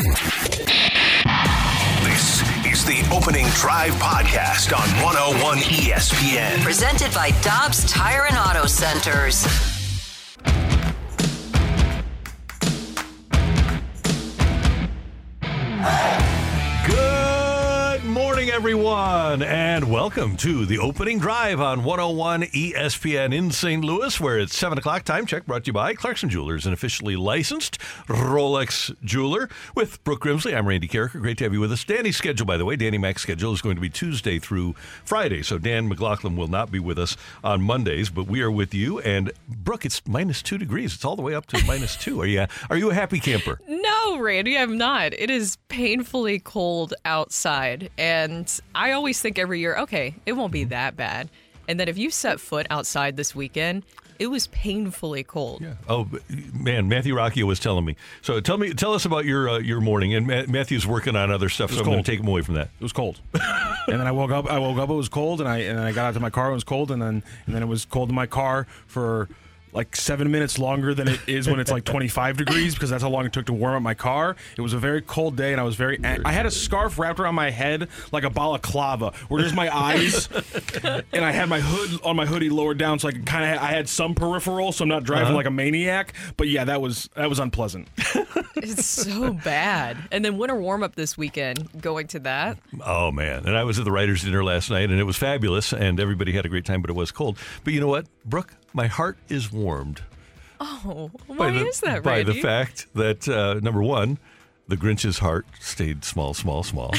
This is the Opening Drive Podcast on 101 ESPN. Presented by Dobbs Tire and Auto Centers. Good morning, everyone, and welcome to the opening drive on 101 ESPN in St. Louis, where it's 7 o'clock. Time check brought to you by Clarkson Jewelers, an officially licensed Rolex jeweler. With Brooke Grimsley, I'm Randy Karraker. Great to have you with us. Danny's schedule, by the way, Danny Mac's schedule is going to be Tuesday through Friday, so Dan McLaughlin will not be with us on Mondays, but we are with you. And Brooke, it's minus two degrees. It's all the way up to minus two. Are you, are you a happy camper? No, Randy, I'm not. It is painfully cold outside. And I always think every year, okay, it won't be that bad. And then if you set foot outside this weekend, it was painfully cold. Yeah. Oh man, Matthew Rocchio was telling me. So tell me, tell us about your uh, your morning. And Ma- Matthew's working on other stuff, so I'm going cold. to take him away from that. It was cold, and then I woke up. I woke up. It was cold, and I and then I got out to my car. It was cold, and then and then it was cold in my car for like seven minutes longer than it is when it's like 25 degrees because that's how long it took to warm up my car. It was a very cold day, and I was very. ang- I had a scarf wrapped around my head like a balaclava, where there's my eyes, and I had my hood on my hoodie lowered down, so I could kind of. I had some peripheral, so I'm not driving uh-huh. like a maniac. But yeah, that was that was unpleasant. It's so bad. And then winter warm up this weekend, going to that. Oh man! And I was at the writers' dinner last night, and it was fabulous, and everybody had a great time. But it was cold. But you know what, Brooke? My heart is warmed Oh, why the is that, Randy? by the fact that uh, number one, the Grinch's heart stayed small, small, small,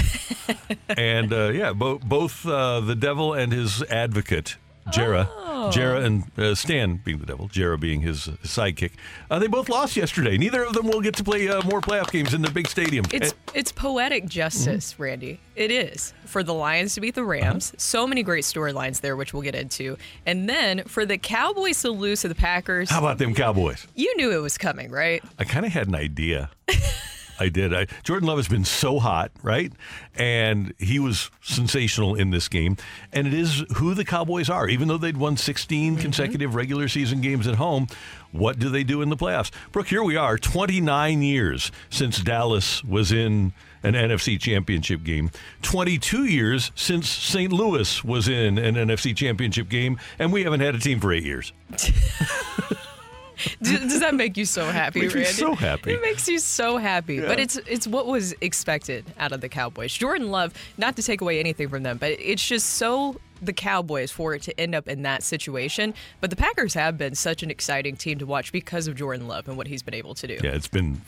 and uh, yeah, bo- both uh, the devil and his advocate. Jera, Oh. Jera and uh, Stan being the devil, Jera being his, his sidekick. Uh, they both lost yesterday. Neither of them will get to play uh, more playoff games in their big stadium. It's And- it's poetic justice, Mm-hmm. Randy. It is for the Lions to beat the Rams. Uh-huh. So many great storylines there, which we'll get into, and then for the Cowboys to lose to the Packers. how about them Cowboys? You knew it was coming, right? I kind of had an idea. I did. I, Jordan Love has been so hot, right? And he was sensational in this game. And it is who the Cowboys are. Even though they'd won 16 mm-hmm. consecutive regular season games at home, what do they do in the playoffs? Brooke, here we are, 29 years since Dallas was in an NFC championship game, 22 years since St. Louis was in an NFC championship game, and we haven't had a team for eight years. Does that make you so happy, Makes Randy? so happy. It makes you so happy. But it's it's what was expected out of the Cowboys. Jordan Love, not to take away anything from them, but it's just so the Cowboys for it to end up in that situation. But the Packers have been such an exciting team to watch because of Jordan Love and what he's been able to do. Yeah, it's been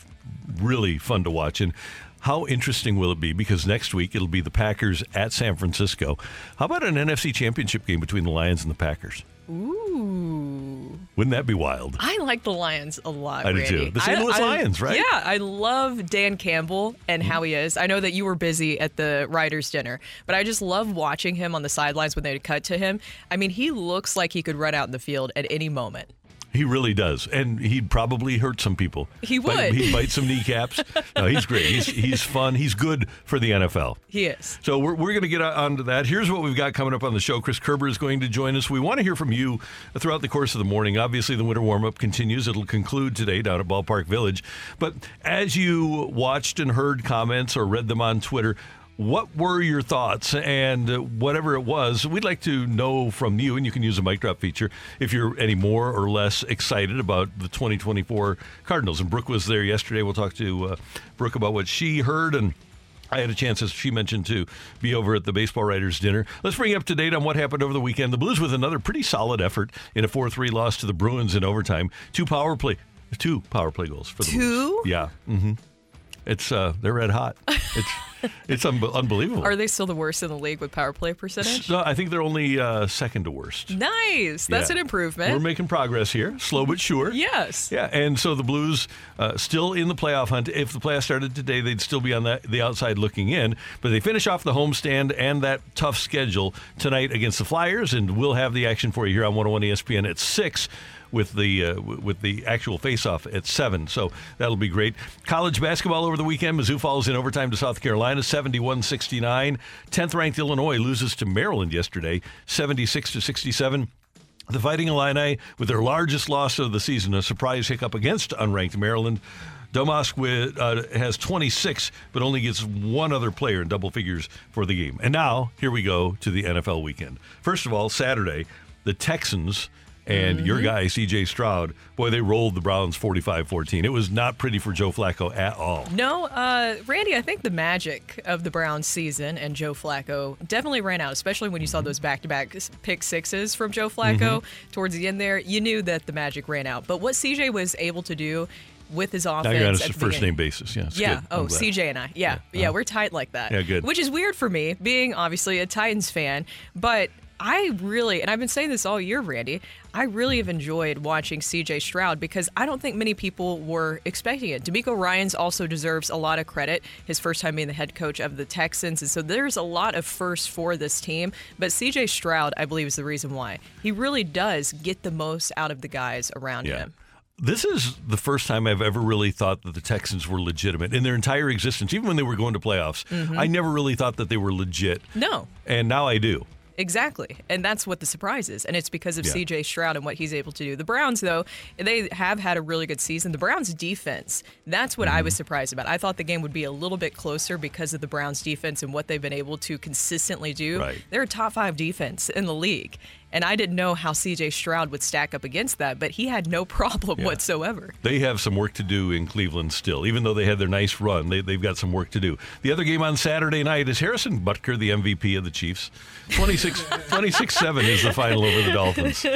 really fun to watch. And how interesting will it be? Because next week it'll be the Packers at San Francisco. How about an NFC championship game between the Lions and the Packers? Ooh. Wouldn't that be wild? I like the Lions a lot. I do too. The St. Louis I- Lions, right? Yeah, I love Dan Campbell and how he is. I know that you were busy at the writers' dinner, but I just love watching him on the sidelines when they cut to him. I mean, he looks like he could run out in the field at any moment. He really does, and he'd probably hurt some people. He Bite- would. he'd bite some kneecaps. no, he's great. He's he's fun. He's good for the NFL. He is. So we're, we're going to get on to that. Here's what we've got coming up on the show. Chris Kerber is going to join us. We want to hear from you throughout the course of the morning. Obviously, the winter warm up continues. It'll conclude today down at Ballpark Village. But as you watched and heard comments or read them on Twitter, what were your thoughts? And uh, whatever it was, we'd like to know from you, and you can use the mic drop feature if you're any more or less excited about the 2024 Cardinals. And Brooke was there yesterday. We'll talk to uh, Brooke about what she heard and I had a chance, as she mentioned, to be over at the baseball writers' dinner. Let's bring you up to date on what happened over the weekend. The Blues with another pretty solid effort in a four-three loss to the Bruins in overtime. Two power play, two power play goals for the Two? Blues. Yeah. hmm It's uh, they're red hot. It's it's un- unbelievable. Are they still the worst in the league with power play percentage? No, I think they're only uh, second to worst. Nice. That's Yeah. an improvement. We're making progress here, slow but sure. Yes. Yeah, and so the Blues uh, still in the playoff hunt. If the playoffs started today, they'd still be on the, the outside looking in. But they finish off the homestand and that tough schedule tonight against the Flyers, and we'll have the action for you here on 101 ESPN at six. With the uh, with the actual face-off at seven, so that'll be great. College basketball over the weekend. Mizzou falls in overtime to South Carolina, 71-69. 10th ranked Illinois loses to Maryland yesterday, 76 to 67. The Fighting Illini, with their largest loss of the season, a surprise hiccup against unranked Maryland. Domask with, uh, has 26, but only gets one other player in double figures for the game. And now, here we go to the NFL weekend. First of all, Saturday, the Texans and your mm-hmm. guy, CJ Stroud, boy, they rolled the Browns 45 14. It was not pretty for Joe Flacco at all. No, uh, Randy, I think the magic of the Browns season and Joe Flacco definitely ran out, especially when you saw mm-hmm. those back to back pick sixes from Joe Flacco mm-hmm. towards the end there. You knew that the magic ran out. But what CJ was able to do with his offense. Now you're on a first beginning- name basis. Yeah. it's yeah. good. Oh, CJ and I. Yeah. Yeah. Uh-huh. We're tight like that. Yeah, good. Which is weird for me, being obviously a Titans fan. But I really, and I've been saying this all year, Randy, I really have enjoyed watching CJ Stroud because I don't think many people were expecting it. DeMeco Ryans also deserves a lot of credit. His first time being the head coach of the Texans. And so there's a lot of firsts for this team. But CJ Stroud, I believe, is the reason why. He really does get the most out of the guys around Yeah. him. This is the first time I've ever really thought that the Texans were legitimate in their entire existence. Even when they were going to playoffs, Mm-hmm. I never really thought that they were legit. No. And now I do. Exactly. And that's what the surprise is. And it's because of Yeah. CJ Stroud and what he's able to do. The Browns, though, they have had a really good season. The Browns' defense, that's what I Mm-hmm. was surprised about. I thought the game would be a little bit closer because of the Browns' defense and what they've been able to consistently do. Right. They're a top five defense in the league. And I didn't know how CJ Stroud would stack up against that, but he had no problem Yeah. whatsoever. They have some work to do in Cleveland still. Even though they had their nice run, they, they've got some work to do. The other game on Saturday night is Harrison Butker, the MVP of the Chiefs. 26 7 is the final over the Dolphins.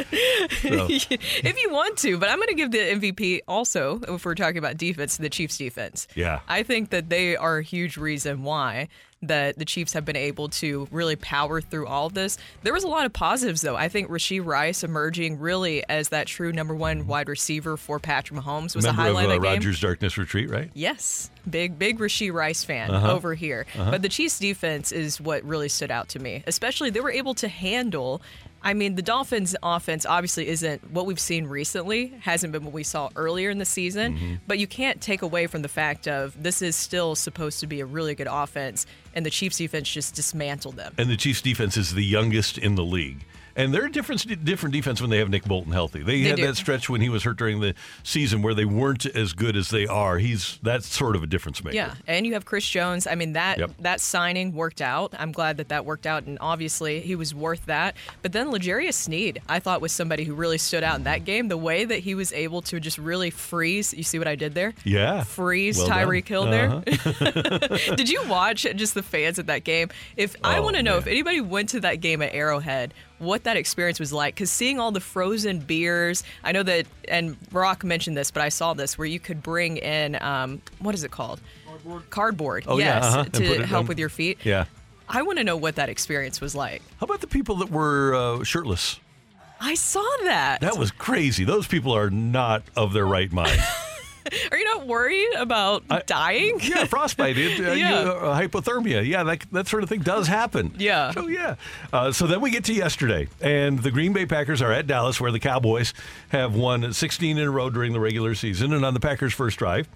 So, if you want to, but I'm going to give the MVP also, if we're talking about defense, the Chiefs defense. Yeah. I think that they are a huge reason why that the Chiefs have been able to really power through all of this. There was a lot of positives, though. I think Rashee Rice emerging really as that true number one wide receiver for Patrick Mahomes was member a of highlight uh, of the game. Rodgers Darkness Retreat, right? Yes, big big Rashee Rice fan Uh-huh. over here. But the Chiefs defense is what really stood out to me. Especially they were able to handle I mean, the Dolphins offense obviously isn't what we've seen recently, hasn't been what we saw earlier in the season, Mm-hmm. but you can't take away from the fact of this is still supposed to be a really good offense and the Chiefs defense just dismantled them. And the Chiefs defense is the youngest in the league. And they're a different, different defense when they have Nick Bolton healthy. They, They had do. that stretch when he was hurt during the season where they weren't as good as they are. He's that's sort of a difference maker. Yeah, and you have Chris Jones. I mean that Yep. that signing worked out. I'm glad that that worked out, and obviously he was worth that. But then L'Jarius Sneed, I thought was somebody who really stood out in that game. The way that he was able to just really freeze. You see what I did there? Yeah. Freeze Well. Tyreek Hill there. Uh-huh. did you watch just the fans at that game? If I Oh, want to know man. if anybody went to that game at Arrowhead, what that experience was like. Because seeing all the frozen beers, I know that, and Rock mentioned this, but I saw this where you could bring in, um, what is it called? Cardboard. Cardboard. Oh, yeah, yes, uh-huh. To help on- with your feet. Yeah. I want to know what that experience was like. How about the people that were uh, shirtless? I saw that. That was crazy. Those people are not of their right mind. Are you not worried about dying? yeah, frostbite, it, uh, Yeah. you, uh, hypothermia. Yeah, that, that sort of thing does happen. Yeah. So, yeah. Uh, so then we get to yesterday, and the Green Bay Packers are at Dallas, where the Cowboys have won 16 in a row during the regular season. And on the Packers' first drive,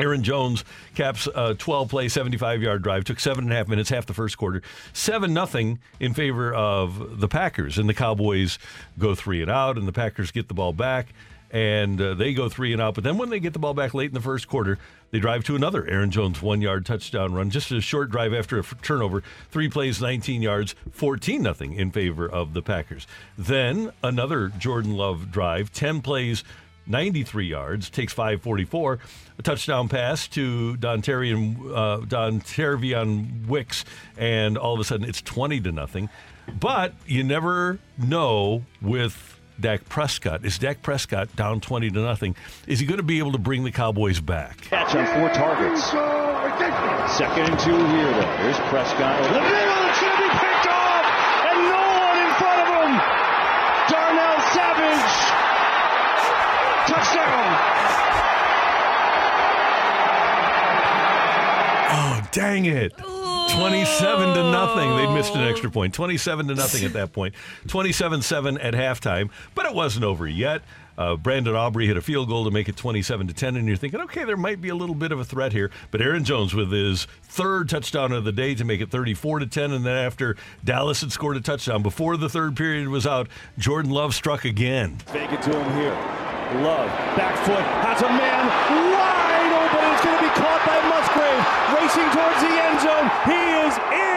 Aaron Jones caps a 12 play, 75 yard drive. Took seven and a half minutes, half the first quarter. 7 nothing in favor of the Packers. And the Cowboys go three and out, and the Packers get the ball back. And uh, they go three and out. But then when they get the ball back late in the first quarter, they drive to another Aaron Jones one yard touchdown run. Just a short drive after a f- turnover. Three plays, 19 yards, 14 nothing in favor of the Packers. Then another Jordan Love drive, 10 plays, 93 yards, takes 544. A touchdown pass to Don uh, Don Wicks, and all of a sudden it's 20 to nothing. But you never know with Dak Prescott. Is Dak Prescott down 20 to nothing? Is he going to be able to bring the Cowboys back? Catch on four targets. Second and two here, though. Here's Prescott over the middle. It's going to be picked off, and no one in front of him. Darnell Savage. Touchdown. Oh, dang it. 27 to nothing. They'd missed an extra point. 27 to nothing at that point. 27 7 at halftime, but it wasn't over yet. Uh, Brandon Aubrey hit a field goal to make it 27 to 10, and you're thinking, okay, there might be a little bit of a threat here. But Aaron Jones with his third touchdown of the day to make it 34 to 10, and then after Dallas had scored a touchdown before the third period was out, Jordan Love struck again. Fake it to him here. Love, back foot, has a man wide open. It's going to be caught by Musgrave, racing towards the end zone. He is in.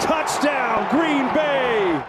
Touchdown, Green Bay.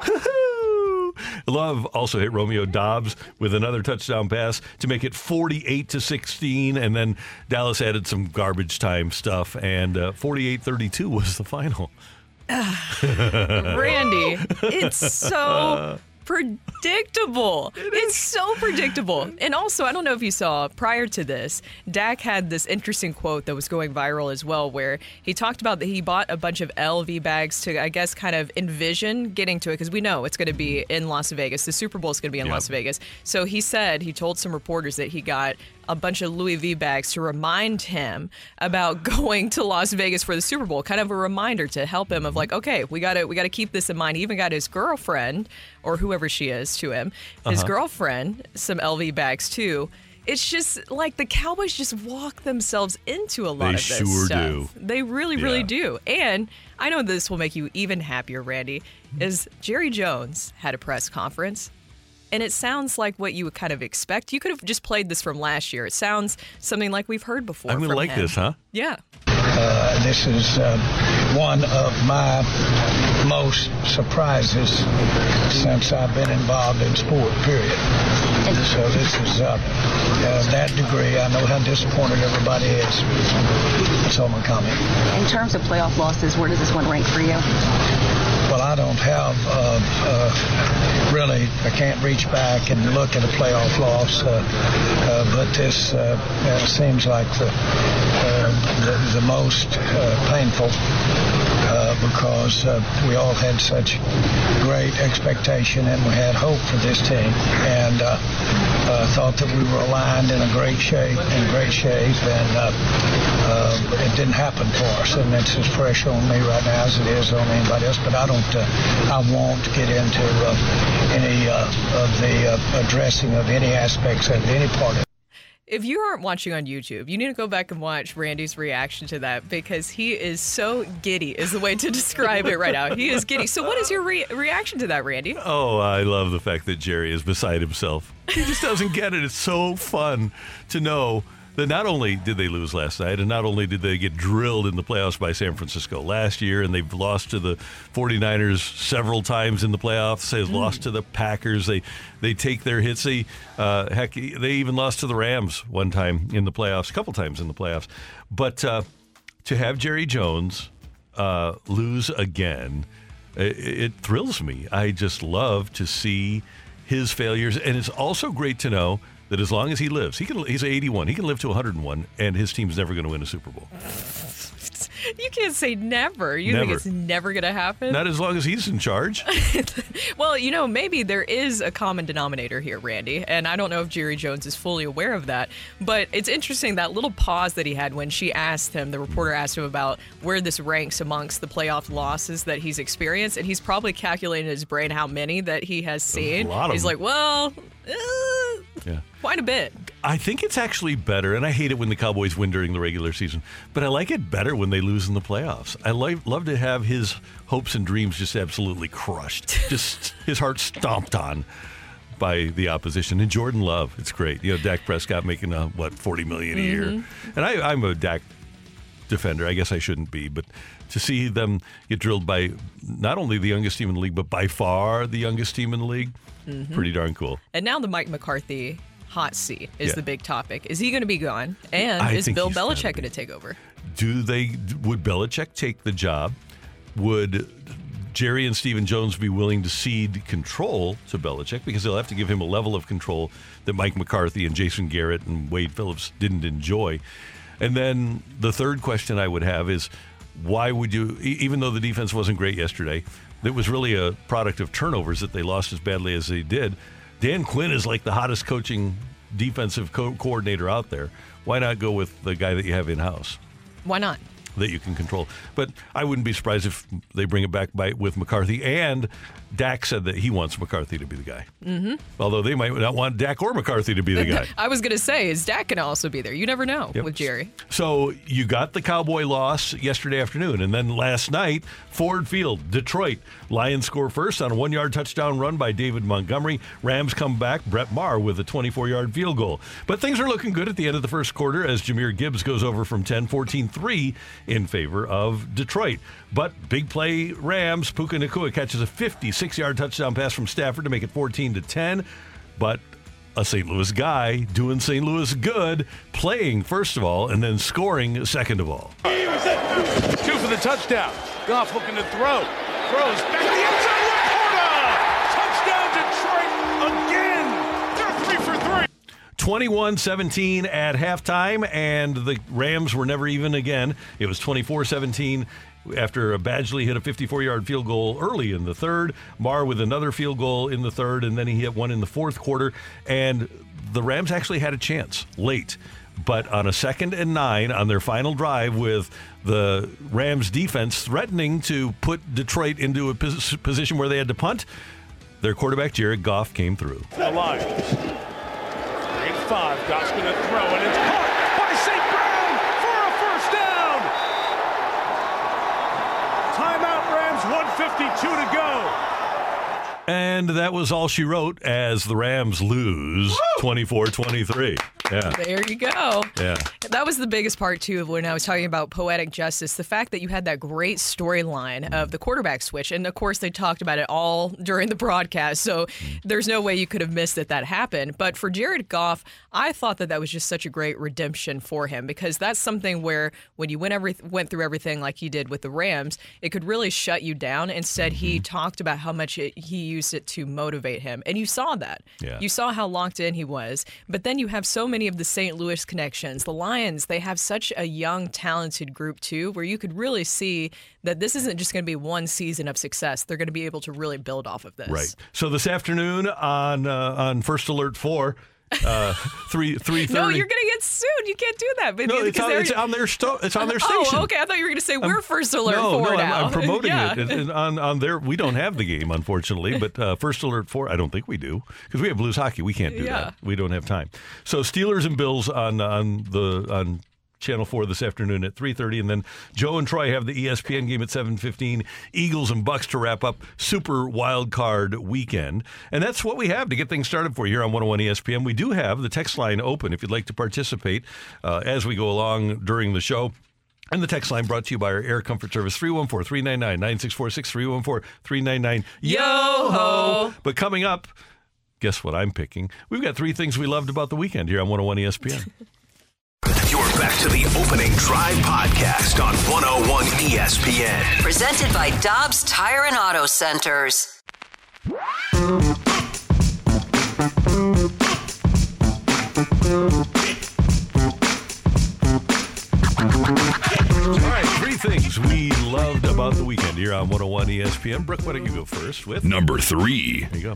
Love also hit Romeo Doubs with another touchdown pass to make it 48 to 16, and then Dallas added some garbage time stuff, and 48 uh, 32 was the final. Randy, it's so predictable. It's so predictable. And also, I don't know if you saw prior to this, Dak had this interesting quote that was going viral as well, where he talked about that he bought a bunch of LV bags to, I guess, kind of envision getting to it because we know it's going to be in Las Vegas. The Super Bowl is going to be in Yep. Las Vegas. So he said, he told some reporters that he got a bunch of Louis V bags to remind him about going to Las Vegas for the Super Bowl, kind of a reminder to help him of like, okay, we got to we got to keep this in mind. He even got his girlfriend or whoever she is to him, his Uh-huh. girlfriend, some LV bags too. It's just like the Cowboys just walk themselves into a lot They of this sure stuff. do. They really, really Yeah. do. And I know this will make you even happier, Randy. Is Jerry Jones had a press conference and it sounds like what you would kind of expect. You could have just played this from last year. It sounds something like we've heard before. I'm going to like him. this, huh? Yeah. Uh, this is uh, one of my most surprises since I've been involved in sport, period. So this is uh, uh, that degree. I know how disappointed everybody is. That's all my comment. In terms of playoff losses, where does this one rank for you? Well, I don't have uh, uh, really. I can't reach back and look at a playoff loss, uh, uh, but this uh, uh, seems like the the, the most painful because uh, we all had such great expectation and we had hope for this team, and uh, uh, thought that we were aligned in a great shape, in great shape, and uh, uh, it didn't happen for us, and it's as fresh on me right now as it is on anybody else. But I don't, uh, I won't get into uh, any uh, of the uh, addressing of any aspects of any part of. If you aren't watching on YouTube, you need to go back and watch Randy's reaction to that because he is so giddy, is the way to describe it right now. He is giddy. So, what is your re- reaction to that, Randy? Oh, I love the fact that Jerry is beside himself. He just doesn't get it. It's so fun to know that not only did they lose last night, and not only did they get drilled in the playoffs by San Francisco last year, and they've lost to the 49ers several times in the playoffs. They've lost to the Packers. They they take their hits. They uh, heck, they even lost to the Rams one time in the playoffs, a couple times in the playoffs. But uh, to have Jerry Jones uh, lose again, it, it thrills me. I just love to see his failures, and it's also great to know that as long as he lives, he can. He's 81. He can live to 101, and his team's never going to win a Super Bowl. You can't say never. You Never. think it's never going to happen? Not as long as he's in charge. Well, you know, maybe there is a common denominator here, Randy, and I don't know if Jerry Jones is fully aware of that. But it's interesting that little pause that he had when she asked him, the reporter asked him about where this ranks amongst the playoff losses that he's experienced, and he's probably calculated in his brain how many that he has seen. he's them. like, well, uh, Yeah. quite a bit. I think it's actually better, and I hate it when the Cowboys win during the regular season, but I like it better when they lose in the playoffs. I like, love to have his hopes and dreams just absolutely crushed, just his heart stomped on by the opposition. And Jordan Love, it's great. You know, Dak Prescott making uh, what forty million a year, and I, I'm a Dak defender. I guess I shouldn't be, but to see them get drilled by not only the youngest team in the league, but by far the youngest team in the league, pretty darn cool. And now the Mike McCarthy hot seat is Yeah. the big topic. Is he going to be gone? And I is Bill Belichick going to take over? Do they would Belichick take the job? Would Jerry and Stephen Jones be willing to cede control to Belichick because they'll have to give him a level of control that Mike McCarthy and Jason Garrett and Wade Phillips didn't enjoy? And then the third question I would have is why would you? Even though the defense wasn't great yesterday, it was really a product of turnovers that they lost as badly as they did. Dan Quinn is like the hottest coaching defensive co- coordinator out there. Why not go with the guy that you have in house? Why not? that you can control. But I wouldn't be surprised if they bring it back by with McCarthy. And Dak said that he wants McCarthy to be the guy. Mm-hmm. Although they might not want Dak or McCarthy to be the guy. I was going to say, is Dak going to also be there? You never know Yep. with Jerry. So you got the Cowboy loss yesterday afternoon, and then last night, Ford Field, Detroit. Lions score first on a one-yard touchdown run by David Montgomery. Rams come back, Brett Maher with a 24-yard field goal. But things are looking good at the end of the first quarter as Jahmyr Gibbs goes over from 10, 14-3 in favor of Detroit. But big play Rams, Puka Nacua catches a 56-yard touchdown pass from Stafford to make it 14 to 10. But a St. Louis guy doing St. Louis good, playing first of all, and then scoring second of all. Two for the touchdown. Goff looking to throw. Throws back to the end zone. Laporta! Touchdown Detroit again. They're three for three. 21 17 at halftime, and the Rams were never even again. It was 24 17 after Badgley hit a 54 yard field goal early in the third. Maher with another field goal in the third, and then he hit one in the fourth quarter. And the Rams actually had a chance late. But on a second and nine on their final drive, with the Rams defense threatening to put Detroit into a pos- position where they had to punt, their quarterback, Jared Goff, came through. Lions. Eight five. Goff's going to throw, and it's caught by St. Brown for a first down. Timeout Rams. 152 to go. And that was all she wrote as the Rams lose 24 23. Yeah. There you go. Yeah. That was the biggest part too of when I was talking about poetic justice. The fact that you had that great storyline of the quarterback switch, and of course they talked about it all during the broadcast. So there's no way you could have missed that that happened. But for Jared Goff, I thought that that was just such a great redemption for him because that's something where when you went every went through everything like he did with the Rams, it could really shut you down. Instead, he mm-hmm. talked about how much it, he used it to motivate him, and you saw that. Yeah. You saw how locked in he was. But then you have so many of the St. Louis connections. The Lions, they have such a young, talented group too, where you could really see that this isn't just going to be one season of success. They're going to be able to really build off of this. Right. So this afternoon on uh, on First Alert 4, uh, 3 3 No, you're going to get sued. You can't do that. But No, it's on, it's on their sto- it's on their station. Oh, okay. I thought you were going to say we're I'm- first alert no, four no, now. I'm, I'm promoting yeah. it and on on their. We don't have the game, unfortunately, but uh, First Alert Four. I don't think we do because we have Blues hockey. We can't do Yeah. that. We don't have time. So Steelers and Bills on on the on. Channel 4 this afternoon at 3:30 and then Joe and Troy have the ESPN game at 7:15 Eagles and Bucks to wrap up super wild card weekend and that's what we have to get things started for you here on 101 ESPN we do have the text line open if you'd like to participate uh, as we go along during the show and the text line brought to you by our Air Comfort Service 314 399 9646 314 399 Yo ho! But coming up, guess what I'm picking? We've got three things we loved about the weekend here on 101 ESPN. You're back to the opening drive podcast on 101 ESPN. Presented by Dobbs Tire and Auto Centers. All right, three things we loved about the weekend here on 101 ESPN. Brooke, why don't you go first with Number three. There you go.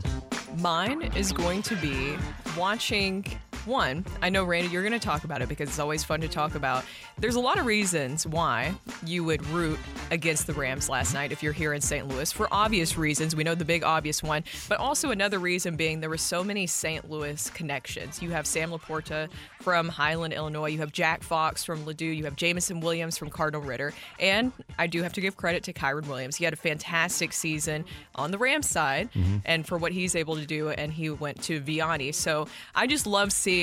Mine is going to be watching one. I know, Randy, you're going to talk about it because it's always fun to talk about. There's a lot of reasons why you would root against the Rams last night if you're here in St. Louis for obvious reasons. We know the big obvious one, but also another reason being there were so many St. Louis connections. You have Sam Laporta from Highland, Illinois. You have Jack Fox from Ladue. You have Jameson Williams from Cardinal Ritter. And I do have to give credit to Kyren Williams. He had a fantastic season on the Rams side mm-hmm. and for what he's able to do. And he went to Vianney. So I just love seeing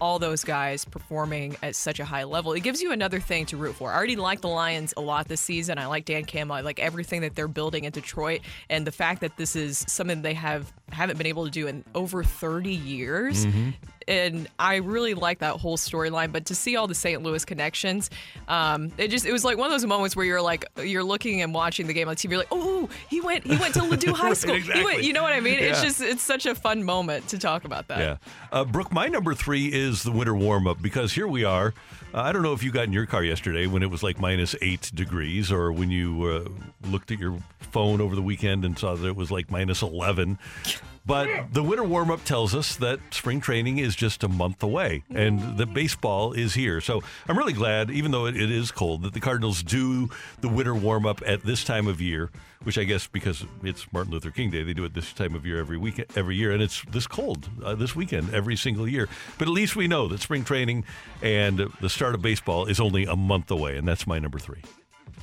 all those guys performing at such a high level. It gives you another thing to root for. I already like the Lions a lot this season. I like Dan Campbell. I like everything that they're building in Detroit. And the fact that this is something they have haven't been able to do in over 30 years. Mm-hmm. And I really like that whole storyline. But to see all the St. Louis connections, um, it just it was like one of those moments where you're like you're looking and watching the game on TV. You're like, oh, he went he went to Ladue High Right, School. He went, you know what I mean? It's just it's such a fun moment to talk about that. Yeah. Uh, Brooke, my number three is the winter warm up because here we are. Uh, I don't know if you got in your car yesterday when it was like minus eight degrees or when you uh, looked at your phone over the weekend and saw that it was like minus 11. But the winter warm up tells us that spring training is just a month away and that baseball is here. So I'm really glad, even though it, it is cold, that the Cardinals do the winter warm up at this time of year, which I guess because it's Martin Luther King Day, they do it this time of year every week, every year, and it's this cold uh, this weekend every single year. But at least we know that spring training and the start of baseball is only a month away, and that's my number three.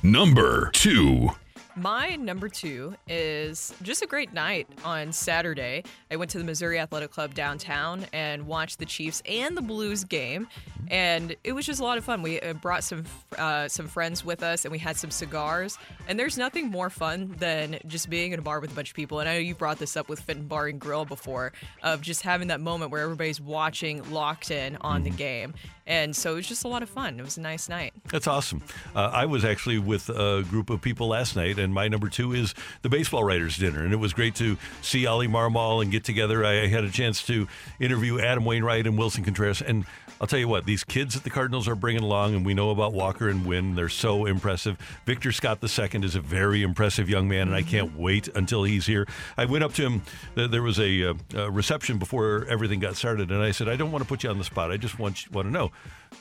Number two. My number two is just a great night on Saturday. I went to the Missouri Athletic Club downtown and watched the Chiefs and the Blues game, and it was just a lot of fun. We uh, brought some uh, some friends with us, and we had some cigars. And there's nothing more fun than just being in a bar with a bunch of people. And I know you brought this up with Fenton Bar and Grill before, of just having that moment where everybody's watching, locked in on the game. And so it was just a lot of fun. It was a nice night. That's awesome. Uh, I was actually with a group of people last night, and my number two is the Baseball Writers Dinner. And it was great to see Oli Marmol and get together. I had a chance to interview Adam Wainwright and Willson Contreras. And I'll tell you what, these kids that the Cardinals are bringing along, and we know about Walker and Wynn, they're so impressive. Victor Scott II is a very impressive young man, and I can't wait until he's here. I went up to him. There was a, uh, a reception before everything got started, and I said, I don't want to put you on the spot. I just want, want to know,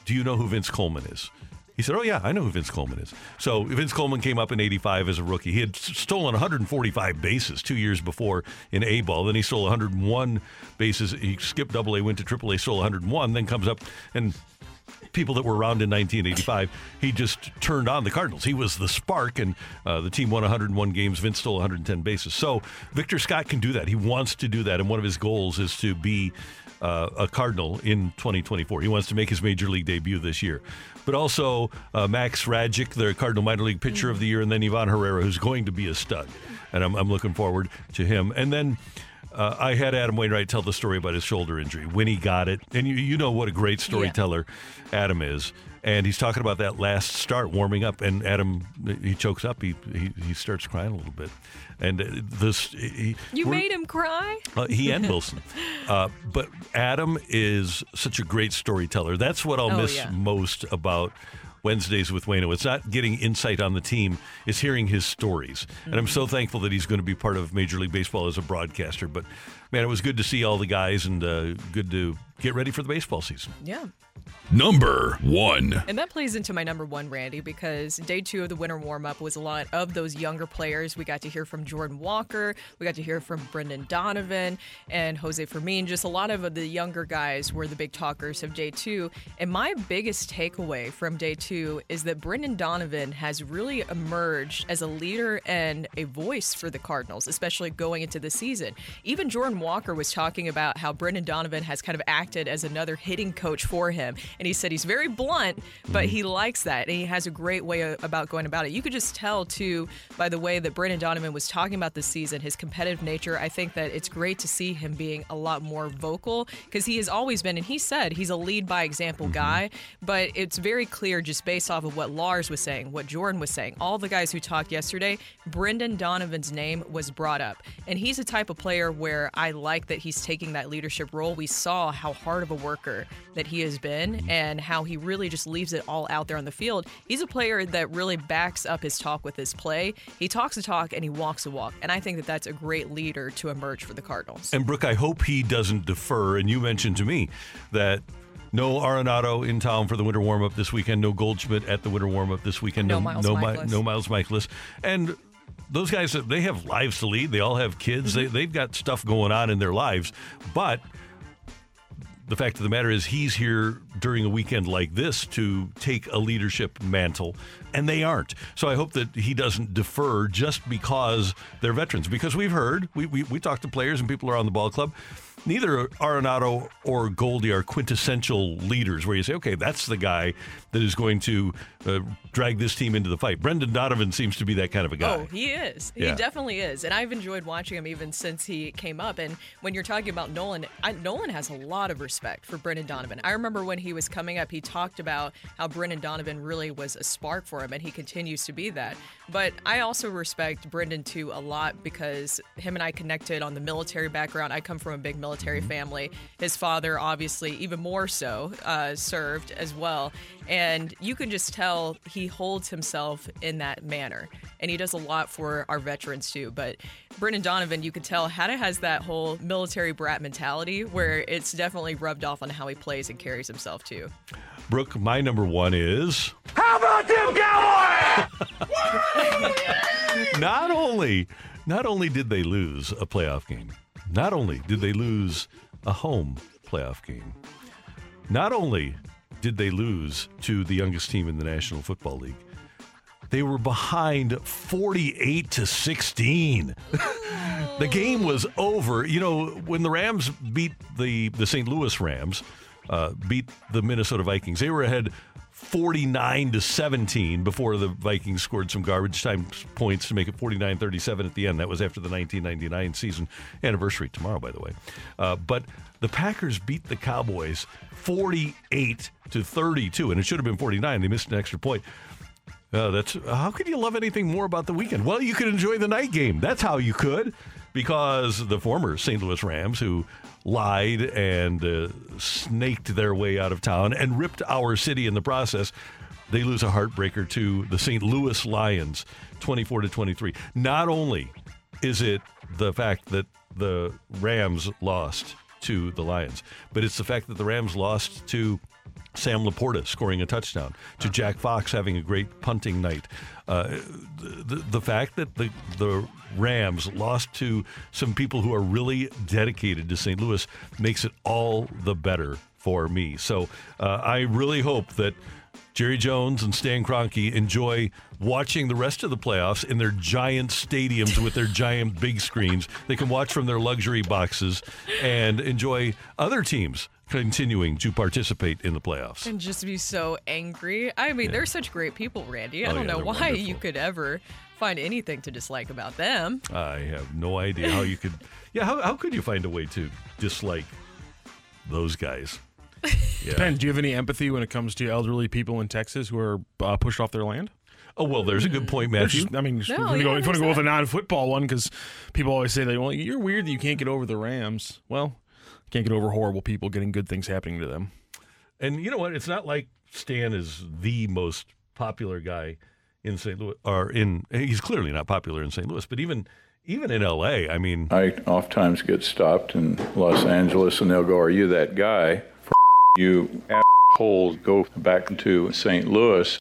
do you know who Vince Coleman is? He said, "Oh yeah, I know who Vince Coleman is." So Vince Coleman came up in '85 as a rookie. He had stolen 145 bases two years before in A ball. Then he stole 101 bases. He skipped Double A, went to Triple A, stole 101. Then comes up and people that were around in 1985, he just turned on the Cardinals. He was the spark, and uh, the team won 101 games. Vince stole 110 bases. So Victor Scott can do that. He wants to do that, and one of his goals is to be uh, a Cardinal in 2024. He wants to make his major league debut this year. But also uh, Max Rajic, the Cardinal minor league pitcher of the year, and then Ivan Herrera, who's going to be a stud. And I'm, I'm looking forward to him. And then uh, I had Adam Wainwright tell the story about his shoulder injury when he got it, and you, you know what a great storyteller Adam is. And he's talking about that last start, warming up, and Adam he chokes up. He he, he starts crying a little bit, and uh, this he, You made him cry? uh, he and Wilson. Uh, but Adam is such a great storyteller. That's what I'll Oh, miss yeah. most about Wednesdays with Wayno. It's not getting insight on the team, it's hearing his stories. And I'm Mm-hmm. so thankful that he's going to be part of Major League Baseball as a broadcaster. But man, it was good to see all the guys and uh, good to get ready for the baseball season. Yeah. Number one. And that plays into my number one, Randy, because day two of the winter warm up was a lot of those younger players. We got to hear from Jordan Walker, we got to hear from Brendan Donovan and Jose Fermin. Just a lot of the younger guys were the big talkers of day two. And my biggest takeaway from day two is that Brendan Donovan has really emerged as a leader and a voice for the Cardinals, especially going into the season. Even Jordan Walker was talking about how Brendan Donovan has kind of acted as another hitting coach for him. And he said he's very blunt, but he likes that. And he has a great way about going about it. You could just tell, too, by the way that Brendan Donovan was talking about this season, his competitive nature. I think that it's great to see him being a lot more vocal because he has always been, and he said he's a lead by example mm-hmm. guy, but it's very clear just based off of what Lars was saying, what Jordan was saying, all the guys who talked yesterday, Brendan Donovan's name was brought up. And he's a type of player where I like that he's taking that leadership role. We saw how hard of a worker that he has been and how he really just leaves it all out there on the field. He's a player that really backs up his talk with his play. He talks the talk and he walks the walk. And I think that that's a great leader to emerge for the Cardinals. And Brooke, I hope he doesn't defer. And you mentioned to me that no Arenado in town for the winter warm up this weekend. No Goldschmidt at the winter warm up this weekend. No Miles no, Mi- Mikolas. no Miles Mikolas. And those guys, they have lives to lead. They all have kids. Mm-hmm. They, they've got stuff going on in their lives. But the fact of the matter is, he's here during a weekend like this to take a leadership mantle, and they aren't. So I hope that he doesn't defer just because they're veterans. Because we've heard, we, we, we talked to players and people around the ball club, neither Arenado or Goldie are quintessential leaders where you say, okay, that's the guy that is going to uh, drag this team into the fight. Brendan Donovan seems to be that kind of a guy. Oh, he is. Yeah. He definitely is. And I've enjoyed watching him even since he came up. And when you're talking about Nolan, I, Nolan has a lot of respect for Brendan Donovan. I remember when he was coming up, he talked about how Brendan Donovan really was a spark for him, and he continues to be that. But I also respect Brendan too a lot because him and I connected on the military background. I come from a big military family. His father, obviously, even more so, uh, served as well. And you can just tell he holds himself in that manner. And he does a lot for our veterans too. But Brendan Donovan, you could tell, kind of has that whole military brat mentality where it's definitely rubbed off on how he plays and carries himself too. Brooke, my number one is How about them Cowboys? not only not only did they lose a playoff game, not only did they lose a home playoff game, not only did they lose to the youngest team in the National Football League, they were behind 48 to 16. the game was over. You know, when the Rams beat the the St. Louis Rams, uh, beat the Minnesota Vikings, they were ahead 49 to 17 before the Vikings scored some garbage time points to make it 49-37 at the end. That was after the 1999 season anniversary tomorrow, by the way. Uh, but the Packers beat the Cowboys 48 to 32, and it should have been 49. They missed an extra point. Uh, that's how could you love anything more about the weekend? Well, you could enjoy the night game. That's how you could, because the former St. Louis Rams, who lied and uh, snaked their way out of town and ripped our city in the process, they lose a heartbreaker to the St. Louis Lions, twenty-four to twenty-three. Not only is it the fact that the Rams lost to the Lions, but it's the fact that the Rams lost to Sam Laporta scoring a touchdown, to Jack Fox having a great punting night. Uh, the, the fact that the, the Rams lost to some people who are really dedicated to St. Louis makes it all the better for me. So uh, I really hope that Jerry Jones and Stan Kroenke enjoy watching the rest of the playoffs in their giant stadiums with their giant big screens. They can watch from their luxury boxes and enjoy other teams continuing to participate in the playoffs. And just be so angry. I mean, they're such great people, Randy. I Oh, don't yeah, know why wonderful. you could ever find anything to dislike about them. I have no idea how you could. Yeah, how, how could you find a way to dislike those guys? Yeah. Ben, do you have any empathy when it comes to elderly people in Texas who are uh, pushed off their land? Oh well, there's a good point, mm. There's Matthew. just- I mean, if No, you want to yeah, go, if you wanna go with a non-football one, because people always say that, well, you're weird that you can't get over the Rams. Well, can't get over horrible people getting good things happening to them. And you know what? It's not like Stan is the most popular guy in St. Louis, or in. He's clearly not popular in St. Louis, but even even in L.A. I mean, I oftentimes get stopped in Los Angeles and they'll go, Are you that guy? For you assholes, go back to St. Louis.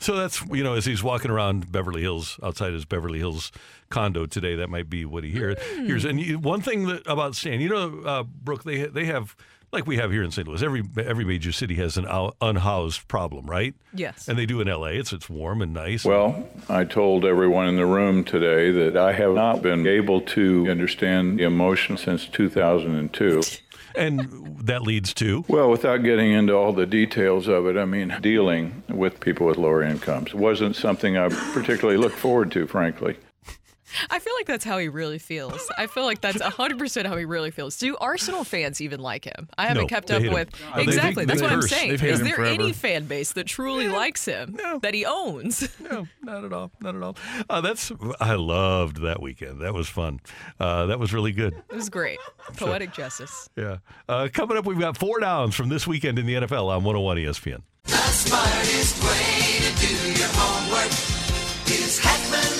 So that's you know as he's walking around Beverly Hills outside his Beverly Hills condo today, that might be what he hear, hears. And you, one thing that about Stan, you know, uh, Brooke, they they have like we have here in St. Louis. Every every major city has an unhoused problem, right? Yes. And they do in L.A. It's it's warm and nice. Well, I told everyone in the room today that I have not been able to understand the emotion since 2002. and that leads to Well, without getting into all the details of it, I mean, dealing with people with lower incomes wasn't something I particularly looked forward to, frankly. I feel like that's how he really feels. I feel like that's 100% how he really feels. Do Arsenal fans even like him? I haven't No, kept up with. They- exactly. they- that's they what I'm saying. Is there forever. any fan base that truly likes him no, that he owns? No, not at all. Not at all. Uh, that's I loved that weekend. That was fun. Uh, that was really good. It was great. Poetic justice. Yeah. Uh, coming up, we've got four downs from this weekend in the NFL on 101 ESPN. The smartest way to do your homework is Hackman Lumber.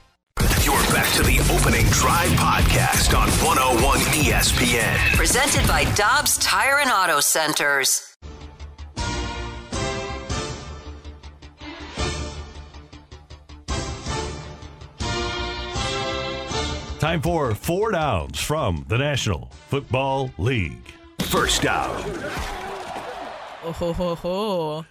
You're back to the opening drive podcast on 101 ESPN. Presented by Dobbs Tire and Auto Centers. Time for four downs from the National Football League. First down. Oh, ho, ho, ho.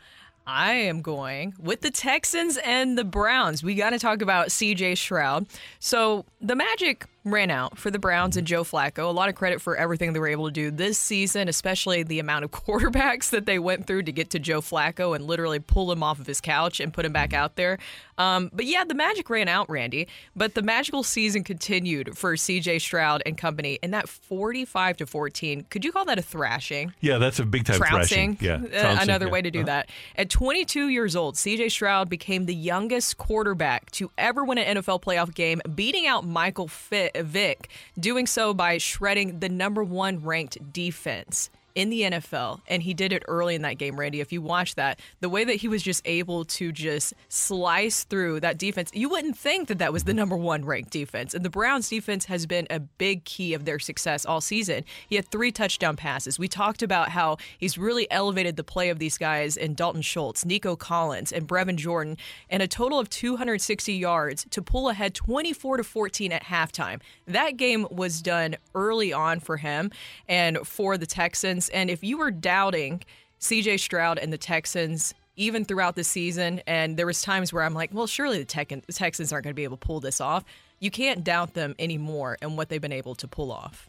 I am going with the Texans and the Browns. We got to talk about CJ Stroud. So the Magic ran out for the Browns and Joe Flacco. A lot of credit for everything they were able to do this season, especially the amount of quarterbacks that they went through to get to Joe Flacco and literally pull him off of his couch and put him back out there. Um, but yeah, the Magic ran out, Randy. But the magical season continued for CJ Stroud and company in that 45 to 14. Could you call that a thrashing? Yeah, that's a big time trouncing. thrashing. Yeah, Uh, trouncing, another yeah. way to do Uh-huh. that. At 22 years old, CJ Stroud became the youngest quarterback to ever win an NFL playoff game, beating out Michael Fi- Vick, doing so by shredding the number one ranked defense in the NFL. And he did it early in that game, Randy. If you watch that, the way that he was just able to just slice through that defense, you wouldn't think that that was the number one ranked defense. And the Browns defense has been a big key of their success all season. He had three touchdown passes. We talked about how he's really elevated the play of these guys in Dalton Schultz, Nico Collins, and Brevin Jordan, and a total of 260 yards to pull ahead 24 to 14 at halftime. That game was done early on for him and for the Texans. And if you were doubting CJ Stroud and the Texans, even throughout the season, and there was times where I'm like, well, surely the, the Texans aren't going to be able to pull this off. You can't doubt them anymore and what they've been able to pull off.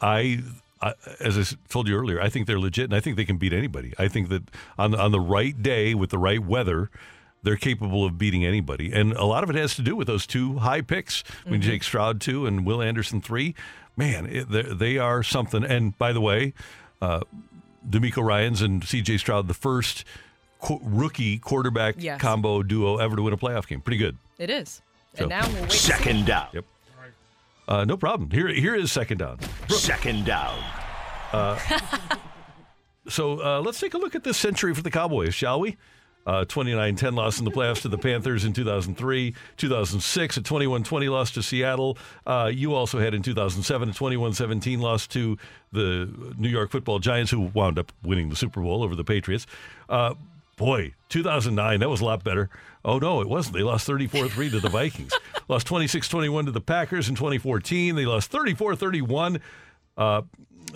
I, I, as I told you earlier, I think they're legit, and I think they can beat anybody. I think that on on the right day with the right weather, they're capable of beating anybody. And a lot of it has to do with those two high picks. When you take Stroud two and Will Anderson three, man, it, they- they are something. And by the way, uh, DeMeco Ryans and C.J. Stroud, the first qu- rookie quarterback Yes. combo duo ever to win a playoff game. Pretty good. It is. So- And now we'll wait. to see. Second down. Yep. Uh, no problem. Here, here is second down. Second down. Uh, so uh, let's take a look at this century for the Cowboys, shall we? Uh, 29-10 loss in the playoffs to the Panthers in 2003. 2006, a 21-20 loss to Seattle. Uh, you also had in 2007 a 21-17 loss to the New York football Giants, who wound up winning the Super Bowl over the Patriots. Uh, boy, 2009, that was a lot better. Oh, no, it wasn't. They lost 34-3 to the Vikings. lost 26-21 to the Packers in 2014. They lost 34-31 uh,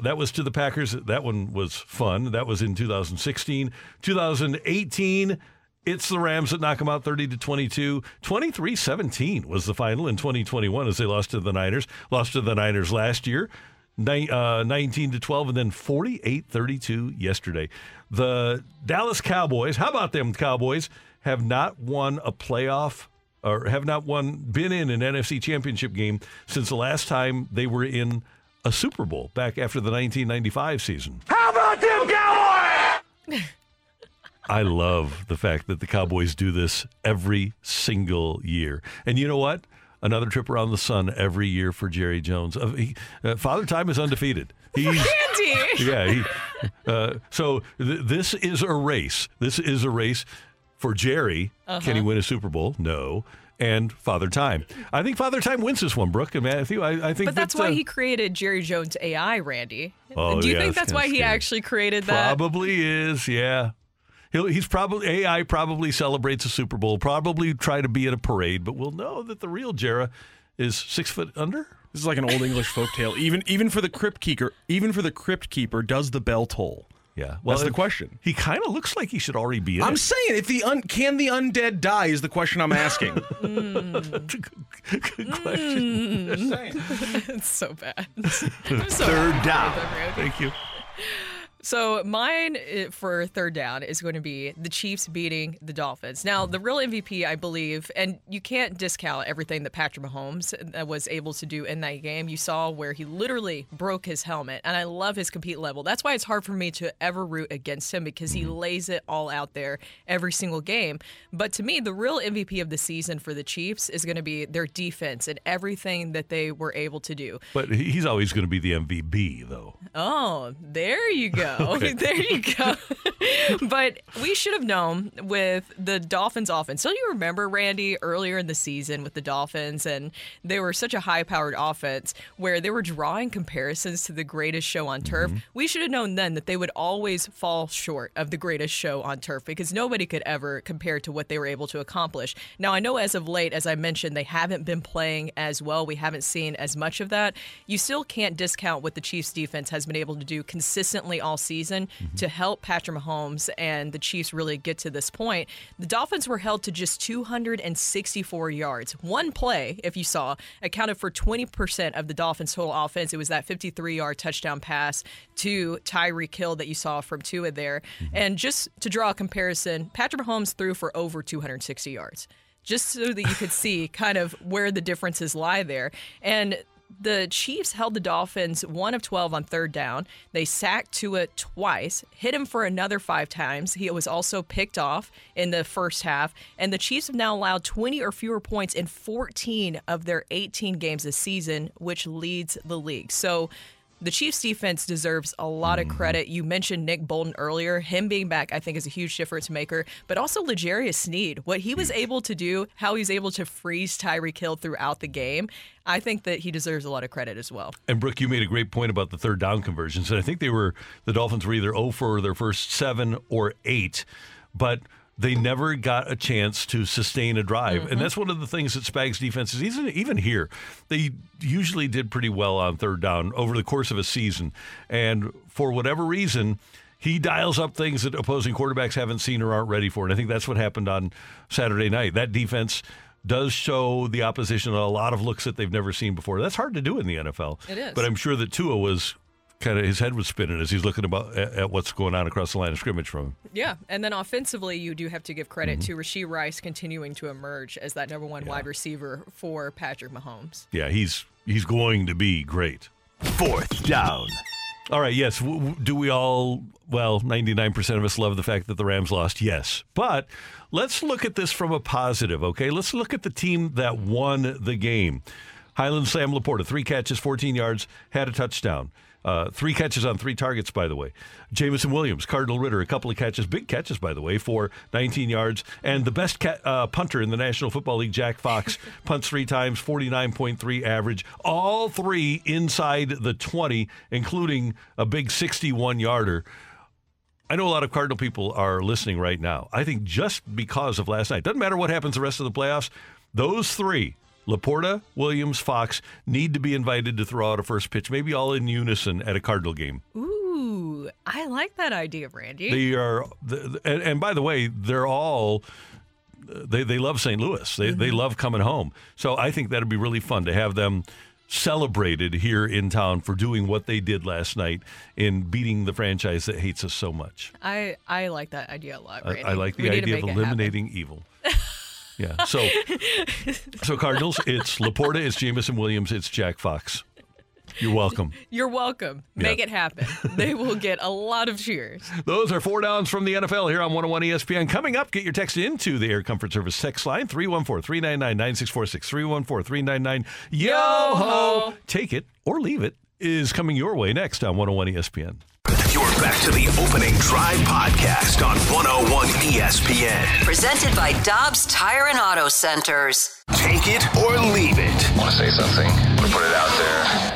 that was to the Packers. That one was fun. That was in 2016. 2018, it's the Rams that knock them out 30 to 22. 23 17 was the final in 2021 as they lost to the Niners. Lost to the Niners last year. Uh, 19 to 12 and then 48 32 yesterday. The Dallas Cowboys, how about them Cowboys, have not won a playoff or have not won been in an NFC championship game since the last time they were in a Super Bowl back after the 1995 season. How about them Cowboys? I love the fact that the Cowboys do this every single year. And you know what? Another trip around the sun every year for Jerry Jones. Uh, he, uh, Father Time is undefeated. He's, Andy! yeah. He, uh, so th- this is a race. This is a race for Jerry. Can he Uh-huh. win a Super Bowl? No. And Father Time. I think Father Time wins this one, Brooke and Matthew. I, I think But that's that, why uh, he created Jerry Jones AI, Randy. Oh, Do you yeah, think it's that's kinda why he scary. actually created that? Probably is, yeah. He'll, he's probably AI probably celebrates a Super Bowl, probably try to be at a parade, but we'll know that the real Jera is six foot under. This is like an old English folktale. Even even for the crypt keeper, even for the crypt keeper, does the bell toll? Yeah, that's the question. He kind of looks like he should already be in I'm it. saying, if the un, can the undead die is the question I'm asking. Mm. Good question. Mm. it's so bad. I'm so Third happy down. with that, Randy. Thank you. So mine eh, for third down is going to be the Chiefs beating the Dolphins. Now, the real MVP, I believe, and you can't discount everything that Patrick Mahomes uh, was able to do in that game. You saw where he literally broke his helmet, and I love his compete level. That's why it's hard for me to ever root against him because he lays it all out there every single game. But to me, the real MVP of the season for the Chiefs is going to be their defense and everything that they were able to do. But he's always going to be the MVP, though. Oh, there you go. There you go. but we should have known with the Dolphins offense. Don't you remember, Randy, earlier in the season with the Dolphins, and they were such a high powered offense where they were drawing comparisons to the greatest show on turf? Mm-hmm. We should have known then that they would always fall short of the greatest show on turf because nobody could ever compare to what they were able to accomplish. Now, I know as of late, as I mentioned, they haven't been playing as well. We haven't seen as much of that. You still can't discount what the Chiefs defense has been able to do consistently all season mm-hmm. to help Patrick Mahomes and the Chiefs really get to this point. The Dolphins were held to just 264 yards. One play, if you saw, accounted for 20% of the Dolphins' total offense. It was that 53 yard touchdown pass to Tyreek Hill that you saw from Tua there. Mm-hmm. And just to draw a comparison, Patrick Mahomes threw for over 260 yards just so that you could see kind of where the differences lie there. And the Chiefs held the Dolphins one of 12 on third down. They sacked Tua twice, hit him for another five times. He was also picked off in the first half. And the Chiefs have now allowed 20 or fewer points in 14 of their 18 games this season, which leads the league. So the Chiefs defense deserves a lot of mm-hmm. credit. You mentioned Nick Bolton earlier. Him being back, I think, is a huge difference maker. But also L'Jarius Sneed, what he was hmm. able to do, how he was able to freeze Tyreek Hill throughout the game, I think that he deserves a lot of credit as well. And Brooke, you made a great point about the third down conversions. And I think they were the Dolphins were either 0 for their first seven or eight, but they never got a chance to sustain a drive. And mm-hmm. that's one of the things that Spags defenses, even even here, they usually did pretty well on third down over the course of a season. And for whatever reason, he dials up things that opposing quarterbacks haven't seen or aren't ready for. And I think that's what happened on Saturday night. That defense does show the opposition a lot of looks that they've never seen before. That's hard to do in the NFL. It is. But I'm sure that Tua was kind of his head was spinning as he's looking about at, at what's going on across the line of scrimmage from him. Yeah, and then offensively, you do have to give credit Mm-hmm. to Rashee Rice continuing to emerge as that number one wide receiver for Patrick Mahomes. Yeah, he's he's going to be great. Fourth down. All right, yes. W- w- do we all, well, 99% of us love the fact that the Rams lost? Yes. But let's look at this from a positive, okay? Let's look at the team that won the game. Highland Sam Laporta, three catches, 14 yards, had a touchdown. Uh, three catches on three targets, by the way. Jameson Williams, Cardinal Ritter, a couple of catches, big catches, by the way, for 19 yards. And the best uh, punter in the National Football League, Jack Fox, punts three times, 49.3 average. All three inside the 20, including a big 61 yarder. I know a lot of Cardinal people are listening right now. I think just because of last night, doesn't matter what happens the rest of the playoffs, those three, Laporta, Williams, Fox, need to be invited to throw out a first pitch, maybe all in unison at a Cardinal game. Ooh, I like that idea, Randy. They are, the, and, and by the way, they're all. They, they love St. Louis. They, they mm-hmm. love coming home. So I think that'd be really fun to have them celebrated here in town for doing what they did last night in beating the franchise that hates us so much. I, I like that idea a lot, I, Randy. I like the We idea of eliminating evil. Yeah. So, so Cardinals, it's Laporta, it's Jameson Williams, it's Jack Fox. You're welcome. You're welcome. Make Yeah. it happen. they will get a lot of cheers. Those are four downs from the NFL here on 101 ESPN. Coming up, get your text into the Air Comfort Service text line 314 399 9646. 314 399 Yo ho! Take it or leave it is coming your way next on 101 ESPN. You're back to the opening drive podcast on 101 ESPN. Presented by Dobbs Tire and Auto Centers. Take it or leave it. Want to say something? Want to put it out there?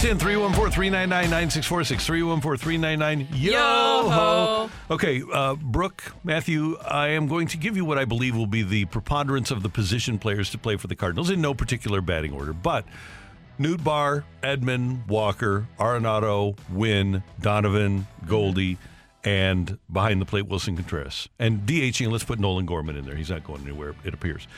Text in 314 399 9646. 314 399 Yo Yo-ho. Okay, uh, Brooke, Matthew, I am going to give you what I believe will be the preponderance of the position players to play for the Cardinals in no particular batting order. But Barr, Edman, Walker, Arenado, Winn, Donovan, Goldie, and behind the plate, Willson Contreras. And DHing, let's put Nolan Gorman in there. He's not going anywhere, it appears.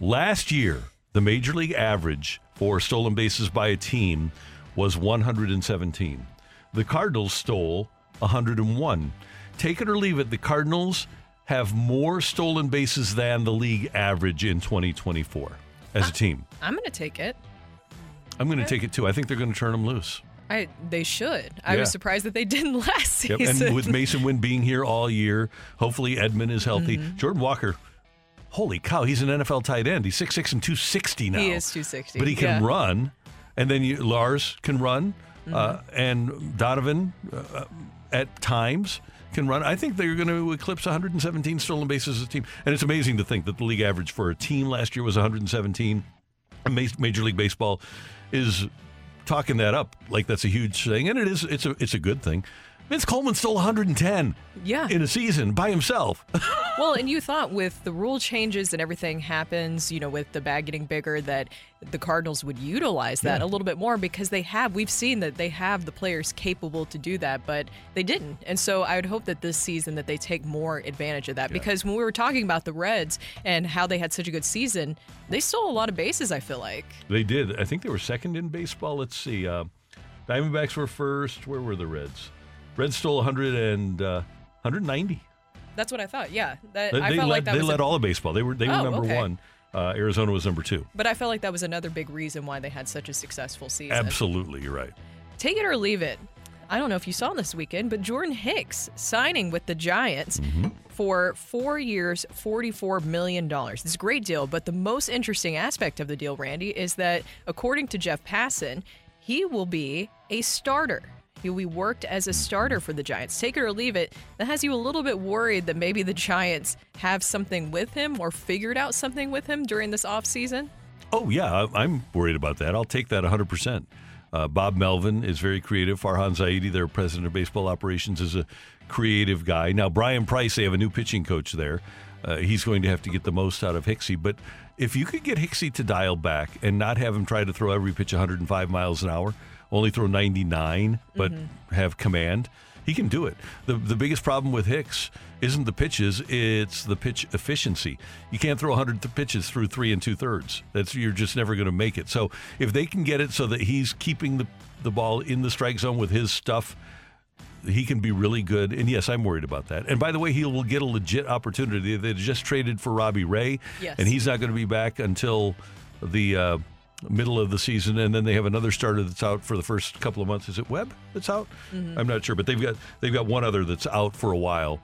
Last year, the major league average for stolen bases by a team was 117. The Cardinals stole 101. Take it or leave it, the Cardinals have more stolen bases than the league average in 2024 as a team. I'm going to take it. I'm going to take it too. I think they're going to turn them loose. I they should. I Yeah. was surprised that they didn't last Yep. season. And with Masyn Winn being here all year, hopefully Edman is healthy. Mhm. Jordan Walker, holy cow, he's an NFL tight end. He's 6'6 and 260 now. He is 260, But he can yeah. Mm-hmm. run. And then you, Lars can run. Uh, and Donovan uh, at times can run. I think they're going to eclipse 117 stolen bases as a team. And it's amazing to think that the league average for a team last year was 117. Ma- Major League Baseball is talking that up like that's a huge thing, and it is. It's a it's a good thing. Vince Coleman stole 110 yeah. in a season by himself. well, and you thought with the rule changes and everything happens, you know, with the bag getting bigger, that the Cardinals would utilize that Yeah. a little bit more because they have, we've seen that they have the players capable to do that, but they didn't. And so I would hope that this season that they take more advantage of that because when we were talking about the Reds and how they had such a good season, they stole a lot of bases, I feel like. they did. I think they were second in baseball. Let's see. Uh, Diamondbacks were first. Where were the Reds? Reds stole 100 and uh, 190. That's what I thought. Yeah. That, They, I they felt led, like that they led a- all of baseball. They were they were Oh, number okay. one. Uh, Arizona was number two. But I felt like that was another big reason why they had such a successful season. Absolutely, you're right. Take it or leave it. I don't know if you saw this weekend, but Jordan Hicks signing with the Giants for four years, $44 million. It's a great deal, but the most interesting aspect of the deal, Randy, is that according to Jeff Passan, he will be a starter. Be worked as a starter for the Giants. Take it or leave it. That has you a little bit worried that maybe the Giants have something with him or figured out something with him during this offseason. Oh yeah, I'm worried about that. I'll take that 100. percent uh, Bob Melvin is very creative. Farhan Zaidi, their president of baseball operations, is a creative guy. Now Bryan Price, they have a new pitching coach there. Uh, he's going to have to get the most out of Hicksy. But if you could get Hicksy to dial back and not have him try to throw every pitch 105 miles an hour, only throw 99, but have command. He can do it. The the biggest problem with Hicks isn't the pitches; it's the pitch efficiency. You can't throw 100 th- pitches through three and two thirds. That's you're just never going to make it. So if they can get it so that he's keeping the the ball in the strike zone with his stuff, he can be really good. And yes, I'm worried about that. And by the way, he will get a legit opportunity. They just traded for Robbie Ray, Yes. and he's not going to be back until the uh, middle of the season. And then they have another starter that's out for the first couple of months. Is it Webb that's out? Mhm. I'm not sure, but they've got they've got one other that's out for a while.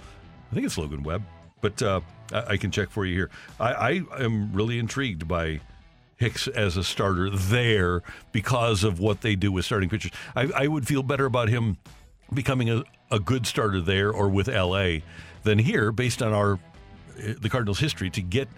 I think it's Logan Webb, but uh, I, I can check for you here. I, I am really intrigued by. Hicks as a starter there because of what they do with starting pitchers. I, I would feel better about him becoming a, a good starter there or with LA than here based on our the Cardinals history to get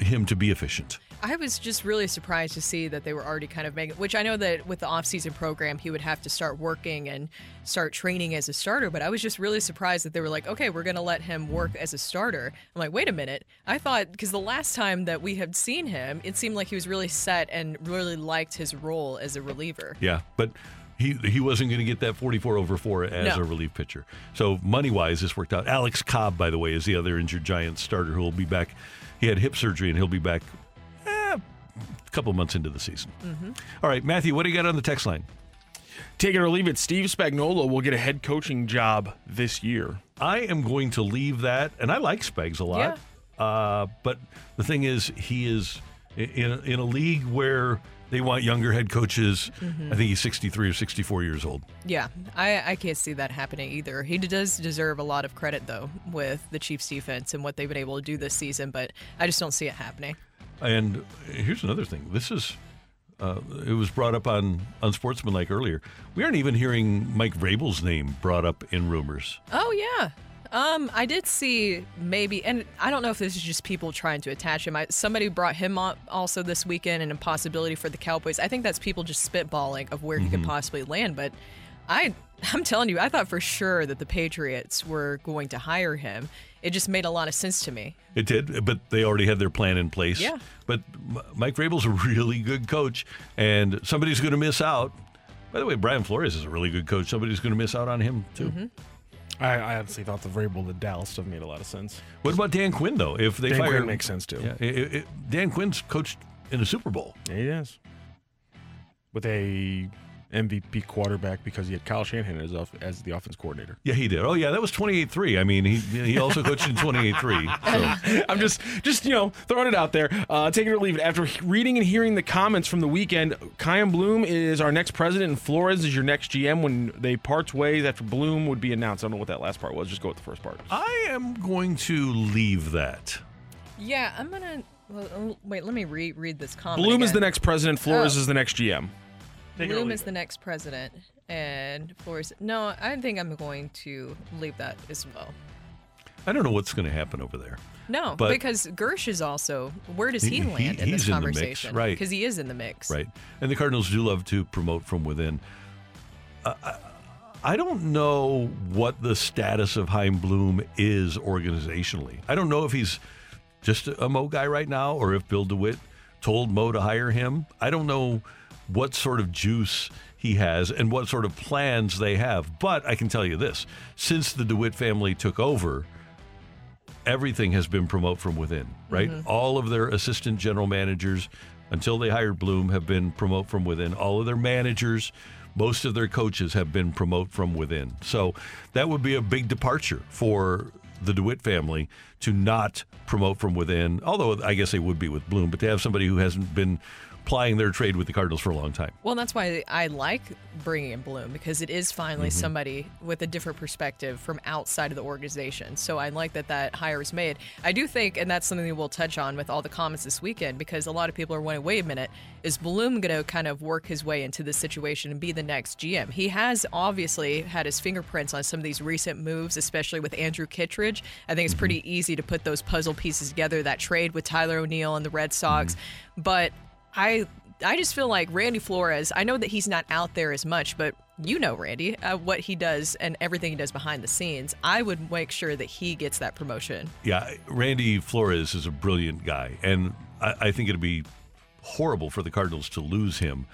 him to be efficient. I was just really surprised to see that they were already kind of making, which I know that with the offseason program, he would have to start working and start training as a starter. But I was just really surprised that they were like, okay, we're going to let him work as a starter. I'm like, wait a minute. I thought, because the last time that we had seen him, it seemed like he was really set and really liked his role as a reliever. Yeah, but he he wasn't going to get that 44 over 4 as No. a relief pitcher. So money-wise this worked out. Alex Cobb by the way is the other injured Giants starter who will be back. He had hip surgery and he'll be back a couple months into the season. Mm-hmm. All right, Matthew, what do you got on the text line? Take it or leave it. Steve Spagnuolo will get a head coaching job this year. I am going to leave that, and I like Spags a lot. Uh, but the thing is, he is in a, in a league where they want younger head coaches. Mhm. I think he's 63 or 64 years old. Yeah, I, I can't see that happening either. He does deserve a lot of credit, though, with the Chiefs' defense and what they've been able to do this season, but I just don't see it happening. And here's another thing. This is. Uh, it was brought up on Unsportsmanlike earlier. We aren't even hearing Mike Vrabel's name brought up in rumors. Oh, yeah. Um, I did see maybe, and I don't know if this is just people trying to attach him. I, somebody brought him up also this weekend and a possibility for the Cowboys. I think that's people just spitballing of where he could Mhm. possibly land. But I, I'm telling you, I thought for sure that the Patriots were going to hire him. It just made a lot of sense to me. It did, but they already had their plan in place. Yeah. But Mike Vrabel's a really good coach, and somebody's going to miss out. By the way, Brian Flores is a really good coach. Somebody's going to miss out on him too. Mm-hmm. I, I honestly thought the Vrabel to Dallas stuff made a lot of sense. What about Dan Quinn though? If they Dan fire Quinn makes sense, too. Yeah, it- it- Dan Quinn's coached in a Super Bowl. Yeah, he is. With a MVP quarterback because he had Kyle Shanahan as, as the offense coordinator. Yeah, he did. Oh yeah, that was 28-3. I mean, he he also coached in 28-3. So. I'm just, just you know, throwing it out there. Uh, take it or leave it. After reading and hearing the comments from the weekend, Chaim Bloom is our next president, and Flores is your next GM. When they part ways after Bloom would be announced, I don't know what that last part was. Just go with the first part. I am going to leave that. Yeah, I'm gonna. Well, oh, wait, let me reread this comment. Bloom is the next president. Flores Oh. is the next GM. Bloom is the next president, and Flores. No, I think I'm going to leave that as well. I don't know what's going to happen over there. No, But- because Girsch is also. Where does he, He- he- land in this he's in mix, conversation? right. Because he is in the mix. Right. And the Cardinals do love to promote from within. Uh, I, I don't know what the status of Chaim Bloom is organizationally. I don't know if he's just a Mo guy right now or if Bill DeWitt told Mo to hire him. I don't know what sort of juice he has and what sort of plans they have. But I can tell you this since the DeWitt family took over, everything has been promote from within, right? Mhm. All of their assistant general managers, until they hired Bloom, have been promote from within. All of their managers, most of their coaches have been promote from within. So that would be a big departure for the DeWitt family to not promote from within. Although I guess they would be with Bloom, but to have somebody who hasn't been plying their trade with the Cardinals for a long time. Well, that's why I like bringing in Bloom because it is finally Mhm. somebody with a different perspective from outside of the organization. So I like that that hire is made. I do think, and that's something that we'll touch on with all the comments this weekend, because a lot of people are wondering, wait a minute, is Bloom going to kind of work his way into this situation and be the next GM? He has obviously had his fingerprints on some of these recent moves, especially with Andrew Kittredge. I think it's pretty easy to put those puzzle pieces together. That trade with Tyler O'Neill and the Red Sox, but I I just feel like Randy Flores. I know that he's not out there as much, but you know Randy, uh, what he does and everything he does behind the scenes. I would make sure that he gets that promotion. Yeah, Randy Flores is a brilliant guy, and I, I think it'd be horrible for the Cardinals to lose him.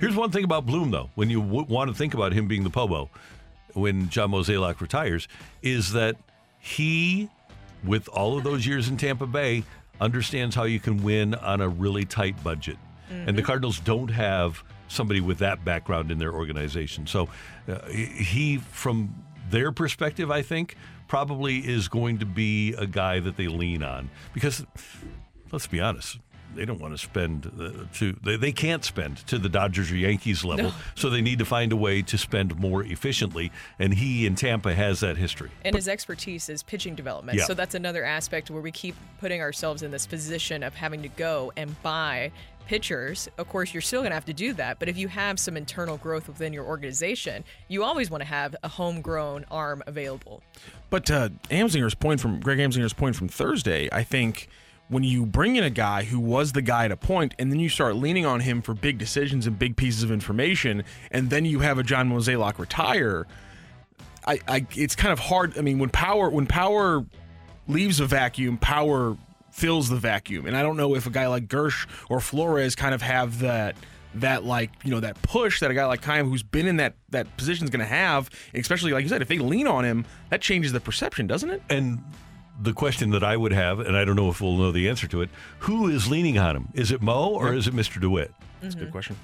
Here's one thing about Bloom, though, when you w- want to think about him being the Pobo when John Mozeliak retires, is that he, with all of those years in Tampa Bay, understands how you can win on a really tight budget. And the. Cardinals don't have somebody with that background in their organization. So uh, he, from their perspective, I think, probably is going to be a guy that they lean on because let's be honest. They don't want to spend uh, to they, they can't spend to the Dodgers or Yankees level, No. so they need to find a way to spend more efficiently. And he in Tampa has that history. And his expertise is pitching development. Yeah. So that's another aspect where we keep putting ourselves in this position of having to go and buy pitchers. Of course, you're still going to have to do that. But if you have some internal growth within your organization, you always want to have a homegrown arm available. But uh, point from Greg Amsinger's point from Thursday, I think when you bring in a guy who was the guy at a point, and then you start leaning on him for big decisions and big pieces of information, and then you have a John Mozeliak retire, I, I it's kind of hard. I mean, when power when power leaves a vacuum, power fills the vacuum, and I don't know if a guy like Girsch or Flores kind of have that that like you know that push that a guy like Chaim who's been in that that position is going to have, especially like you said, if they lean on him, that changes the perception, doesn't it? And the question that I would have, and I don't know if we'll know the answer to it, who is leaning on him? Is it Mo or Yeah. is it Mr. DeWitt? That's a good mm-hmm. question.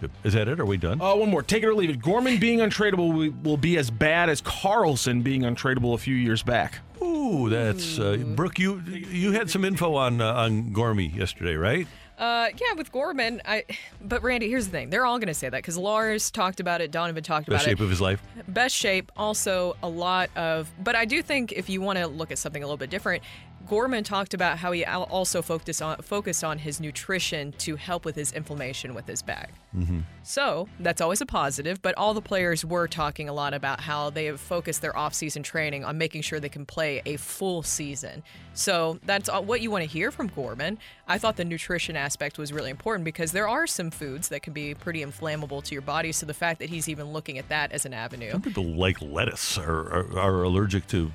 Good. Is that it? Are we done? Uh, one more. Take it or leave it. Gorman being untradeable will, will be as bad as Carlson being untradeable a few years back. Ooh, that's uh, Brooke. You you had some info on uh, on Gormy yesterday, right? Uh, yeah, with Gorman, I. But Randy, here's the thing: they're all going to say that because Lars talked about it, Donovan talked Best about it. Best shape of his life. Best shape, also a lot of. But I do think if you want to look at something a little bit different, Gorman talked about how he also focused on focused on his nutrition to help with his inflammation with his back. Mm-hmm. So that's always a positive, but all the players were talking a lot about how they have focused their off-season training on making sure they can play a full season. So that's all- what you want to hear from Gorman. I thought the nutrition aspect was really important because there are some foods that can be pretty inflammable to your body. So the fact that he's even looking at that as an avenue. Some people like lettuce or are, are allergic to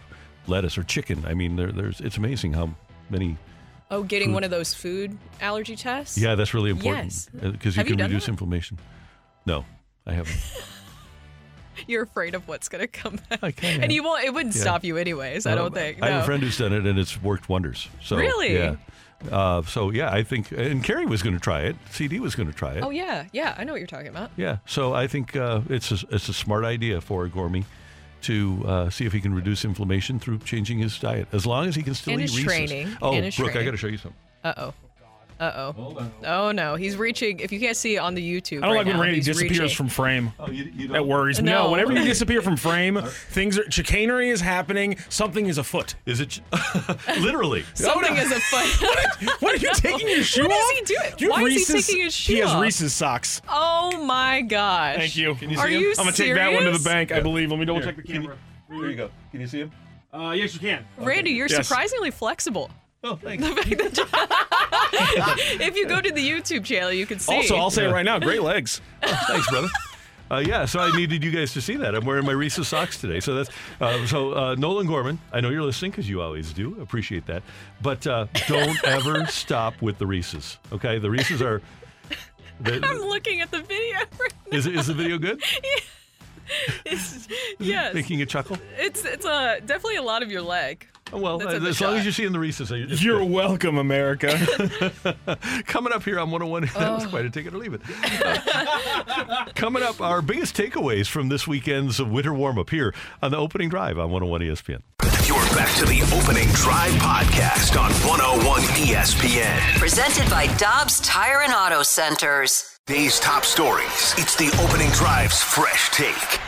lettuce or chicken. I mean, there, there's it's amazing how many. Oh, getting Food. one of those food allergy tests? Yeah, that's really important Yes. because you Have can done reduce that? inflammation. No, I haven't. You're afraid of what's going to come back. And you won't it wouldn't Yeah. stop you anyways, I Uh, don't think. I have a friend who's done it and it's worked wonders. So Really? yeah. Uh, so yeah, I think and Carrie was going to try it. CD was going to try it. Oh yeah, yeah, I know what you're talking about. Yeah. So I think uh, it's a, it's a smart idea for Gormy to uh, see if he can reduce inflammation through changing his diet, as long as he can still And eat his Reese's. training. Oh, And Brooke, I got to show you something. Uh oh. Uh oh. Oh no, he's reaching. If you can't see it on the YouTube, I don't right like when now, Randy disappears reaching. from frame. Oh, you, you That worries me. No. No, whenever you disappear from frame, things are chicanery is happening. Something is afoot. Is it literally? Something is a fun. What are you taking your shoe What off? is he doing? Do you have Why is he taking his shoe He has off? Reese's socks. Oh my gosh. Thank you. Can you Are him? you I'm gonna take that one to the serious? bank. I believe. Let me double Here, check the can you- camera. There you go. Can you see him? Uh, yes, you can. Randy, you're Yes. surprisingly flexible. Oh, thanks. The if you go to the YouTube channel, you can see. Also, I'll say it right now. Great legs. Thanks, brother. Uh, yeah, so I needed you guys to see that. I'm wearing my Reese's socks today. So that's uh, so uh, Nolan Gorman. I know you're listening because you always do. Appreciate that. But uh, don't ever stop with the Reese's. Okay, the Reese's are. I'm looking at the video. Right is is the video good? It's, yes, Making a chuckle. it's it's a definitely a lot of your leg. Oh, well, That's in the as long as you're seeing the Reese's, you're, You're good. welcome, America. Coming up here on 101, that was quite a take it or leave it. Uh, coming up, our biggest takeaways from this weekend's winter warm up here on the opening drive on 101 ESPN. You're back to the opening drive podcast on 101 ESPN. Presented by Dobbs Tire and Auto Centers. Today's top stories. It's the opening drive's fresh take.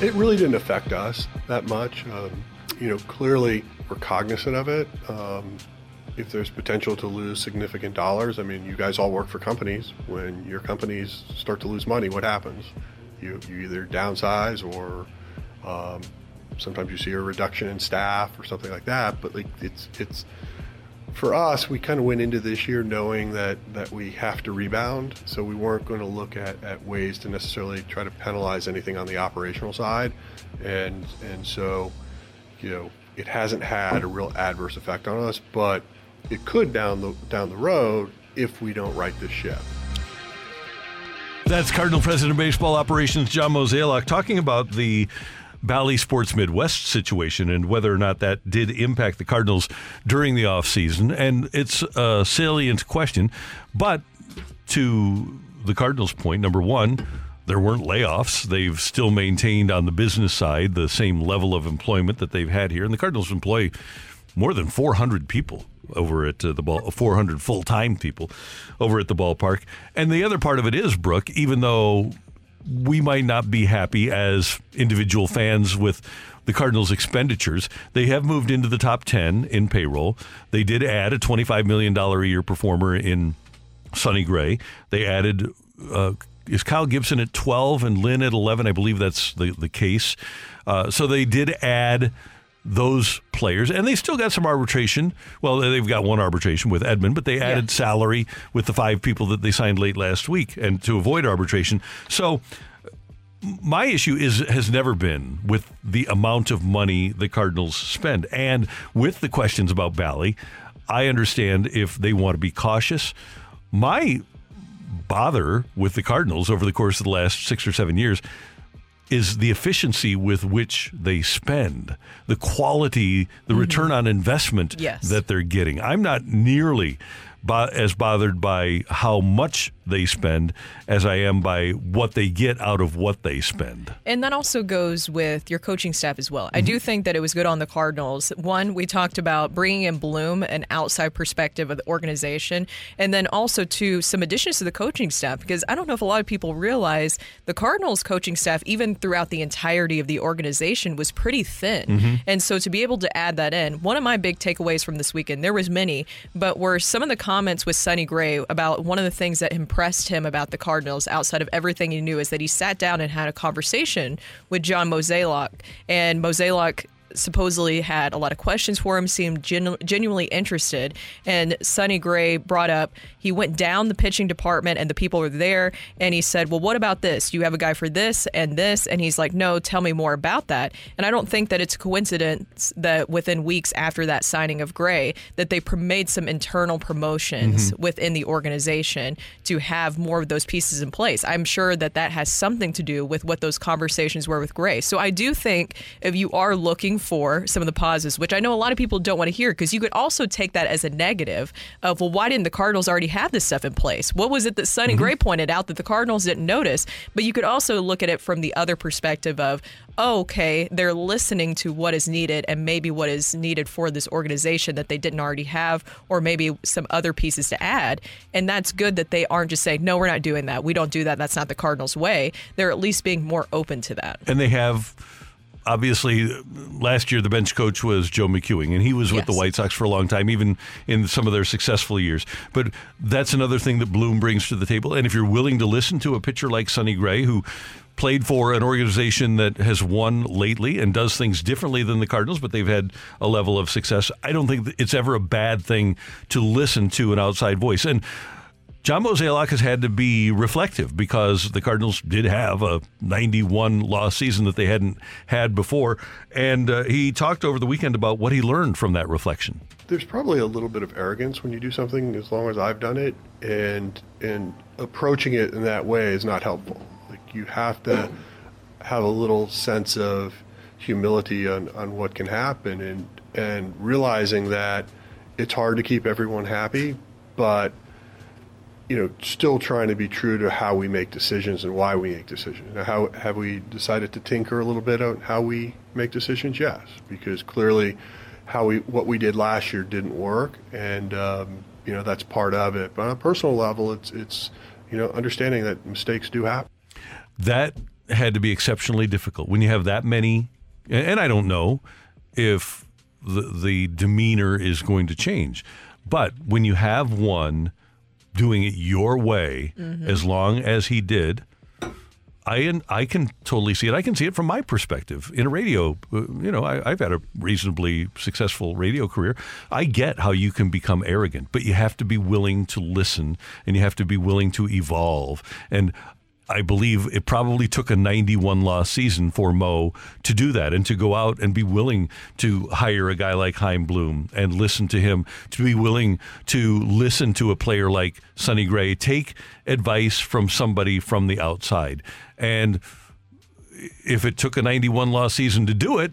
It really didn't affect us that much. Um, you know, clearly we're cognizant of it. Um, if there's potential to lose significant dollars, I mean, you guys all work for companies. When your companies start to lose money, what happens? You, you either downsize or um, sometimes you see a reduction in staff or something like that. But like it's it's for us, we kind of went into this year knowing that, that we have to rebound. So we weren't going to look at, at ways to necessarily try to penalize anything on the operational side. And, and so, you know, it hasn't had a real adverse effect on us, but it could down the, down the road if we don't right this ship. That's Cardinal President of Baseball Operations John Mozeliak talking about the Bally Sports Midwest situation and whether or not that did impact the Cardinals during the offseason. And it's a salient question. But to the Cardinals' point, number one, there weren't layoffs. They've still maintained on the business side the same level of employment that they've had here. And the Cardinals employ more than 400 people over at uh, the ball, 400 full time people over at the ballpark. And the other part of it is, Brooke, even though we might not be happy as individual fans with the Cardinals' expenditures. They have moved into the top 10 in payroll. They did add a $25 million a year performer in Sonny Gray. They added, uh, is Kyle Gibson at 12 and Lynn at 11? I believe that's the, the case. Uh, so they did add those players, and they still got some arbitration. Well, they've got one arbitration with Edman, but they added salary with the five people that they signed late last week, and to avoid arbitration. So my issue is has never been with the amount of money the Cardinals spend, and with the questions about Bally. I understand if they want to be cautious. My bother with the Cardinals over the course of the last six or seven years is the efficiency with which they spend, the quality, the mm-hmm. return on investment Yes. that they're getting. I'm not nearly bo- as bothered by how much they spend as I am by what they get out of what they spend. And that also goes with your coaching staff as well. I do think that it was good on the Cardinals. One, we talked about bringing in Bloom, an outside perspective of the organization, and then also to some additions to the coaching staff because I don't know if a lot of people realize the Cardinals coaching staff, even throughout the entirety of the organization, was pretty thin. Mhm. And so to be able to add that in, one of my big takeaways from this weekend, there was many, but were some of the comments with Sonny Gray about one of the things that impressed him about the Cardinals outside of everything he knew is that he sat down and had a conversation with John Mozeliak. And Mozeliak supposedly had a lot of questions for him, seemed genu- genuinely interested. And Sonny Gray brought up he went down the pitching department and the people were there, and he said, "Well, what about this? You have a guy for this and this?" And he's like, "No, tell me more about that." And I don't think that it's a coincidence that within weeks after that signing of Gray, that they pr- made some internal promotions Mhm. within the organization to have more of those pieces in place. I'm sure that that has something to do with what those conversations were with Gray. So I do think if you are looking for some of the pauses, which I know a lot of people don't want to hear, because you could also take that as a negative of, well, why didn't the Cardinals already have this stuff in place? What was it that Sonny mm-hmm. Gray pointed out that the Cardinals didn't notice? But you could also look at it from the other perspective of, oh, okay, they're listening to what is needed and maybe what is needed for this organization that they didn't already have, or maybe some other pieces to add. And that's good that they aren't just saying, no, we're not doing that. We don't do that. That's not the Cardinals' way. They're at least being more open to that. And they have obviously last year the bench coach was Joe McEwing and he was with the White Sox for a long time even in some of their successful years. But that's another thing that Bloom brings to the table and if you're willing to listen to a pitcher like Sonny Gray who played for an organization that has won lately and does things differently than the Cardinals but they've had a level of success. I don't think it's ever a bad thing to listen to an outside voice. And John Mozeliak has had to be reflective because the Cardinals did have a 91 loss season that they hadn't had before. And uh, he talked over the weekend about what he learned from that reflection. There's probably a little bit of arrogance when you do something as long as I've done it, and and approaching it in that way is not helpful. Like you have to have a little sense of humility on, on what can happen and and realizing that it's hard to keep everyone happy, but you know, still trying to be true to how we make decisions and why we make decisions. Now, how have we decided to tinker a little bit on how we make decisions? Yes, because clearly, how we what we did last year didn't work, and um, you know that's part of it. But on a personal level, it's it's you know understanding that mistakes do happen. That had to be exceptionally difficult when you have that many. And I don't know if the, the demeanor is going to change, but when you have one doing it your way, Mhm. as long as he did, I I can totally see it. I can see it from my perspective in a radio. uh, You know, I, I've had a reasonably successful radio career. I get how you can become arrogant, but you have to be willing to listen and you have to be willing to evolve. And I believe it probably took a 91 loss season for Mo to do that and to go out and be willing to hire a guy like Chaim Bloom and listen to him, to be willing to listen to a player like Sonny Gray, take advice from somebody from the outside. And if it took a 91 loss season to do it,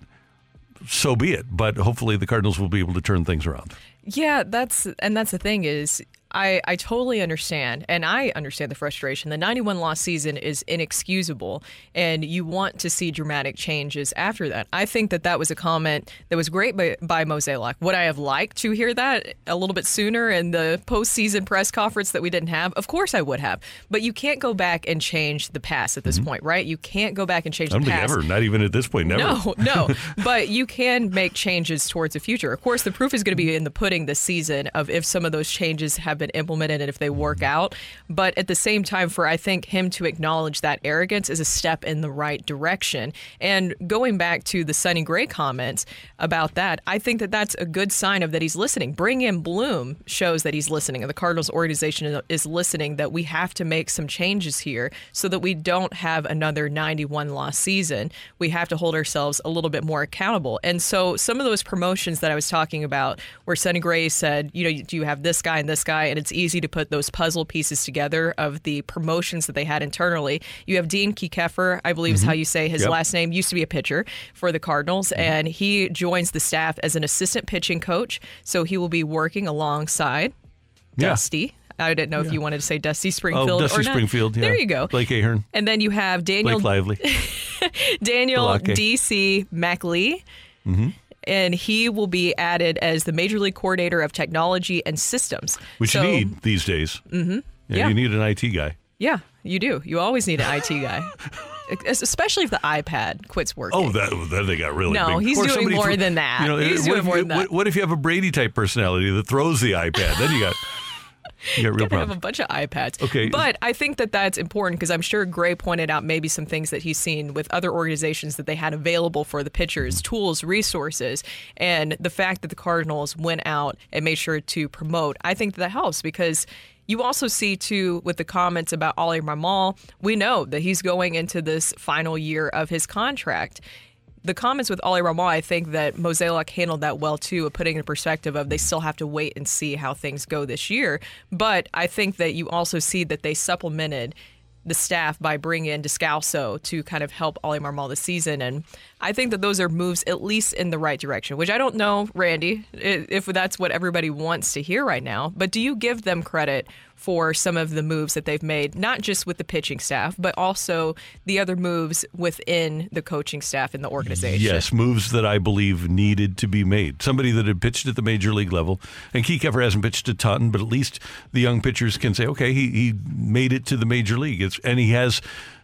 so be it. But hopefully the Cardinals will be able to turn things around. Yeah, that's and that's the thing is I, I totally understand, and I understand the frustration. The 91 loss season is inexcusable, and you want to see dramatic changes after that. I think that that was a comment that was great by, by Mozeliak. Would I have liked to hear that a little bit sooner in the postseason press conference that we didn't have? Of course I would have. But you can't go back and change the past at this point, right? You can't go back and change Mm-hmm. I don't the think past. ever, not even at this point, never. No, no. but you can make changes towards the future. Of course, the proof is going to be in the pudding this season of if some of those changes have been implemented and if they work mm-hmm. out. But at the same time, for I think him to acknowledge that arrogance is a step in the right direction. And going back to the Sonny Gray comments about that, I think that that's a good sign of that he's listening. Bring in Bloom shows that he's listening, and the Cardinals organization is listening. That we have to make some changes here so that we don't have another 91 loss season. We have to hold ourselves a little bit more accountable. And so some of those promotions that I was talking about, where Sonny Gray said, you know, do you have this guy and this guy, and it's easy to put those puzzle pieces together of the promotions that they had internally. You have Dean Kiekhefer, I believe is Mhm. how you say his Yep. last name, used to be a pitcher for the Cardinals, and he joins the staff as an assistant pitching coach. So he will be working alongside Yeah. Dusty. I didn't know if you wanted to say Dusty Springfield oh, Dusty or not. Springfield. Yeah. There you go. Blake Ahern. And then you have Daniel Blake Lively. Daniel DC MacLee. hmm And he will be added as the Major League Coordinator of Technology and Systems. Which So- you need these days. Mhm. Yeah, Yeah. You need an IT guy. Yeah, you do. You always need an IT guy, especially if the iPad quits working. Oh, that, that they got really No, big. he's doing more threw- than that. You know, He's doing if, more than that. What, what if you have a Brady type personality that throws the iPad? Then you got you got real Gonna have a bunch of iPads. Okay. But I think that that's important because I'm sure Gray pointed out maybe some things that he's seen with other organizations that they had available for the pitchers, mm-hmm. tools, resources, and the fact that the Cardinals went out and made sure to promote. I think that, that helps because you also see too with the comments about Oli Marmol, we know that he's going into this final year of his contract the comments with Oli Marmol, I think that Mozeliak handled that well too, of putting in perspective of they still have to wait and see how things go this year. But I think that you also see that they supplemented the staff by bringing in Descalso to kind of help Oli Marmol this season. And I think that those are moves at least in the right direction, which I don't know, Randy, if that's what everybody wants to hear right now. But do you give them credit for some of the moves that they've made, not just with the pitching staff, but also the other moves within the coaching staff in the organization? Yes, moves that I believe needed to be made. Somebody that had pitched at the major league level, and Kiekhefer hasn't pitched a ton, but at least the young pitchers can say, okay, he, he made it to the major league, it's, and he has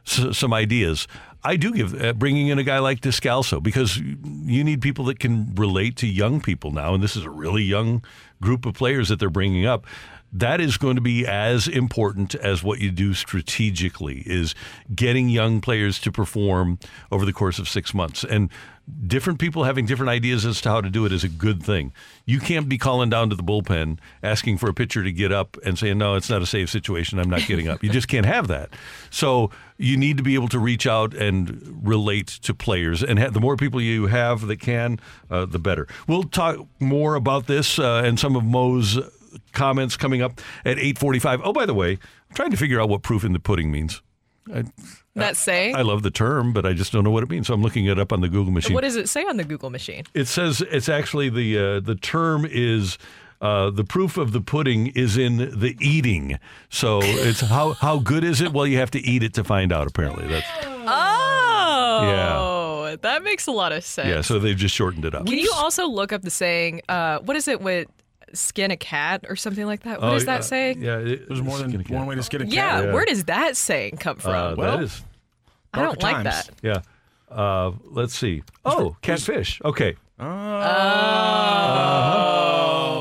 s- some ideas. I do give uh, bringing in a guy like Descalso because you need people that can relate to young people now, and this is a really young group of players that they're bringing up that is going to be as important as what you do strategically is getting young players to perform over the course of six months. And different people having different ideas as to how to do it is a good thing. You can't be calling down to the bullpen asking for a pitcher to get up and saying no it's not a safe situation. I'm not getting up. You just can't have that. So you need to be able to reach out and relate to players. And the more people you have that can uh, the better. We'll talk more about this uh, and some of mo's comments coming up at 8:45. Oh, by the way, I'm trying to figure out what proof in the pudding means. I, That saying? I love the term, but I just don't know what it means. So I'm looking it up on the Google machine. What does it say on the Google machine? It says it's actually the uh, the term is uh, the proof of the pudding is in the eating. So it's how how good is it? Well, you have to eat it to find out. Apparently, that's Oh, yeah. that makes a lot of sense. yeah. So they've just shortened it up. Can you also look up the saying? Uh, what is it with skin a cat or something like that? What Oh, does that uh, say? Yeah, it, There's more than one way to skin a cat. Yeah, where does that saying come from? Uh, Well, that is I don't like that. Yeah. Uh, let's see. Oh, catfish. Okay. Oh,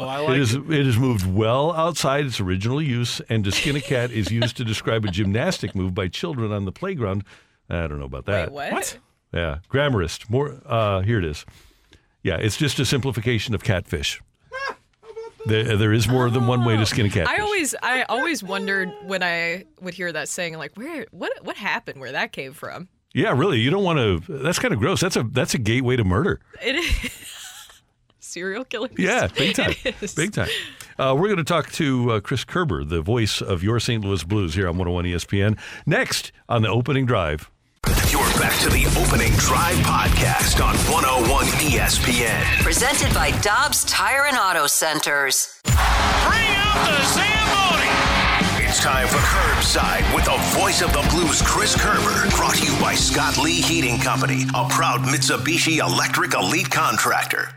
I like it is. It has moved well outside its original use, and to skin a cat is used to describe a gymnastic move by children on the playground. I don't know about that. Wait, what? Yeah, grammarist. More. Uh, here it is. Yeah, it's just a simplification of catfish. There, there is more than one way to skin a catfish. I always, I always wondered when I would hear that saying, like, where, what, what happened? Where that came from? yeah, really. You don't want to. That's kind of gross. That's a that's a gateway to murder. It is serial killer. Yeah, big time. Big time. Uh, we're going to talk to uh, Chris Kerber, the voice of your St. Louis Blues here on 101 ESPN. Next on the opening drive. You're back to the opening drive podcast on 101 ESPN. Presented by Dobbs Tire and Auto Centers. Bring out the Zamboni! It's time for Curbside with the voice of the blues, Chris Kerber. Brought to you by Scott Lee Heating Company, a proud Mitsubishi Electric Elite contractor.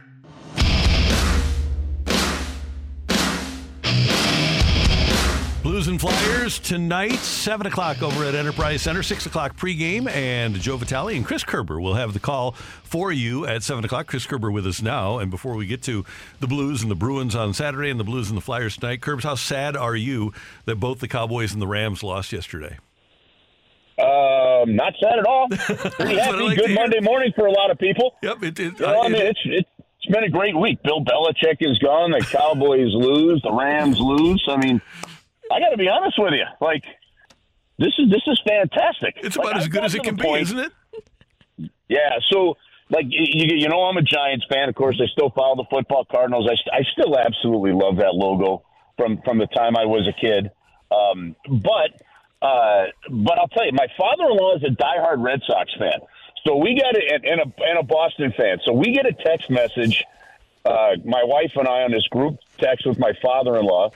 Blues and Flyers tonight, 7 o'clock over at Enterprise Center, 6 o'clock pregame, and Joe Vitale and Chris Kerber will have the call for you at 7 o'clock. Chris Kerber with us now. And before we get to the Blues and the Bruins on Saturday and the Blues and the Flyers tonight, Kerbs, how sad are you that both the Cowboys and the Rams lost yesterday? Um, not sad at all. Pretty That's what I happy. like Good. Monday morning for a lot of people. Yep, it, it, You know, I mean, it's it's it's been a great week. Bill Belichick is gone. The Cowboys lose. The Rams lose. I mean, I got to be honest with you. Like, this is this is fantastic. It's Like, about as I've good as it can be, point- isn't it? Yeah. So, like, you, you know, I'm a Giants fan. Of course, I still follow the football Cardinals. I, I still absolutely love that logo from from the time I was a kid. Um, but uh, but I'll tell you, my father-in-law is a diehard Red Sox fan. So we got it, and, and a and a Boston fan. So we get a text message. Uh, my wife and I on this group text with my father-in-law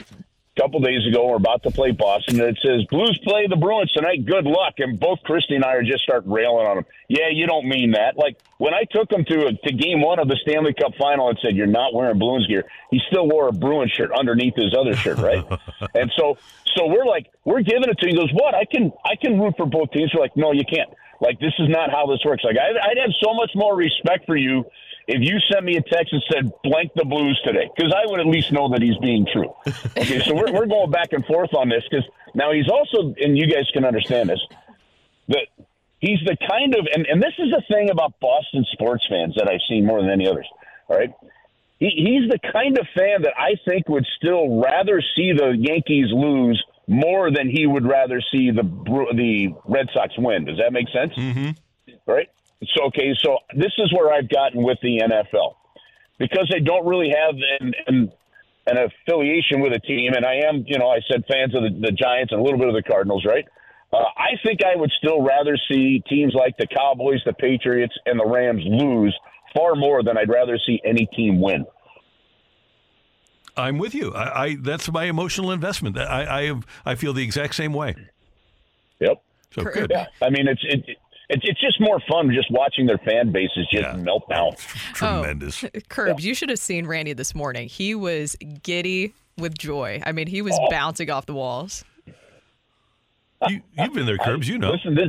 couple days ago. We're about to play Boston, and it says Blues play the Bruins tonight. Good luck. And both Christy and I are just start railing on them. Yeah, you don't mean that. Like when I took him to to game one of the Stanley Cup final and said you're not wearing Bruins gear, he still wore a Bruins shirt underneath his other shirt, right? and so so we're like we're giving it to him. He goes, what? I can I can root for both teams. We're like, no, you can't. Like this is not how this works. Like I, I'd have so much more respect for you if you sent me a text and said blank the Blues today, because I would at least know that he's being true. Okay, so we're we're going back and forth on this because now he's also, and you guys can understand this, that he's the kind of, and, and this is the thing about Boston sports fans that I've seen more than any others. All right. He, he's the kind of fan that I think would still rather see the Yankees lose more than he would rather see the the Red Sox win. Does that make sense? Mm-hmm. Right. So okay, so this is where I've gotten with the NFL because they don't really have an, an, an affiliation with a team, and I am, you know, I said fans of the, the Giants and a little bit of the Cardinals, right? Uh, I think I would still rather see teams like the Cowboys, the Patriots, and the Rams lose far more than I'd rather see any team win. I'm with you. I, I that's my emotional investment. I, I have I feel the exact same way. Yep. So good. Yeah. I mean, it's it, it's it's just more fun just watching their fan bases just melt down. Tremendous. Oh, Curbs, you should have seen Randy this morning. He was giddy with joy. I mean, he was Oh. bouncing off the walls. You, you've been there, Curbs. You know. Listen, this.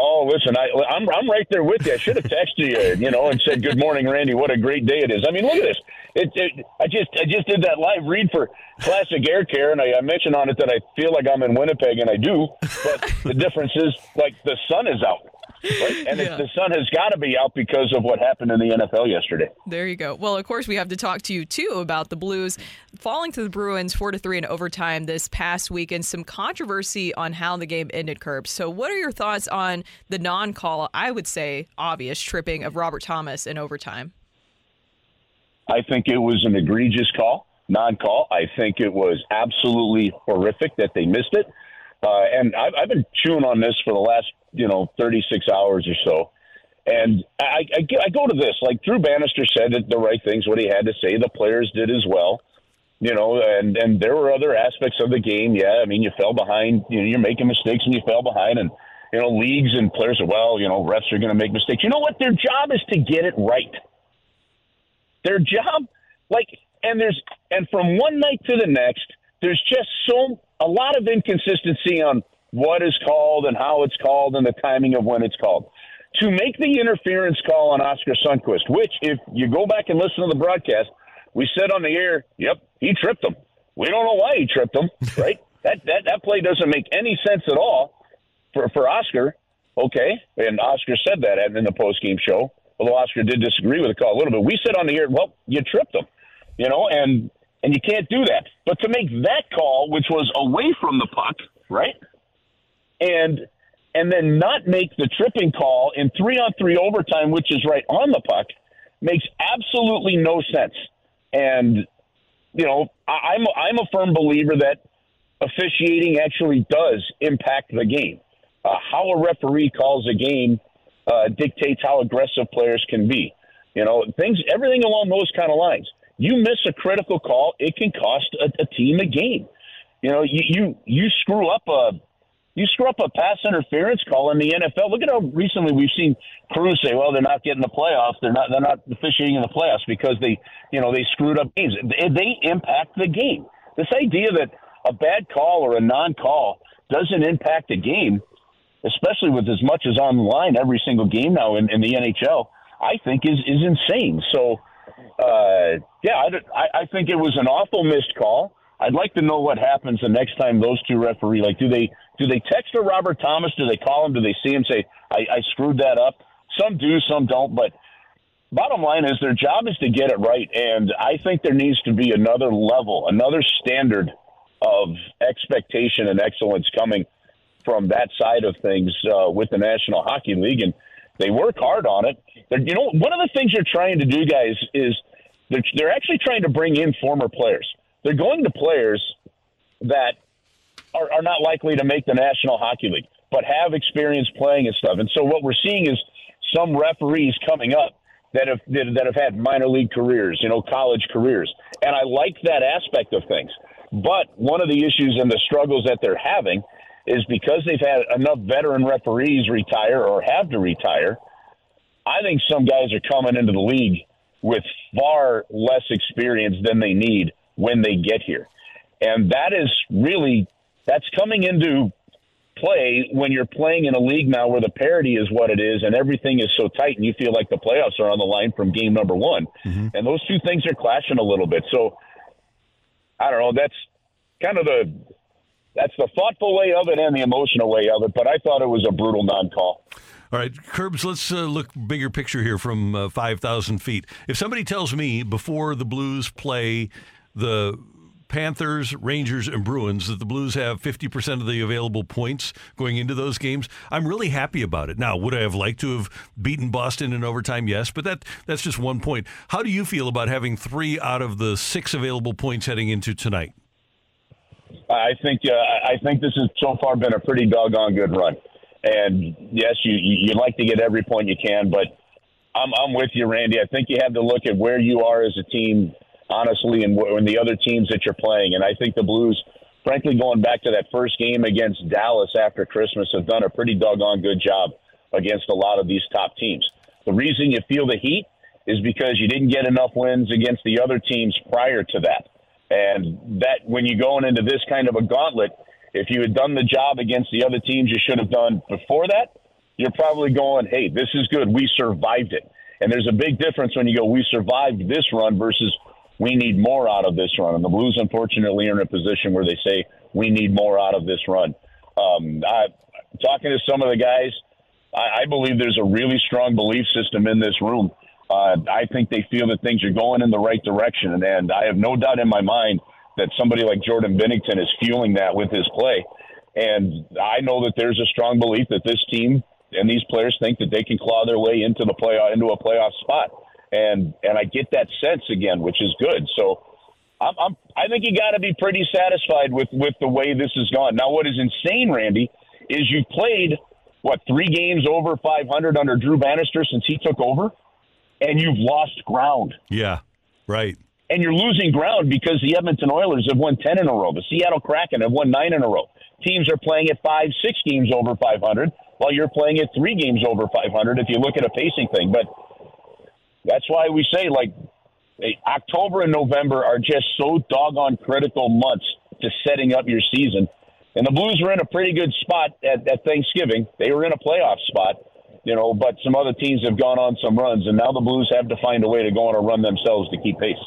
Oh, listen, I, I'm I'm right there with you. I should have texted you, you know, and said, "Good morning, Randy. What a great day it is." I mean, look at this. It, it, I just I just did that live read for Classic Air Care, and I, I mentioned on it that I feel like I'm in Winnipeg, and I do. But the difference is, like, the sun is out, right? and Yeah. the sun has got to be out because of what happened in the NFL yesterday. There you go. Well, of course, we have to talk to you too about the Blues falling to the Bruins four to three in overtime this past week, and some controversy on how the game ended. Curbs. So, what are your thoughts on the non-call? I would say obvious tripping of Robert Thomas in overtime. I think it was an egregious call, non-call. I think it was absolutely horrific that they missed it. Uh, and I've, I've been chewing on this for the last, you know, 36 hours or so. And I, I, I go to this, like Drew Bannister said the right things, what he had to say. The players did as well, you know, and, and there were other aspects of the game. Yeah, I mean, you fell behind, you know, you're making mistakes and you fell behind. And, you know, leagues and players are, well, you know, refs are going to make mistakes. You know what? Their job is to get it right their job like and there's and from one night to the next there's just so a lot of inconsistency on what is called and how it's called and the timing of when it's called. To make the interference call on Oskar Sundqvist which if you go back and listen to the broadcast we said on the air yep he tripped him. We don't know why he tripped him right? That that that play doesn't make any sense at all for for Oskar okay? And Oskar said that in the post game show although Oskar did disagree with the call a little bit. We said on the air, well, you tripped him, you know, and and you can't do that. But to make that call, which was away from the puck, right, and and then not make the tripping call in three on three overtime, which is right on the puck, makes absolutely no sense. And you know, I, I'm I'm a firm believer that officiating actually does impact the game. Uh, how a referee calls a game uh, dictates how aggressive players can be. You know, things, everything along those kind of lines. You miss a critical call, it can cost a, a team a game. You know, you, you you screw up a you screw up a pass interference call in the NFL. Look at how recently we've seen crews say, "Well, they're not getting the playoffs. They're not they're not officiating in the playoffs because they you know they screwed up games. They, impact the game. This idea that a bad call or a non-call doesn't impact a game especially with as much as on the line every single game now in, in the NHL, I think is is insane. So, uh, yeah, I, I think it was an awful missed call. I'd like to know what happens the next time those two referee like do they do they text a Robert Thomas? Do they call him? Do they see him say I, I screwed that up? Some do, some don't. But bottom line is their job is to get it right, and I think there needs to be another level, another standard of expectation and excellence coming from that side of things uh, with the National Hockey League, and they work hard on it. They're, you know, one of the things they're trying to do, guys, is they're, they're actually trying to bring in former players. They're going to players that are, are not likely to make the National Hockey League, but have experience playing and stuff. And so what we're seeing is some referees coming up that have that, that have had minor league careers, you know, college careers, and I like that aspect of things. But one of the issues and the struggles that they're having is because they've had enough veteran referees retire or have to retire. I think some guys are coming into the league with far less experience than they need when they get here. And that is really that's coming into play when you're playing in a league now where the parity is what it is and everything is so tight and you feel like the playoffs are on the line from game number one. Mm-hmm. And those two things are clashing a little bit. So I don't know, that's kind of the that's the thoughtful way of it and the emotional way of it, but I thought it was a brutal non call. All right, Curbs, let's uh, look bigger picture here from uh, 5,000 feet. If somebody tells me before the Blues play the Panthers, Rangers, and Bruins that the Blues have 50% of the available points going into those games, I'm really happy about it. Now, would I have liked to have beaten Boston in overtime? Yes, but that that's just one point. How do you feel about having three out of the six available points heading into tonight? I think uh, I think this has so far been a pretty doggone good run. And yes, you you like to get every point you can, but I'm I'm with you, Randy. I think you have to look at where you are as a team, honestly, and, and the other teams that you're playing. And I think the Blues, frankly, going back to that first game against Dallas after Christmas, have done a pretty doggone good job against a lot of these top teams. The reason you feel the heat is because you didn't get enough wins against the other teams prior to that. And that when you're going into this kind of a gauntlet, if you had done the job against the other teams you should have done before that, you're probably going, hey, this is good. We survived it. And there's a big difference when you go, we survived this run versus we need more out of this run. And the Blues, unfortunately, are in a position where they say, we need more out of this run. Um, I, talking to some of the guys, I, I believe there's a really strong belief system in this room. Uh, I think they feel that things are going in the right direction. And, and I have no doubt in my mind that somebody like Jordan Binnington is fueling that with his play. And I know that there's a strong belief that this team and these players think that they can claw their way into the play into a playoff spot. And and I get that sense again, which is good. So I'm, I'm I think you got to be pretty satisfied with with the way this has gone. Now, what is insane, Randy, is you've played what three games over 500 under Drew Bannister since he took over, and you've lost ground. Yeah, right and you're losing ground because the Edmonton Oilers have won 10 in a row. The Seattle Kraken have won nine in a row. Teams are playing at five, six games over 500, while you're playing at three games over 500 if you look at a pacing thing. But that's why we say, like, eh, October and November are just so doggone critical months to setting up your season. And the Blues were in a pretty good spot at, at Thanksgiving. They were in a playoff spot you know, but some other teams have gone on some runs, and now the Blues have to find a way to go on a run themselves to keep pace.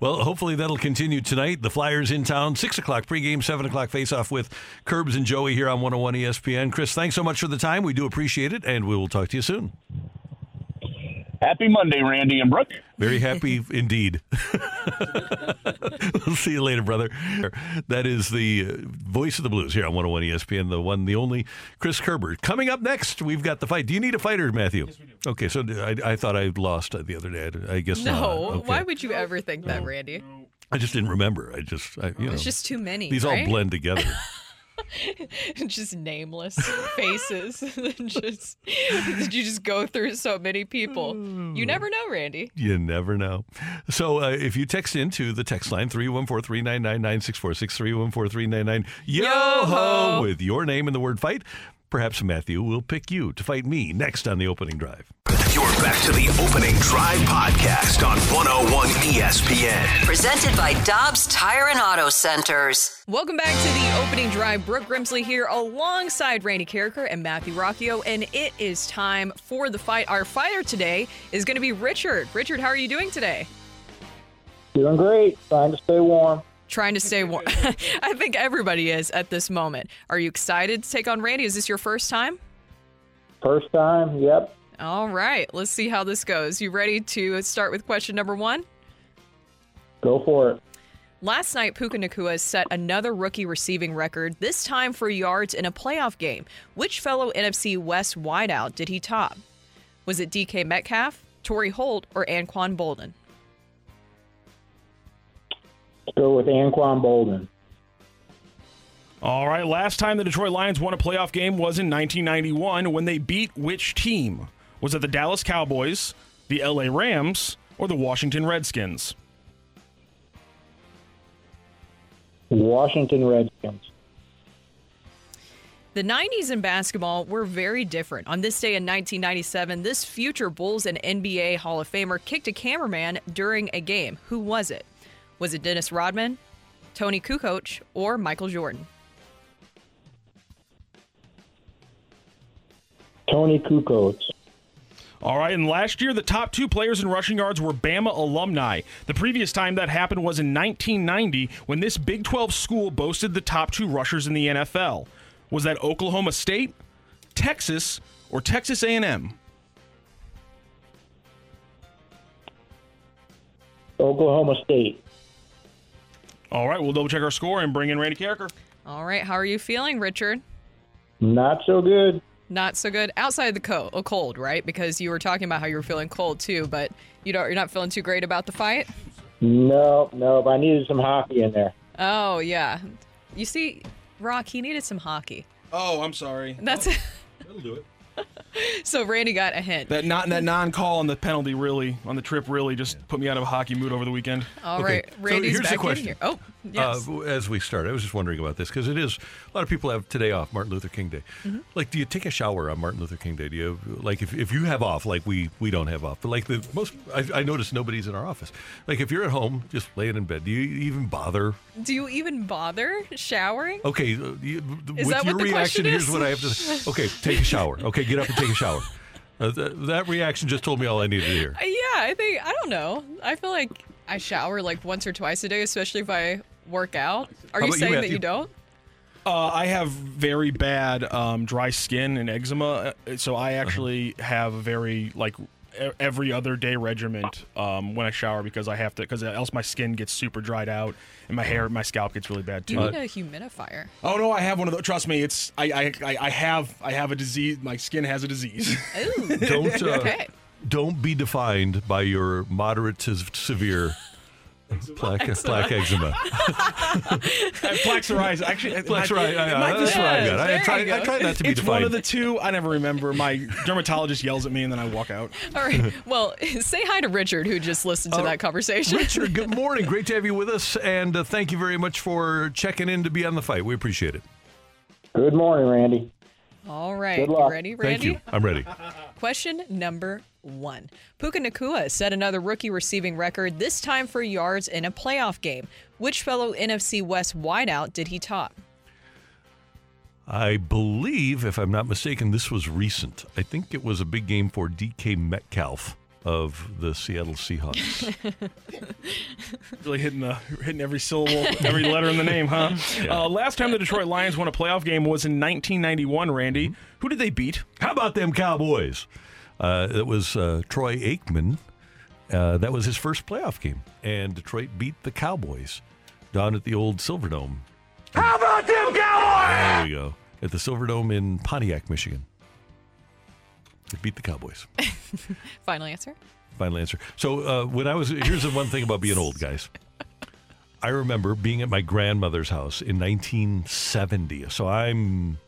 Well, hopefully that'll continue tonight. The Flyers in town, 6 o'clock pregame, 7 o'clock face-off with Curbs and Joey here on 101 ESPN. Chris, thanks so much for the time. We do appreciate it, and we will talk to you soon. Happy Monday, Randy and Brooke. Very happy indeed. we'll see you later, brother. That is the uh, voice of the blues here on 101 ESPN, the one, the only Chris Kerber. Coming up next, we've got the fight. Do you need a fighter, Matthew? Yes, we do. Okay, so I, I thought I lost the other day. I guess no. not. Okay. Why would you ever think that, Randy? I just didn't remember. I just, I, you know, it's just too many. These right? all blend together. just nameless faces. just did you just go through so many people? You never know, Randy. You never know. So uh, if you text into the text line 314-399-9646, 314-399 yo ho with your name and the word fight, perhaps Matthew will pick you to fight me next on the opening drive. You're back to the opening drive podcast on 101 ESPN. Presented by Dobbs Tire and Auto Centers. Welcome back to the opening drive. Brooke Grimsley here alongside Randy Karraker and Matthew Rocchio, and it is time for the fight. Our fighter today is going to be Richard. Richard, how are you doing today? Doing great. Trying to stay warm. Trying to stay warm. I think everybody is at this moment. Are you excited to take on Randy? Is this your first time? First time, yep. All right, let's see how this goes. You ready to start with question number one? Go for it. Last night, Puka Nacua set another rookie receiving record, this time for yards in a playoff game. Which fellow NFC West wideout did he top? Was it DK Metcalf, Torry Holt, or Anquan Boldin? Let's go with Anquan Boldin. All right, last time the Detroit Lions won a playoff game was in 1991 when they beat which team? Was it the Dallas Cowboys, the LA Rams, or the Washington Redskins? Washington Redskins. The 90s in basketball were very different. On this day in 1997, this future Bulls and NBA Hall of Famer kicked a cameraman during a game. Who was it? Was it Dennis Rodman, Toni Kukoc, or Michael Jordan? Toni Kukoc. All right, and last year the top two players in rushing yards were Bama alumni. The previous time that happened was in 1990 when this Big 12 school boasted the top two rushers in the NFL. Was that Oklahoma State, Texas, or Texas A&M? Oklahoma State. All right, we'll double check our score and bring in Randy Karraker. All right, how are you feeling, Richard? Not so good. Not so good. Outside the cold, oh, cold, right? Because you were talking about how you were feeling cold too, but you don't. You're not feeling too great about the fight. No, no, but I needed some hockey in there. Oh yeah. You see, Rock, he needed some hockey. Oh, I'm sorry. That's oh. That'll do it. so Randy got a hint. That not that non-call on the penalty really on the trip really just put me out of a hockey mood over the weekend. All right, Randy's here's back the question. in here. Oh, yes. Uh, as we start, I was just wondering about this because it is a lot of people have today off, Martin Luther King Day. Mm-hmm. Like, do you take a shower on Martin Luther King Day? Do you like if, if you have off, like we we don't have off, but like the most, I, I noticed nobody's in our office. Like if you're at home, just laying in bed, do you even bother? Do you even bother showering? Okay, uh, you, Is with that your reaction, here's what I have to. Okay, take a shower. Okay, get up and take a shower. Uh, th- that reaction just told me all I needed to hear. Uh, Yeah, I think I don't know. I feel like I shower like once or twice a day, especially if I work out. Are you about you, saying that you don't? Uh, I have very bad um, dry skin and eczema, uh, so I actually have a very like e- every other day regiment um, when I shower because I have to because else my skin gets super dried out and my hair, my scalp gets really bad too. You need a humidifier. Oh no, I have one of those. Trust me, it's I, I I I have I have a disease. My skin has a disease. Ooh. Don't uh, Okay. don't be defined by your moderate to severe plaque plaque eczema. plaque psoriasis. Actually, Plaque psoriasis, yeah, it might be that's what I got. I psoriasis. try- I try not to be it's one of the two. I never remember. My dermatologist yells at me and then I walk out. All right. Well, say hi to Richard, who just listened to Uh, that conversation. Richard, good morning. Great to have you with us, and uh, thank you very much for checking in to be on the fight. We appreciate it. Good morning, Randy. All right. Good You luck. ready, Randy? Thank you. I'm ready. Question number one. Puka Nacua set another rookie receiving record, this time for yards in a playoff game. Which fellow NFC West wideout did he top? I believe, if I'm not mistaken, this was recent. I think it was a big game for DK Metcalf of the Seattle Seahawks. Really hitting the hitting every syllable, every letter in the name, huh? Yeah. Uh, last time the Detroit Lions won a playoff game was in 1991. Randy, who did they beat? How about them Cowboys? Uh, it was uh, Troy Aikman. Uh, that was his first playoff game, and Detroit beat the Cowboys down at the old Silverdome. How about them Cowboys? There we go. At the Silverdome in Pontiac, Michigan. They beat the Cowboys. Final answer? Final answer. So uh, when I was here's the one thing about being old, guys. I remember being at my grandmother's house in 1970. So I'm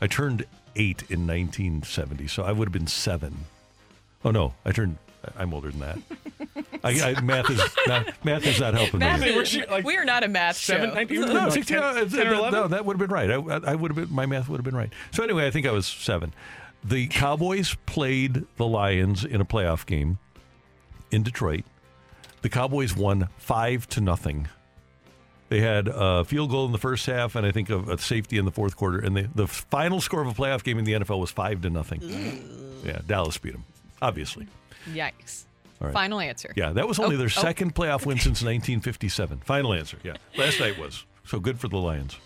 I turned eight in 1970. So I would have been seven. Oh no, I turned. I'm older than that. I, I, math is not math is not helping Math me. is- we are not a math Seven, show. 19, No, like 16, 10, no, it's- uh, 10 or that- 11? no, that would have been right. I, I would have been. My math would have been right. So anyway, I think I was seven. The Cowboys played the Lions in a playoff game in Detroit. The Cowboys won five to nothing. They had a field goal in the first half, and I think a, a safety in the fourth quarter. And the, the final score of a playoff game in the NFL was five to nothing. Yeah, Dallas beat them, obviously. Yikes. All right. Final answer. Yeah, that was only Oh, their oh. second playoff win since 1957. Final answer. Yeah, last night was so good for the Lions.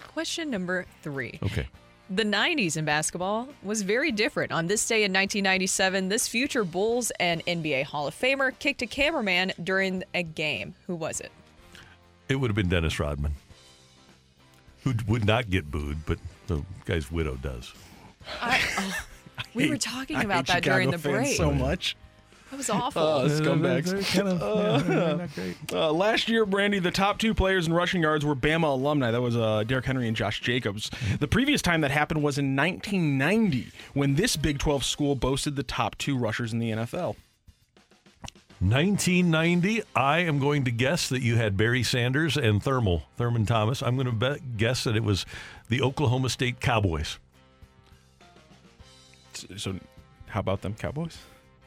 Question number three. Okay. The 90s in basketball was very different. On this day in 1997, this future Bulls and NBA Hall of Famer kicked a cameraman during a game. Who was it? It would have been Dennis Rodman, who would not get booed, but the guy's widow does. I, oh, we were talking I about hate that during the Chicago fans break. So much. That was awful. Oh, scumbags. They're kind of- yeah, they're not great. Uh, last year, Brandy, the top two players in rushing yards were Bama alumni. That was uh, Derrick Henry and Josh Jacobs. The previous time that happened was in 1990 when this Big 12 school boasted the top two rushers in the NFL. 1990. I am going to guess that you had Barry Sanders and Thermal Thurman Thomas. I'm going to bet, guess that it was the Oklahoma State Cowboys. So, how about them Cowboys?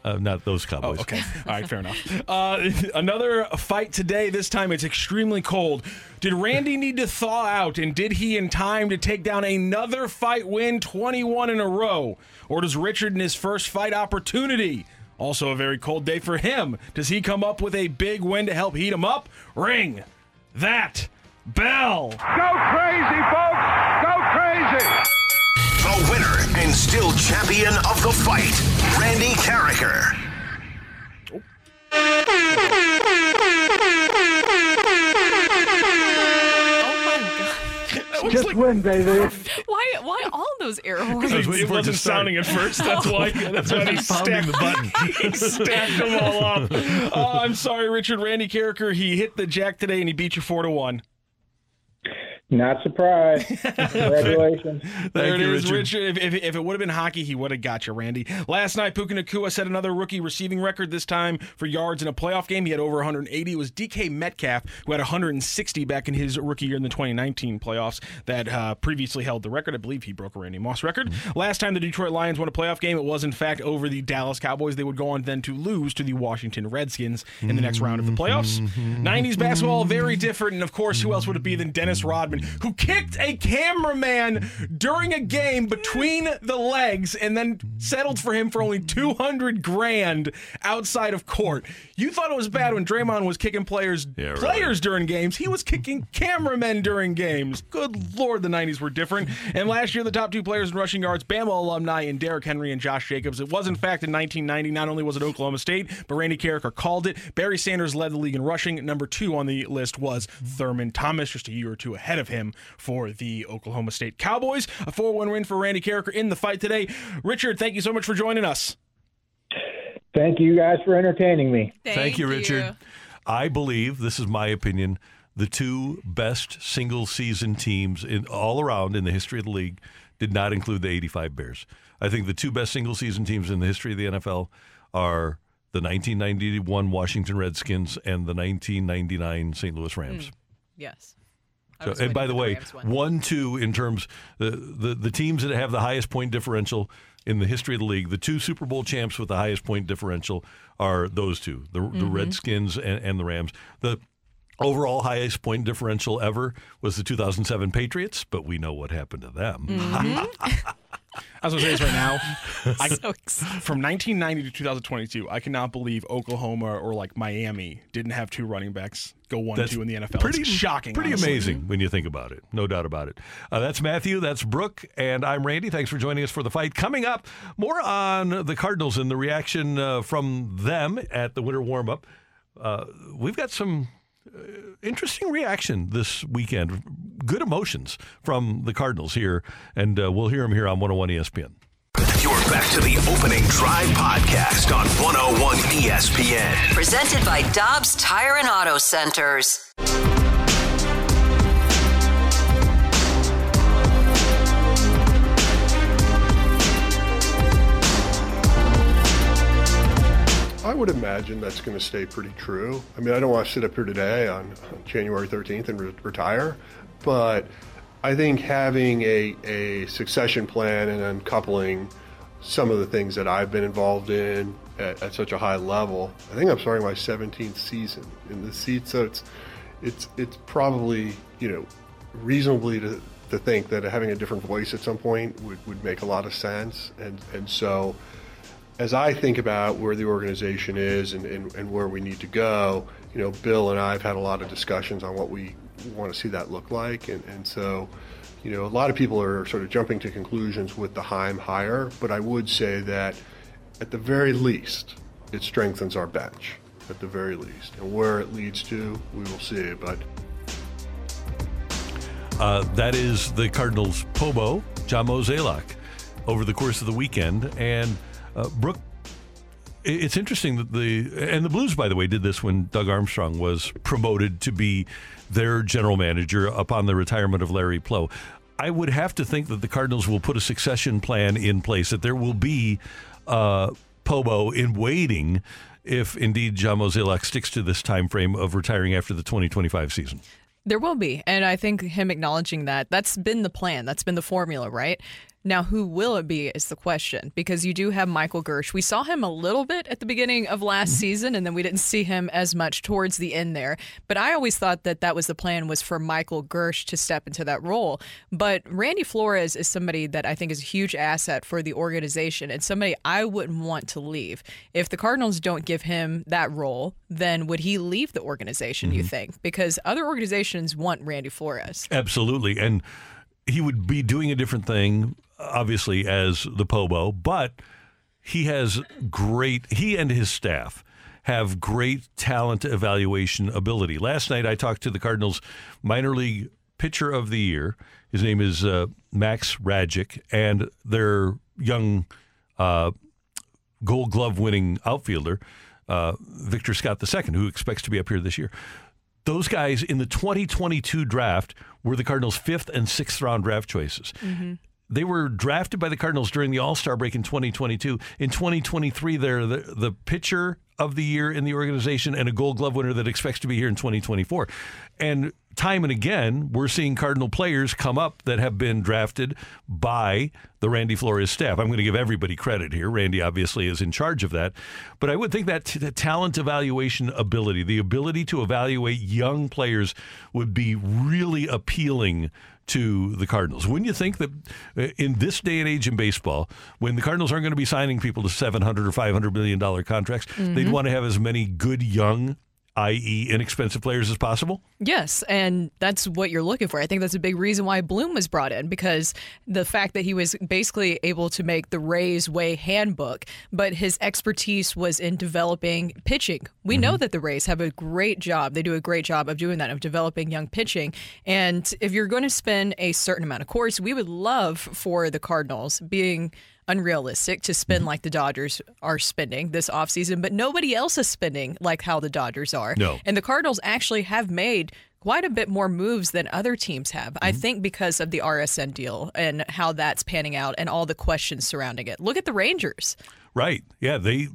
Uh, not those Cowboys. Oh, okay. All right, fair enough. Uh, another fight today. This time it's extremely cold. Did Randy need to thaw out, and did he in time to take down another fight win, 21 in a row? Or does Richard in his first fight opportunity? Also, a very cold day for him. Does he come up with a big win to help heat him up? Ring that bell. Go crazy, folks! Go crazy! The winner and still champion of the fight, Randy Karraker. Just like, win, baby. Why? Why all those air horns? It, it wasn't sounding at first. That's oh. why. That's why he Pounding stacked the button. he stacked them all up. Oh, I'm sorry, Richard. Randy Karraker. He hit the jack today, and he beat you four to one. Not surprised. Congratulations. There it you, is, Richard. Richard. If, if, if it would have been hockey, he would have got you, Randy. Last night, Puka Nacua set another rookie receiving record, this time for yards in a playoff game. He had over 180. It was DK Metcalf, who had 160 back in his rookie year in the 2019 playoffs, that uh, previously held the record. I believe he broke a Randy Moss record. Last time the Detroit Lions won a playoff game, it was, in fact, over the Dallas Cowboys. They would go on then to lose to the Washington Redskins in the next round of the playoffs. 90s basketball, very different. And, of course, who else would it be than Dennis Rodman, who kicked a cameraman during a game between the legs and then settled for him for only 200 grand outside of court. You thought it was bad when Draymond was kicking players Yeah, players during games. He was kicking cameramen during games. Good lord, the 90s were different. And last year, the top two players in rushing yards, Bama alumni and Derrick Henry and Josh Jacobs. It was, in fact, in 1990. Not only was it Oklahoma State, but Randy Karraker called it. Barry Sanders led the league in rushing. Number two on the list was Thurman Thomas, just a year or two ahead of him for the Oklahoma State Cowboys. A 4 1 win for Randy Karraker in the fight today. Richard, thank you so much for joining us. Thank you guys for entertaining me. Thank, you, Richard. I believe this is my opinion. The two best single season teams in all around in the history of the league did not include the 85 Bears. I think the two best single season teams in the history of the NFL are the 1991 Washington Redskins and the 1999 St. Louis hmm. Rams. Yes. So, and by for the way, one. one, two in terms the, the the teams that have the highest point differential in the history of the league, the two Super Bowl champs with the highest point differential are those two, the, the Mm-hmm. Redskins and, and the Rams. The overall highest point differential ever was the 2007 Patriots, but we know what happened to them. Mm-hmm. I was going to say this right now. I, So excited. from 1990 to 2022, I cannot believe Oklahoma or like Miami didn't have two running backs go one That's two in the NFL. Pretty it's shocking. Pretty honestly. amazing when you think about it. No doubt about it. Uh, that's Matthew. That's Brooke. And I'm Randy. Thanks for joining us for the fight. Coming up, more on the Cardinals and the reaction uh, from them at the winter warm up. Uh, we've got some uh, interesting reaction this weekend. Good emotions from the Cardinals here. And uh, we'll hear them here on 101 ESPN. You're back to the opening drive podcast on 101 ESPN. Presented by Dobbs Tire and Auto Centers. I would imagine that's going to stay pretty true. I mean, I don't want to sit up here today on, on January 13th and re- retire, but I think having a, a succession plan and uncoupling some of the things that I've been involved in at, at such a high level, I think I'm starting my 17th season. In the seat, so it's it's it's probably you know reasonably to, to think that having a different voice at some point would, would make a lot of sense, and and so as I think about where the organization is and, and, and where we need to go, you know, Bill and I have had a lot of discussions on what we want to see that look like. And, and so, you know, a lot of people are sort of jumping to conclusions with the Chaim hire, but I would say that at the very least, it strengthens our bench, at the very least. And where it leads to, we will see. But Uh, that is the Cardinals' Pobo, John Mozeliak, over the course of the weekend. And uh, Brooke, it's interesting that the and the Blues, by the way, did this when Doug Armstrong was promoted to be their general manager upon the retirement of Larry Pleau. I would have to think that the Cardinals will put a succession plan in place. That there will be uh, Pobo in waiting if indeed John Mozeliak sticks to this time frame of retiring after the 2025 season. There will be. And I think him acknowledging that, that's been the plan. That's been the formula, right? Now, who will it be is the question because you do have Michael Girsch. We saw him a little bit at the beginning of last mm-hmm. season, and then we didn't see him as much towards the end there. But I always thought that that was the plan was for Michael Girsch to step into that role. But Randy Flores is somebody that I think is a huge asset for the organization and somebody I wouldn't want to leave. If the Cardinals don't give him that role, then would he leave the organization, mm-hmm. you think? Because other organizations want Randy Flores. Absolutely. And he would be doing a different thing obviously as the Pobo, but he has great, he and his staff have great talent evaluation ability. Last night I talked to the Cardinals minor league pitcher of the year. His name is uh, Max Rajcic, and their young uh, gold glove winning outfielder, uh, Victor Scott II, who expects to be up here this year. Those guys in the 2022 draft were the Cardinals' fifth and sixth round draft choices. Mm-hmm. They were drafted by the Cardinals during the All Star break in 2022. In 2023, they're the, the pitcher of the year in the organization and a gold glove winner that expects to be here in 2024. And time and again, we're seeing Cardinal players come up that have been drafted by the Randy Flores staff. I'm going to give everybody credit here. Randy obviously is in charge of that. But I would think that t- the talent evaluation ability, the ability to evaluate young players, would be really appealing to the Cardinals. Wouldn't you think that uh, in this day and age in baseball, when the Cardinals aren't going to be signing people to 700 or 500 million dollar contracts, mm-hmm. they'd want to have as many good young i.e., inexpensive players as possible? Yes, and that's what you're looking for. I think that's a big reason why Bloom was brought in because the fact that he was basically able to make the Rays way handbook, but his expertise was in developing pitching. We mm-hmm. know that the Rays have a great job. They do a great job of doing that, of developing young pitching. And if you're going to spend a certain amount, of course, we would love for the Cardinals being unrealistic to spend mm-hmm. like the Dodgers are spending this offseason, but nobody else is spending like how the Dodgers are. No. And the Cardinals actually have made quite a bit more moves than other teams have. Mm-hmm. I think because of the RSN deal and how that's panning out and all the questions surrounding it. Look at the Rangers. Right. Yeah, they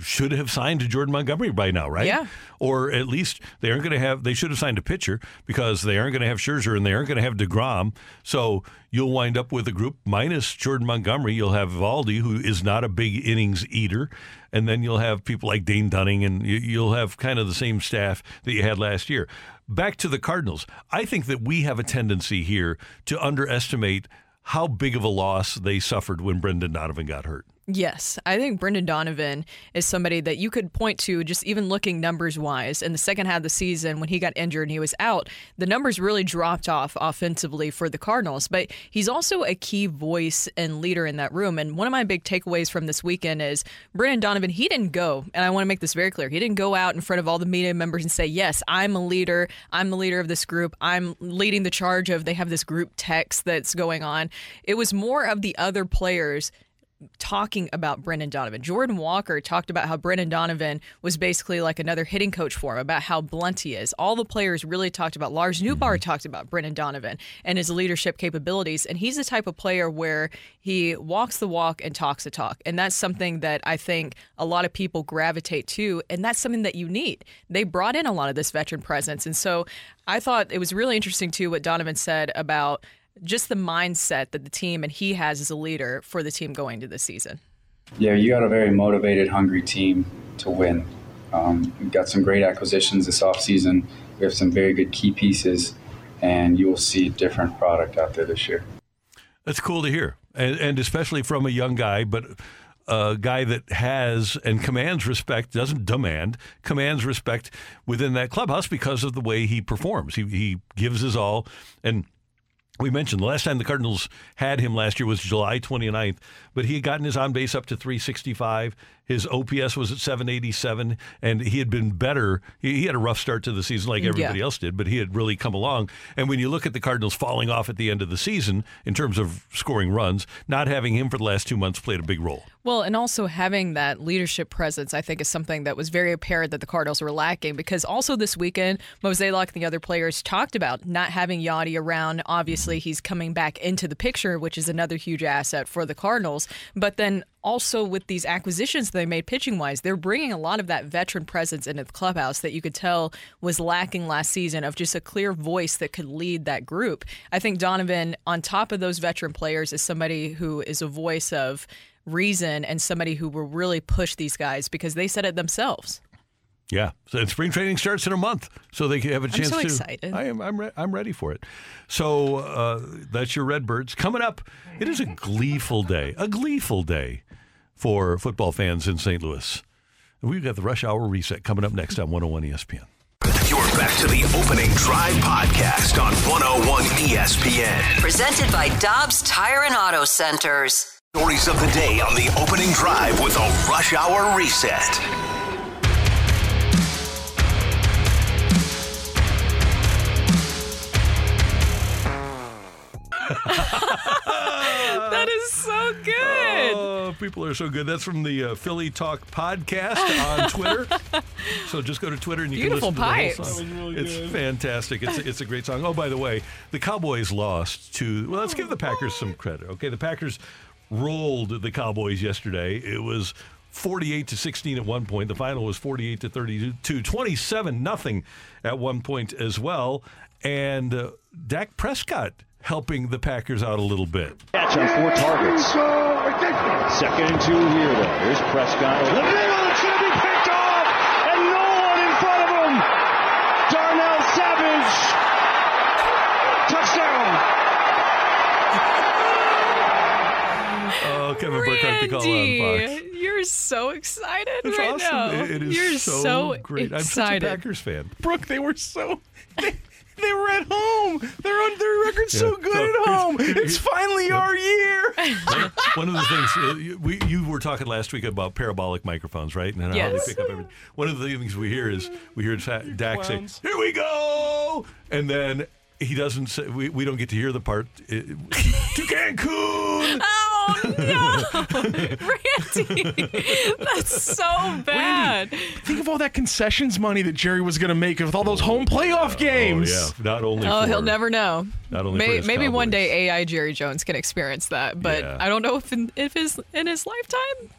should have signed to Jordan Montgomery by now, right? Yeah. Or at least they aren't going to have. They should have signed a pitcher because they aren't going to have Scherzer and they aren't going to have Degrom. So you'll wind up with a group minus Jordan Montgomery. You'll have Valdi, who is not a big innings eater, and then you'll have people like Dane Dunning, and you'll have kind of the same staff that you had last year. Back to the Cardinals. I think that we have a tendency here to underestimate how big of a loss they suffered when Brendan Donovan got hurt. Yes, I think Brendan Donovan is somebody that you could point to just even looking numbers wise. In the second half of the season, when he got injured and he was out, the numbers really dropped off offensively for the Cardinals. But he's also a key voice and leader in that room. And one of my big takeaways from this weekend is Brendan Donovan, he didn't go, and I want to make this very clear, he didn't go out in front of all the media members and say, Yes, I'm a leader. I'm the leader of this group. I'm leading the charge of they have this group text that's going on. It was more of the other players talking about Brendan Donovan. Jordan Walker talked about how Brendan Donovan was basically like another hitting coach for him, about how blunt he is. All the players really talked about. Lars Nootbaar mm-hmm. talked about Brendan Donovan and his leadership capabilities. And he's the type of player where he walks the walk and talks the talk. And that's something that I think a lot of people gravitate to. And that's something that you need. They brought in a lot of this veteran presence. And so I thought it was really interesting, too, what Donovan said about just the mindset that the team and he has as a leader for the team going to this season. Yeah, you got a very motivated, hungry team to win. Um, we've got some great acquisitions this offseason. We have some very good key pieces, and you will see a different product out there this year. That's cool to hear, and, and especially from a young guy, but a guy that has and commands respect, doesn't demand, commands respect within that clubhouse because of the way he performs. He, he gives his all. And we mentioned the last time the Cardinals had him last year was July 29th, but he had gotten his on base up to 365. His OPS was at 787, and he had been better. He, he had a rough start to the season, like everybody yeah. else did, but he had really come along. And when you look at the Cardinals falling off at the end of the season in terms of scoring runs, not having him for the last two months played a big role. Well, and also having that leadership presence, I think, is something that was very apparent that the Cardinals were lacking. Because also this weekend, Mozeliak and the other players talked about not having Yadi around. Obviously, he's coming back into the picture, which is another huge asset for the Cardinals. But then also with these acquisitions they made pitching wise, they're bringing a lot of that veteran presence into the clubhouse that you could tell was lacking last season of just a clear voice that could lead that group. I think Donovan, on top of those veteran players, is somebody who is a voice of reason and somebody who will really push these guys because they said it themselves. Yeah, so and spring training starts in a month, so they can have a I'm chance so to. excited. I am. I'm. Re- I'm ready for it. So uh, that's your Redbirds coming up. It is a gleeful day. A gleeful day for football fans in St. Louis. We've got the rush hour reset coming up next on 101 ESPN. You're back to the opening drive podcast on 101 ESPN. Presented by Dobbs Tire and Auto Centers. Stories of the day on the opening drive with a rush hour reset. that is so good. Oh, people are so good. That's from the uh, Philly Talk podcast on Twitter. so just go to Twitter and you Beautiful can listen to pipes. the whole song. That was really it's good. fantastic. It's it's a great song. Oh, by the way, the Cowboys lost to. Well, let's give the Packers some credit. Okay, the Packers rolled the Cowboys yesterday. It was. 48 to 16 at one point. The final was 48 to 32, 27 nothing at one point as well. And uh, Dak Prescott helping the Packers out a little bit. Catch on four targets. Second and two here, though. Here's Prescott. Over the middle, it's going to be picked off, and no one in front of him. Darnell Savage. Touchdown. Oh, Kevin Burkhardt, the call on Fox. You're so excited It's right awesome. now. It- it is you're so, so great. I'm such a. Packers fan. Brooke, they were so. They, they were at home. They're on their record so good at home. It's finally our year. One of the things uh, you- we you were talking last week about parabolic microphones, right? And how Yes. they pick up everything. One of the things we hear is we hear Sa- Dak say, Clowns. "Here we go," and then he doesn't say. We, we don't get to hear the part uh, to Cancun. Oh no, Randy, that's so bad. Think of all that concessions money that Jerry was going to make with all those home playoff oh, games. Oh yeah, not only. Oh, for, he'll never know. Not only for May, his maybe one day AI Jerry Jones can experience that, but Yeah. I don't know if in, if his in his lifetime.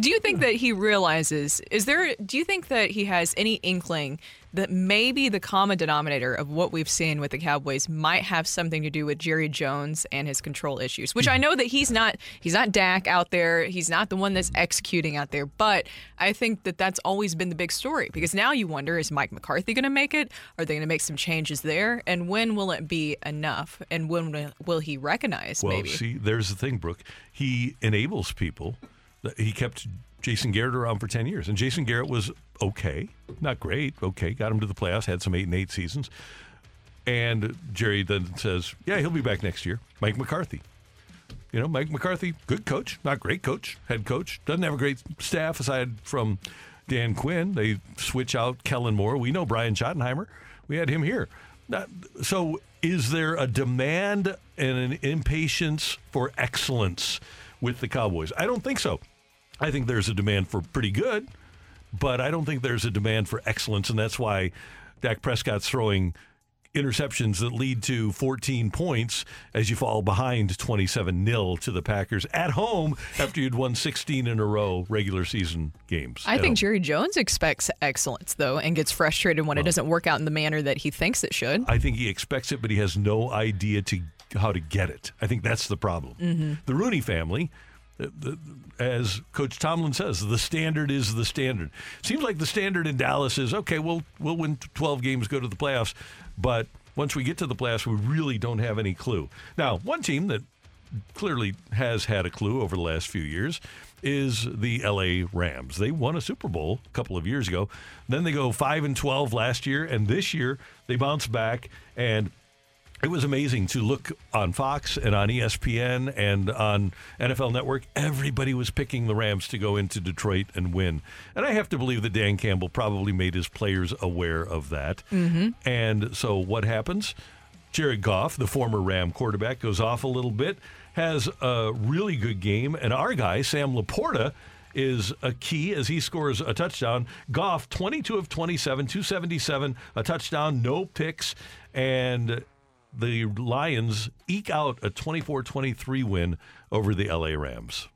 Do you think that he realizes? Is there? Do you think that he has any inkling that maybe the common denominator of what we've seen with the Cowboys might have something to do with Jerry Jones and his control issues? Which I know that he's not. He's not Dak out there. He's not the one that's executing out there. But I think that that's always been the big story because now you wonder: Is Mike McCarthy going to make it? Are they going to make some changes there? And when will it be enough? And when will- he recognize? Well, maybe. see, there's the thing, Brooke. He enables people. He kept Jason Garrett around for 10 years, and Jason Garrett was okay, not great, okay, got him to the playoffs, had some eight and eight seasons. And Jerry then says, Yeah, he'll be back next year. Mike McCarthy. You know, Mike McCarthy, good coach, not great coach, head coach, doesn't have a great staff aside from Dan Quinn. They switch out Kellen Moore. We know Brian Schottenheimer. We had him here. That- so, is there a demand and an impatience for excellence with the Cowboys? I don't think so. I think there's a demand for pretty good, but I don't think there's a demand for excellence, and that's why Dak Prescott's throwing interceptions that lead to 14 points as you fall behind 27 0 to the Packers at home after you'd won 16 in a row regular season games. I think home. Jerry Jones expects excellence, though, and gets frustrated when it doesn't work out in the manner that he thinks it should. I think he expects it, but he has no idea to how to get it. I think that's the problem. Mhm. The Rooney family, as Coach Tomlin says, the standard is the standard. Seems like the standard in Dallas is okay. We'll we'll win 12 games, go to the playoffs, but once we get to the playoffs, we really don't have any clue. Now, one team that clearly has had a clue over the last few years is the LA Rams. They won a Super Bowl a couple of years ago. Then they go 5 and 12 last year and this year they bounce back and it was amazing to look on Fox and on ESPN and on NFL Network. Everybody was picking the Rams to go into Detroit and win. And I have to believe that Dan Campbell probably made his players aware of that. Mm-hmm. And so what happens? Jared Goff, the former Ram quarterback, goes off a little bit, has a really good game, and our guy, Sam LaPorta, is a key as he scores a touchdown. Goff, 22 of 27, 277, a touchdown, no picks, and the Lions eke out a 24 23 win over the LA Rams.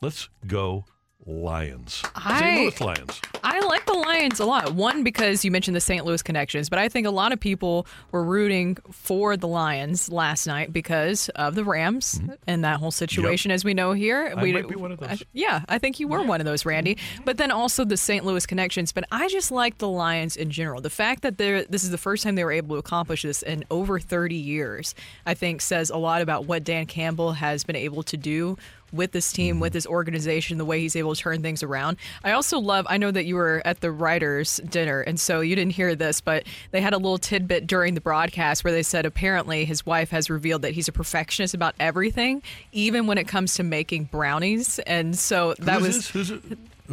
Let's go Lions. I- St. Louis Lions. I like the Lions a lot. One, because you mentioned the St. Louis connections, but I think a lot of people were rooting for the Lions last night because of the Rams and that whole situation, as we know here. Mm-hmm. I we, might be one of those. I- yeah, I think you were one of those, Randy. But then also the St. Louis connections. But I just like the Lions in general. The fact that they're this is the first time they were able to accomplish this in over 30 years, I think says a lot about what Dan Campbell has been able to do with this team, with this organization, the way he's able to turn things around. I also love, I know that you were at the writers' dinner, and so you didn't hear this, but they had a little tidbit during the broadcast where they said apparently his wife has revealed that he's a perfectionist about everything, even when it comes to making brownies. And so that Who's was.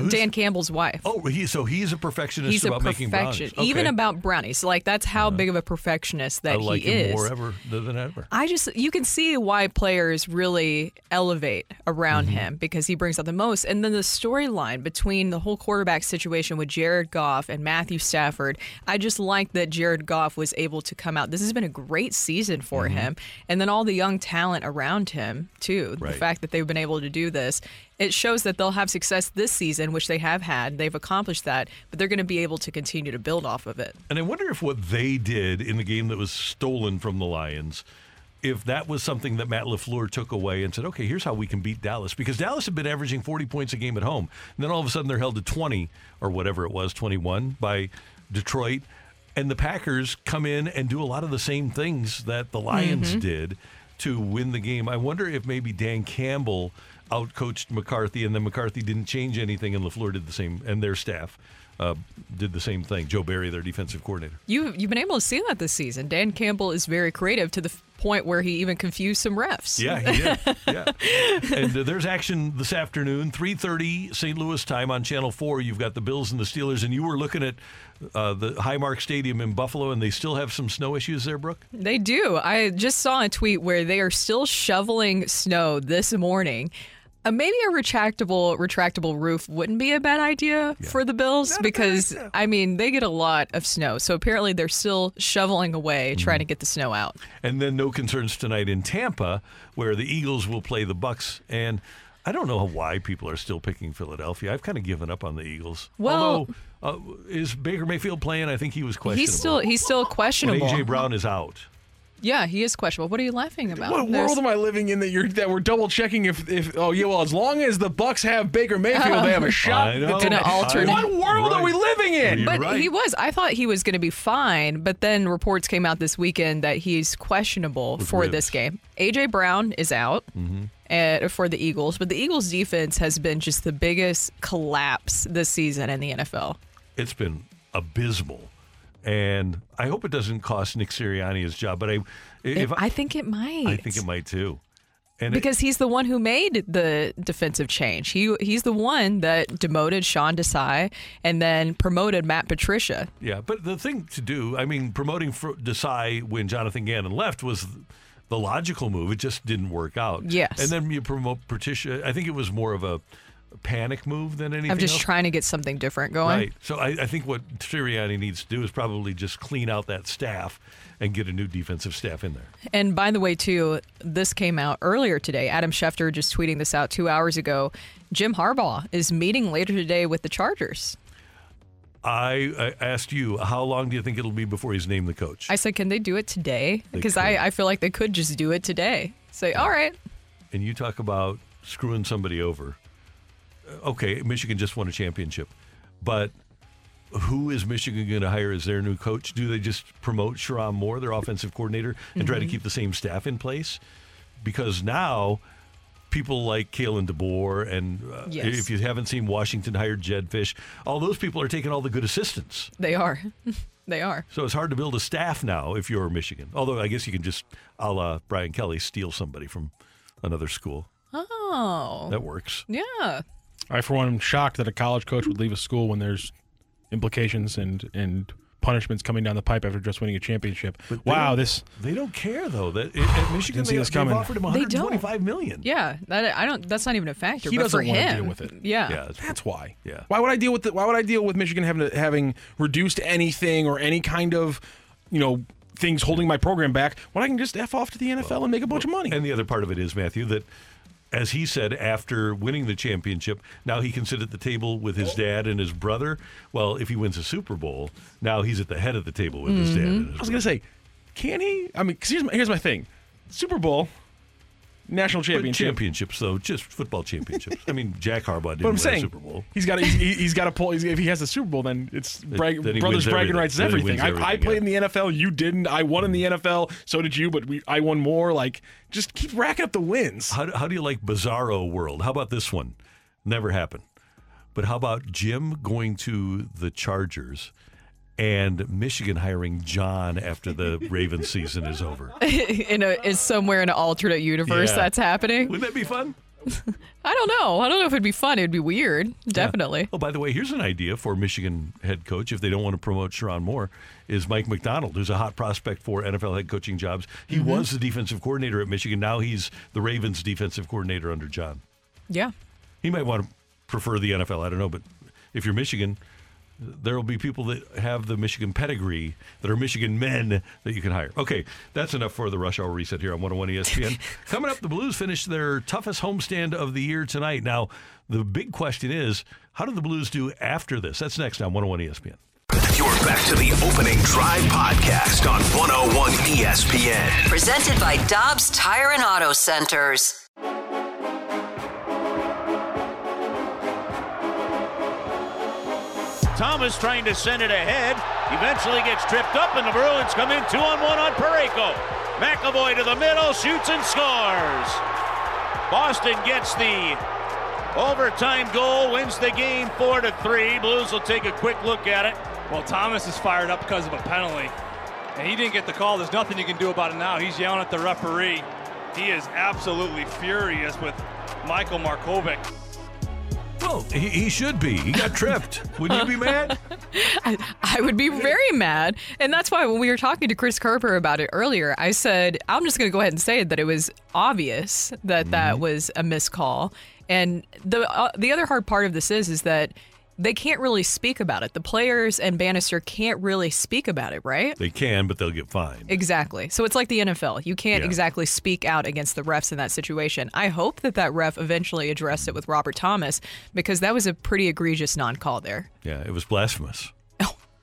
Who's Dan Campbell's wife. Oh, he, so he's a perfectionist He's a about making perfection, brownies. even about brownies. Like that's how big of a perfectionist that I like he is. more ever than ever. I just you can see why players really elevate around Mm-hmm. him because he brings out the most. And then the storyline between the whole quarterback situation with Jared Goff and Matthew Stafford, I just like that Jared Goff was able to come out. This has been a great season for Mm-hmm. him, and then all the young talent around him too. The fact that they've been able to do this. It shows that they'll have success this season, which they have had. They've accomplished that, but they're going to be able to continue to build off of it. And I wonder if what they did in the game that was stolen from the Lions, if that was something that Matt LaFleur took away and said, okay, here's how we can beat Dallas. Because Dallas had been averaging 40 points a game at home. And then all of a sudden they're held to 20 or whatever it was, 21 by Detroit. And the Packers come in and do a lot of the same things that the Lions Mm-hmm. Mhm. did to win the game. I wonder if maybe Dan Campbell outcoached McCarthy and then McCarthy didn't change anything and LaFleur did the same and their staff uh, did the same thing. Joe Barry, their defensive coordinator. You you've been able to see that this season. Dan Campbell is very creative to the f- point where he even confused some refs. Yeah, he did. yeah. And uh, there's action this afternoon, 3:30 St. Louis time on Channel 4. You've got the Bills and the Steelers and you were looking at uh, the Highmark Stadium in Buffalo and they still have some snow issues there, Brooke? They do. I just saw a tweet where they are still shoveling snow this morning. Uh, maybe a retractable retractable roof wouldn't be a bad idea for the Bills because I mean they get a lot of snow. So apparently they're still shoveling away trying to get the snow out. And then no concerns tonight in Tampa where the Eagles will play the Bucks and I don't know why people are still picking Philadelphia. I've kind of given up on the Eagles. Well- Although, uh, is Baker Mayfield playing? I think he was questionable. He's still he's still But questionable. AJ Brown is out. Yeah, he is questionable. What are you laughing about? What There's- world am I living in that you're that we're double checking if if oh yeah well as long as the Bucks have Baker Mayfield they have a shot. I know. Gonna alter- What world are we living in? But he was. I thought he was going to be fine. But then reports came out this weekend that he's questionable for ribs. this game. AJ Brown is out. Mm-hmm. uh, for the Eagles, but the Eagles' defense has been just the biggest collapse this season in the NFL. It's been abysmal. And I hope it doesn't cost Nick Sirianni his job, but I if I think it might. I think it might too. And it- because he's the one who made the defensive change. He he's the one that demoted Sean Desai and then promoted Matt Patricia. yeah, but the thing to do, I mean, promoting for Desai when Jonathan Gannon left was the logical move. It just didn't work out. Yes. and then you promote Patricia. I think it was more of a panic move than anything. I'm just else. trying to get something different going. Right. So I, I think what Sirianni needs to do is probably just clean out that staff and get a new defensive staff in there. And by the way, too, this came out earlier today. Adam Schefter just tweeting this out two hours ago. Jim Harbaugh is meeting later today with the Chargers. I, I asked you, how long do you think it'll be before he's named the coach? I said, can they do it today? Because I, I feel like they could just do it today. Say, all right. and you talk about screwing somebody over. Uh, Okay, Michigan just won a championship, but who is Michigan going to hire as their new coach? Do they just promote Sherrone Moore, their offensive coordinator, and try to Mhm. keep the same staff in place? Because now people like Kalen DeBoer and uh, Yes. if you haven't seen Washington hired Jedd Fisch, all those people are taking all the good assistants. They are. they are. So it's hard to build a staff now if you're Michigan. Although I guess you can just, a la Brian Kelly, steal somebody from another school. Oh. That works. Yeah. I, for one, am shocked that a college coach would leave a school when there's implications and and punishments coming down the pipe after just winning a championship. They Wow, don't- this they don't care though. That at Michigan they, this they've coming. offered him They 125 million. Yeah. That I don't. That's not even a factor. he but doesn't for want him, to deal with it. Yeah. that's why. Yeah. Why would I deal with the, Why would I deal with Michigan having having reduced anything or any kind of you know things holding my program back when I can just f off to the NFL and make a bunch of money? And the other part of it is Matthew that as he said after winning the championship, now he can sit at the table with his dad and his brother. Well, if he wins a Super Bowl, now he's at the head of the table with his dad. And mm-hmm. his I was gonna say, can he? I mean, 'cause here's my, here's my thing: Super Bowl, national But championship. championships, though, just football championships. I mean, Jack Harbaugh didn't But I'm win saying a Super Bowl. he's got he's, he's got to pull. He's, if he has a Super Bowl, then it's brag, then brothers bragging everything. rights is he everything. I, I everything, played in the NFL. You didn't. I won in the mm-hmm. NFL. So did you. But we I won more. Like just keep racking up the wins. How, how do you like Bizarro World? How about this one? Never happened. But how about Jim going to the Chargers and Michigan hiring John after the Ravens season is over? in a is somewhere in an alternate universe Yeah. that's happening. Wouldn't that be fun? I don't know. I don't know if it'd be fun. It'd be weird. Definitely. Oh, by the way, here's an idea for Michigan head coach if they don't want to promote Sherrone Moore is Mike Macdonald, who's a hot prospect for NFL head coaching jobs. He Mm-hmm. was the defensive coordinator at Michigan. Now he's the Ravens defensive coordinator under John. Yeah. He might want to prefer the NFL. I don't know, but if you're Michigan, there will be people that have the Michigan pedigree that are Michigan men that you can hire. Okay, that's enough for the rush hour reset here on 101 ESPN. Coming up, the Blues finished their toughest homestand of the year tonight. Now, the big question is, how do the Blues do after this? That's next on 101 ESPN. You're back to the opening drive podcast on 101 ESPN. Presented by Dobbs Tire and Auto Centers. Thomas trying to send it ahead. Eventually gets tripped up, and the Bruins come in two on one on Parayko. McAvoy to the middle, shoots and scores. Boston gets the overtime goal, wins the game four to three. Blues will take a quick look at it. Well, Thomas is fired up because of a penalty. And he didn't get the call. There's nothing you can do about it now. He's yelling at the referee. He is absolutely furious with Michael Markovic. Well, he, he should be. He got tripped. Wouldn't you be mad? I, I would be very mad. And that's why when we were talking to Chris Kerber about it earlier, I said, I'm just going to go ahead and say that it was obvious that Mm-hmm. that was a missed call. And the uh, the other hard part of this is is that they can't really speak about it. The players and Bannister can't really speak about it, right? They can, but they'll get fined. Exactly. So it's like the NFL. You can't Yeah. exactly speak out against the refs in that situation. I hope that that ref eventually addressed it with Robert Thomas because that was a pretty egregious non-call there. Yeah, it was blasphemous.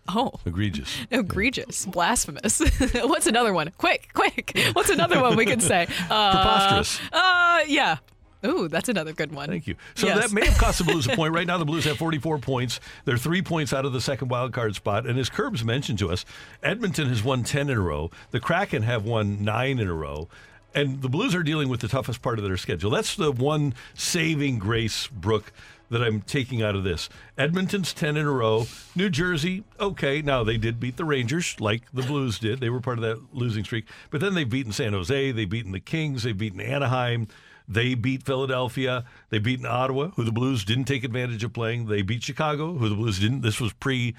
Oh. Egregious. Egregious, blasphemous. What's another one? Quick, quick. What's another one we can say? Uh, Preposterous. Uh, yeah. Ooh, that's another good one. Thank you. So Yes. that may have cost the Blues a point. Right now, the Blues have 44 points. They're three points out of the second wild card spot. And as Curbs mentioned to us, Edmonton has won 10 in a row. The Kraken have won nine in a row. And the Blues are dealing with the toughest part of their schedule. That's the one saving grace, Brooke, that I'm taking out of this. Edmonton's 10 in a row. New Jersey, okay. Now, they did beat the Rangers like the Blues did. They were part of that losing streak. But then they've beaten San Jose. They've beaten the Kings. They've beaten Anaheim. They beat Philadelphia. They beat Ottawa, who the Blues didn't take advantage of playing. They beat Chicago, who the Blues didn't. This was pre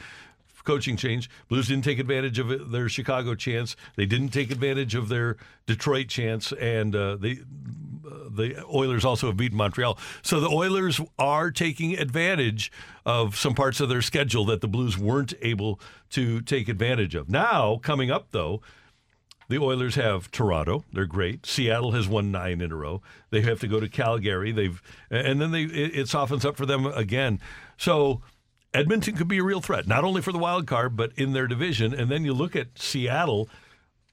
coaching change. Blues didn't take advantage of their Chicago chance. They didn't take advantage of their Detroit chance, and uh, they. uh, The Oilers also have beaten Montreal. So the Oilers are taking advantage of some parts of their schedule that the Blues weren't able to take advantage of. Now, coming up, though, the Oilers have Toronto. They're great. Seattle has won nine in a row. They have to go to Calgary. They've and then they it, it softens up for them again. So Edmonton could be a real threat, not only for the wild card, but in their division. And then you look at Seattle,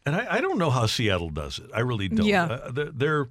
and I, I don't know how Seattle does it. I really don't. Yeah. Uh, they're, they're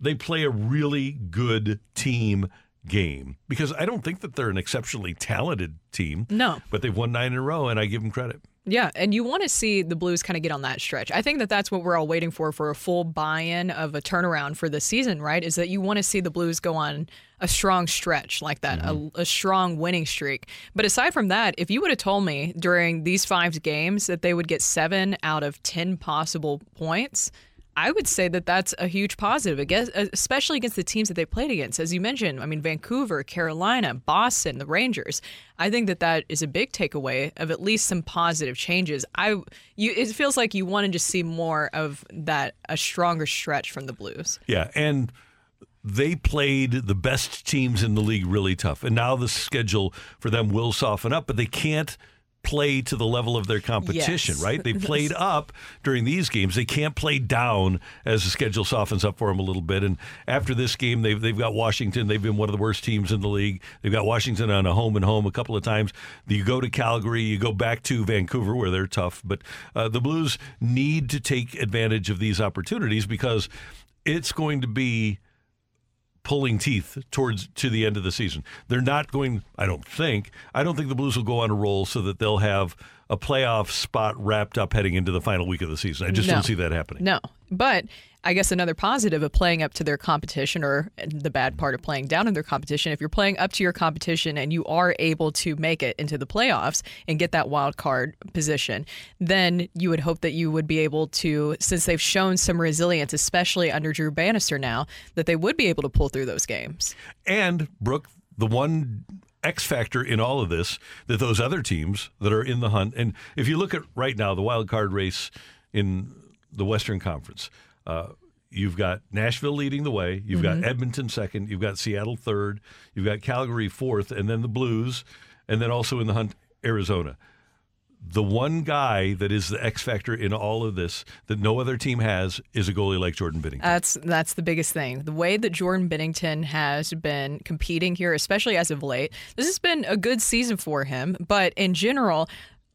they play a really good team game because I don't think that they're an exceptionally talented team. No. but they've won nine in a row, and I give them credit. Yeah, and you want to see the Blues kind of get on that stretch. I think that that's what we're all waiting for for a full buy-in of a turnaround for the season, right? Is that you want to see the Blues go on a strong stretch like that, a, mm-hmm. a strong winning streak. But aside from that, if you would have told me during these five games that they would get seven out of ten possible points. I would say that that's a huge positive, against, uh, especially against the teams that they played against. As you mentioned, I mean, Vancouver, Carolina, Boston, the Rangers. I think that that is a big takeaway of at least some positive changes. I, you, it feels like you want to just see more of that, a stronger stretch from the Blues. Yeah, and they played the best teams in the league really tough. And now the schedule for them will soften up, but they can't play to the level of their competition, Yes. right? They played up during these games. They can't play down as the schedule softens up for them a little bit. And after this game, they've, they've got Washington. They've been one of the worst teams in the league. They've got Washington on a home and home a couple of times. You go to Calgary, you go back to Vancouver where they're tough. But uh, the Blues need to take advantage of these opportunities because it's going to be pulling teeth towards to the end of the season. They're not going I don't think. I don't think the Blues will go on a roll so that they'll have a playoff spot wrapped up heading into the final week of the season. I just No. don't see that happening. No. But I guess another positive of playing up to their competition, or uh, the bad part of playing down in their competition, if you're playing up to your competition and you are able to make it into the playoffs and get that wild card position, then you would hope that you would be able to, since they've shown some resilience, especially under Drew Bannister now, that they would be able to pull through those games. And Brooke, the one X factor in all of this that those other teams that are in the hunt, and if you look at right now the wild card race in the Western Conference, uh, you've got Nashville leading the way, you've Mhm. got Edmonton second, you've got Seattle third, you've got Calgary fourth, and then the Blues, and then also in the hunt Arizona. The one guy that is the X factor in all of this that no other team has is a goalie like Jordan Binnington. That's that's the biggest thing. The way that Jordan Binnington has been competing here, especially as of late, this has been a good season for him. But in general,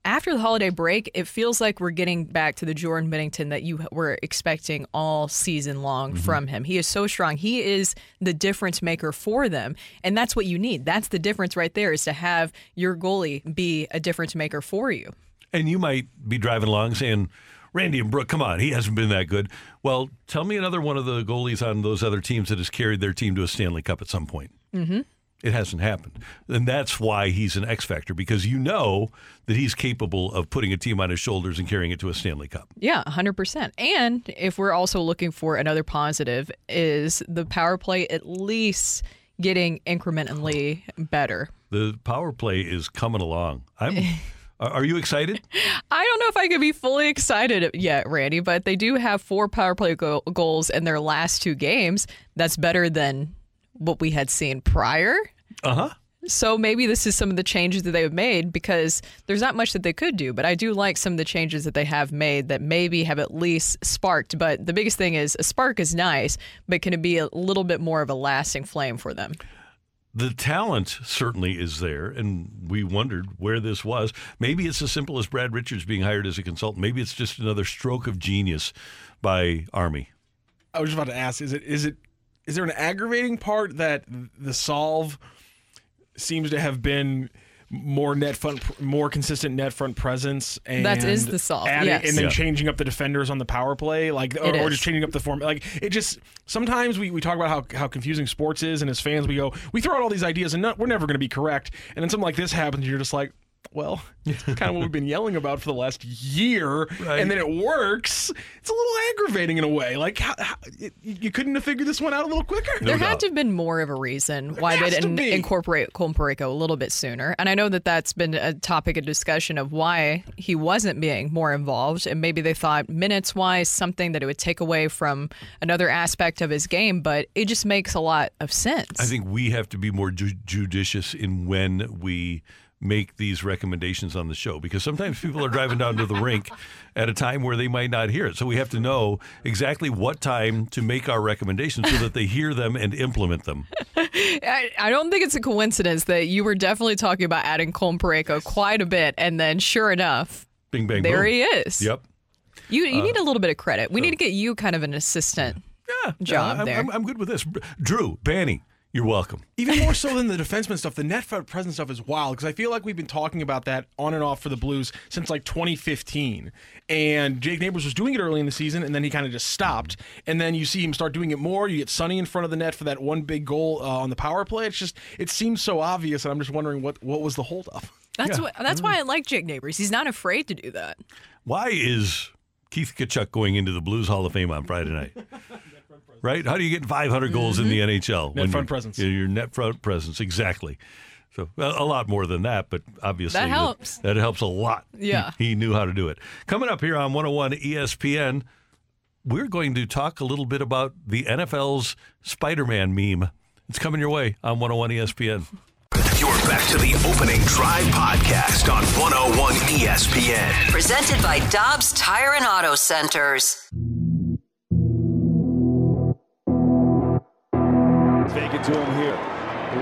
after the holiday break, it feels like we're getting back to the Jordan Binnington that you were expecting all season long Mhm. from him. He is so strong. He is the difference maker for them, and that's what you need. That's the difference right there is to have your goalie be a difference maker for you. And you might be driving along saying, Randy and Brooke, come on, he hasn't been that good. Well, tell me another one of the goalies on those other teams that has carried their team to a Stanley Cup at some point. Mm-hmm. It hasn't happened. And that's why he's an X factor because you know that he's capable of putting a team on his shoulders and carrying it to a Stanley Cup. Yeah, 100%. And if we're also looking for another positive is the power play at least getting incrementally better. The power play is coming along. I'm Are you excited? I don't know if I could be fully excited yet, Randy, but they do have four power play go- goals in their last two games. That's better than what we had seen prior. Uh-huh. So maybe this is some of the changes that they've made because there's not much that they could do, but I do like some of the changes that they have made that maybe have at least sparked. But the biggest thing is a spark is nice, but can it be a little bit more of a lasting flame for them? The talent certainly is there, and we wondered where this was. Maybe it's as simple as Brad Richards being hired as a consultant. Maybe it's just another stroke of genius by Army. I was just about to ask: Is it is it is there an aggravating part that the solve seems to have been more net front, more consistent net front presence, and That is the solve, adding- yes. and then Yeah. changing up the defenders on the power play, like or, or just changing up the form. Like it just sometimes we, we talk about how, how confusing sports is, and as fans we go we throw out all these ideas, and no, we're never going to be correct. And then something like this happens, and you're just like. Well, it's kind of what we've been yelling about for the last year, and then it works. It's a little aggravating in a way. Like how, how, it, you couldn't have figured this one out a little quicker. there had to have been more of a reason why they didn't incorporate Colin Parayko a little bit sooner. And I know that that's been a topic of discussion of why he wasn't being more involved. And maybe they thought minutes wise, something that it would take away from another aspect of his game. But it just makes a lot of sense. I think we have to be more ju- judicious in when we make these recommendations on the show because sometimes people are driving down to the rink at a time where they might not hear it. So we have to know exactly what time to make our recommendations so that they hear them and implement them. I, I don't think it's a coincidence that you were definitely talking about adding Colin Parayko quite a bit. And then sure enough, Bing bang there boom. he is. Yep. You, you Uh, need a little bit of credit. We need to get you kind of an assistant job I'm, there. I'm, I'm good with this. Drew, Banny, you're welcome. Even more so than the defenseman stuff, the net front presence stuff is wild because I feel like we've been talking about that on and off for the Blues since like 2015. And Jake Neighbors was doing it early in the season, and then he kind of just stopped. And then you see him start doing it more. You get Sonny in front of the net for that one big goal uh, on the power play. It's just it seems so obvious, and I'm just wondering what what was the holdup. That's what. That's why I like Jake Neighbors. He's not afraid to do that. Why is Keith Tkachuk going into the Blues Hall of Fame on Friday night? Right? How do you get 500 goals in the mm-hmm. NHL? Net front you're- presence. Your net front presence, exactly. So well, a lot more than that, but obviously That helps. That, helps a lot. Yeah. He, he knew how to do it. Coming up here on 101 ESPN, we're going to talk a little bit about the NFL's Spider-Man meme. It's coming your way on 101 ESPN. You're Back to the opening drive podcast on 101 ESPN. Presented by Dobbs Tire and Auto Centers. Fake it to him here.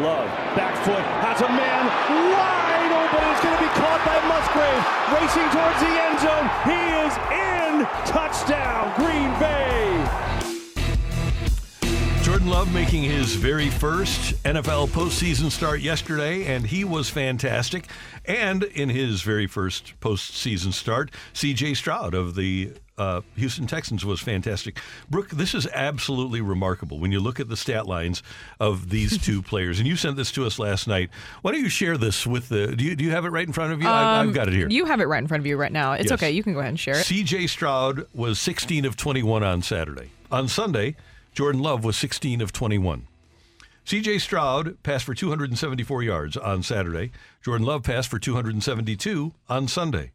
Love, back foot, has a man wide open. It's going to be caught by Musgrave. Racing towards the end zone. He is in. Touchdown, Green Bay. Jordan Love making his very first NFL postseason start yesterday, and he was fantastic. And in his very first postseason start, C.J. Stroud of the uh, Houston Texans was fantastic. Brooke, this is absolutely remarkable when you look at the stat lines of these two players. And you sent this to us last night. Why don't you share this with the? Do you do you have it right in front of you? I, Um, I've got it here. You have it right in front of you right now. It's Yes. okay. You can go ahead and share it. C.J. Stroud was 16 of 21 on Saturday. On Sunday, Jordan Love was 16 of 21. C.J. Stroud passed for 274 yards on Saturday. Jordan Love passed for 272 on Sunday.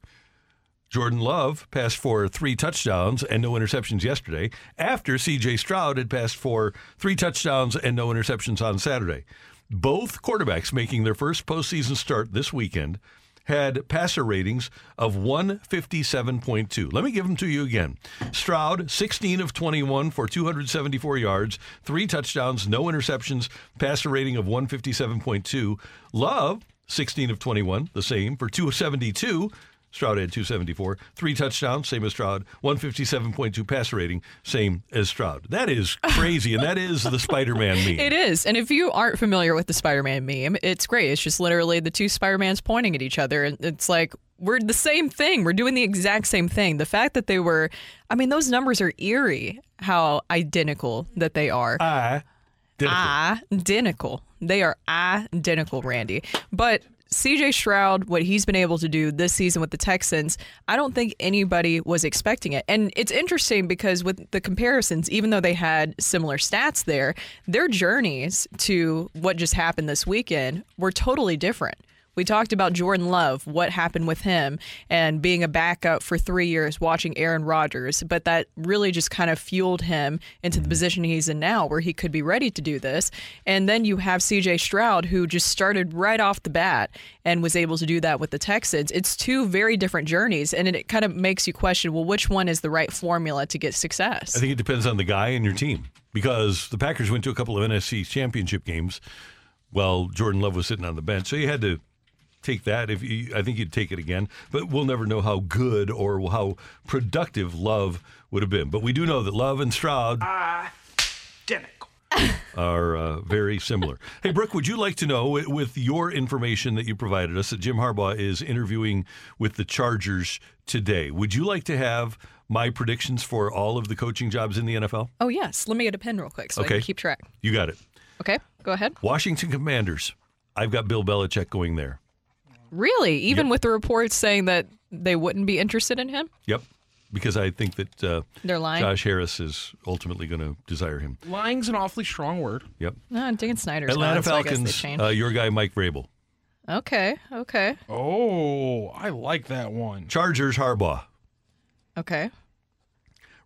Jordan Love passed for three touchdowns and no interceptions yesterday, after C.J. Stroud had passed for three touchdowns and no interceptions on Saturday. Both quarterbacks making their first postseason start this weekend had passer ratings of 157.2. Let me give them to you again. Stroud, 16 of 21 for 274 yards, three touchdowns, no interceptions, passer rating of 157.2. Love, 16 of 21, the same for 272. Stroud had 274, three touchdowns, same as Stroud, 157.2 passer rating, same as Stroud. That is crazy, and that is the Spider Man meme. It is. And if you aren't familiar with the Spider Man meme, it's great. It's just literally the two Spider Mans pointing at each other. And it's like, we're the same thing. We're doing the exact same thing. The fact that they were, I mean, those numbers are eerie how identical that they are. Ah, identical. They are identical, Randy. But CJ Stroud, what he's been able to do this season with the Texans, I don't think anybody was expecting it. And it's interesting because with the comparisons, even though they had similar stats there, their journeys to what just happened this weekend were totally different. We talked about Jordan Love, what happened with him, and being a backup for three years watching Aaron Rodgers. But that really just kind of fueled him into the position he's in now, where he could be ready to do this. And then you have CJ Stroud, who just started right off the bat and was able to do that with the Texans. It's two very different journeys, and it kind of makes you question well, which one is the right formula to get success? I think it depends on the guy and your team because the Packers went to a couple of NFC championship games while Jordan Love was sitting on the bench. So you had to take that if you, I think you'd take it again, but we'll never know how good or how productive Love would have been. But we do know that Love and Stroud Identical. are uh, very similar. hey, Brooke, would you like to know, with your information that you provided us, that Jim Harbaugh is interviewing with the Chargers today? Would you like to have my predictions for all of the coaching jobs in the NFL? Oh, yes. Let me get a pen real quick so I Okay. can keep track. You got it. Okay, go ahead. Washington Commanders. I've got Bill Belichick going there. Really? Even with the reports saying that they wouldn't be interested in him? Yep. Because I think that uh, They're lying? Josh Harris is ultimately going to desire him. Lying's an awfully strong word. Yep. No, Dan Snyder's Atlanta gone, so I guess they Falcons, changed. uh, your guy, Mike Vrabel. okay, okay, Oh, I like that one. Chargers, Harbaugh. okay.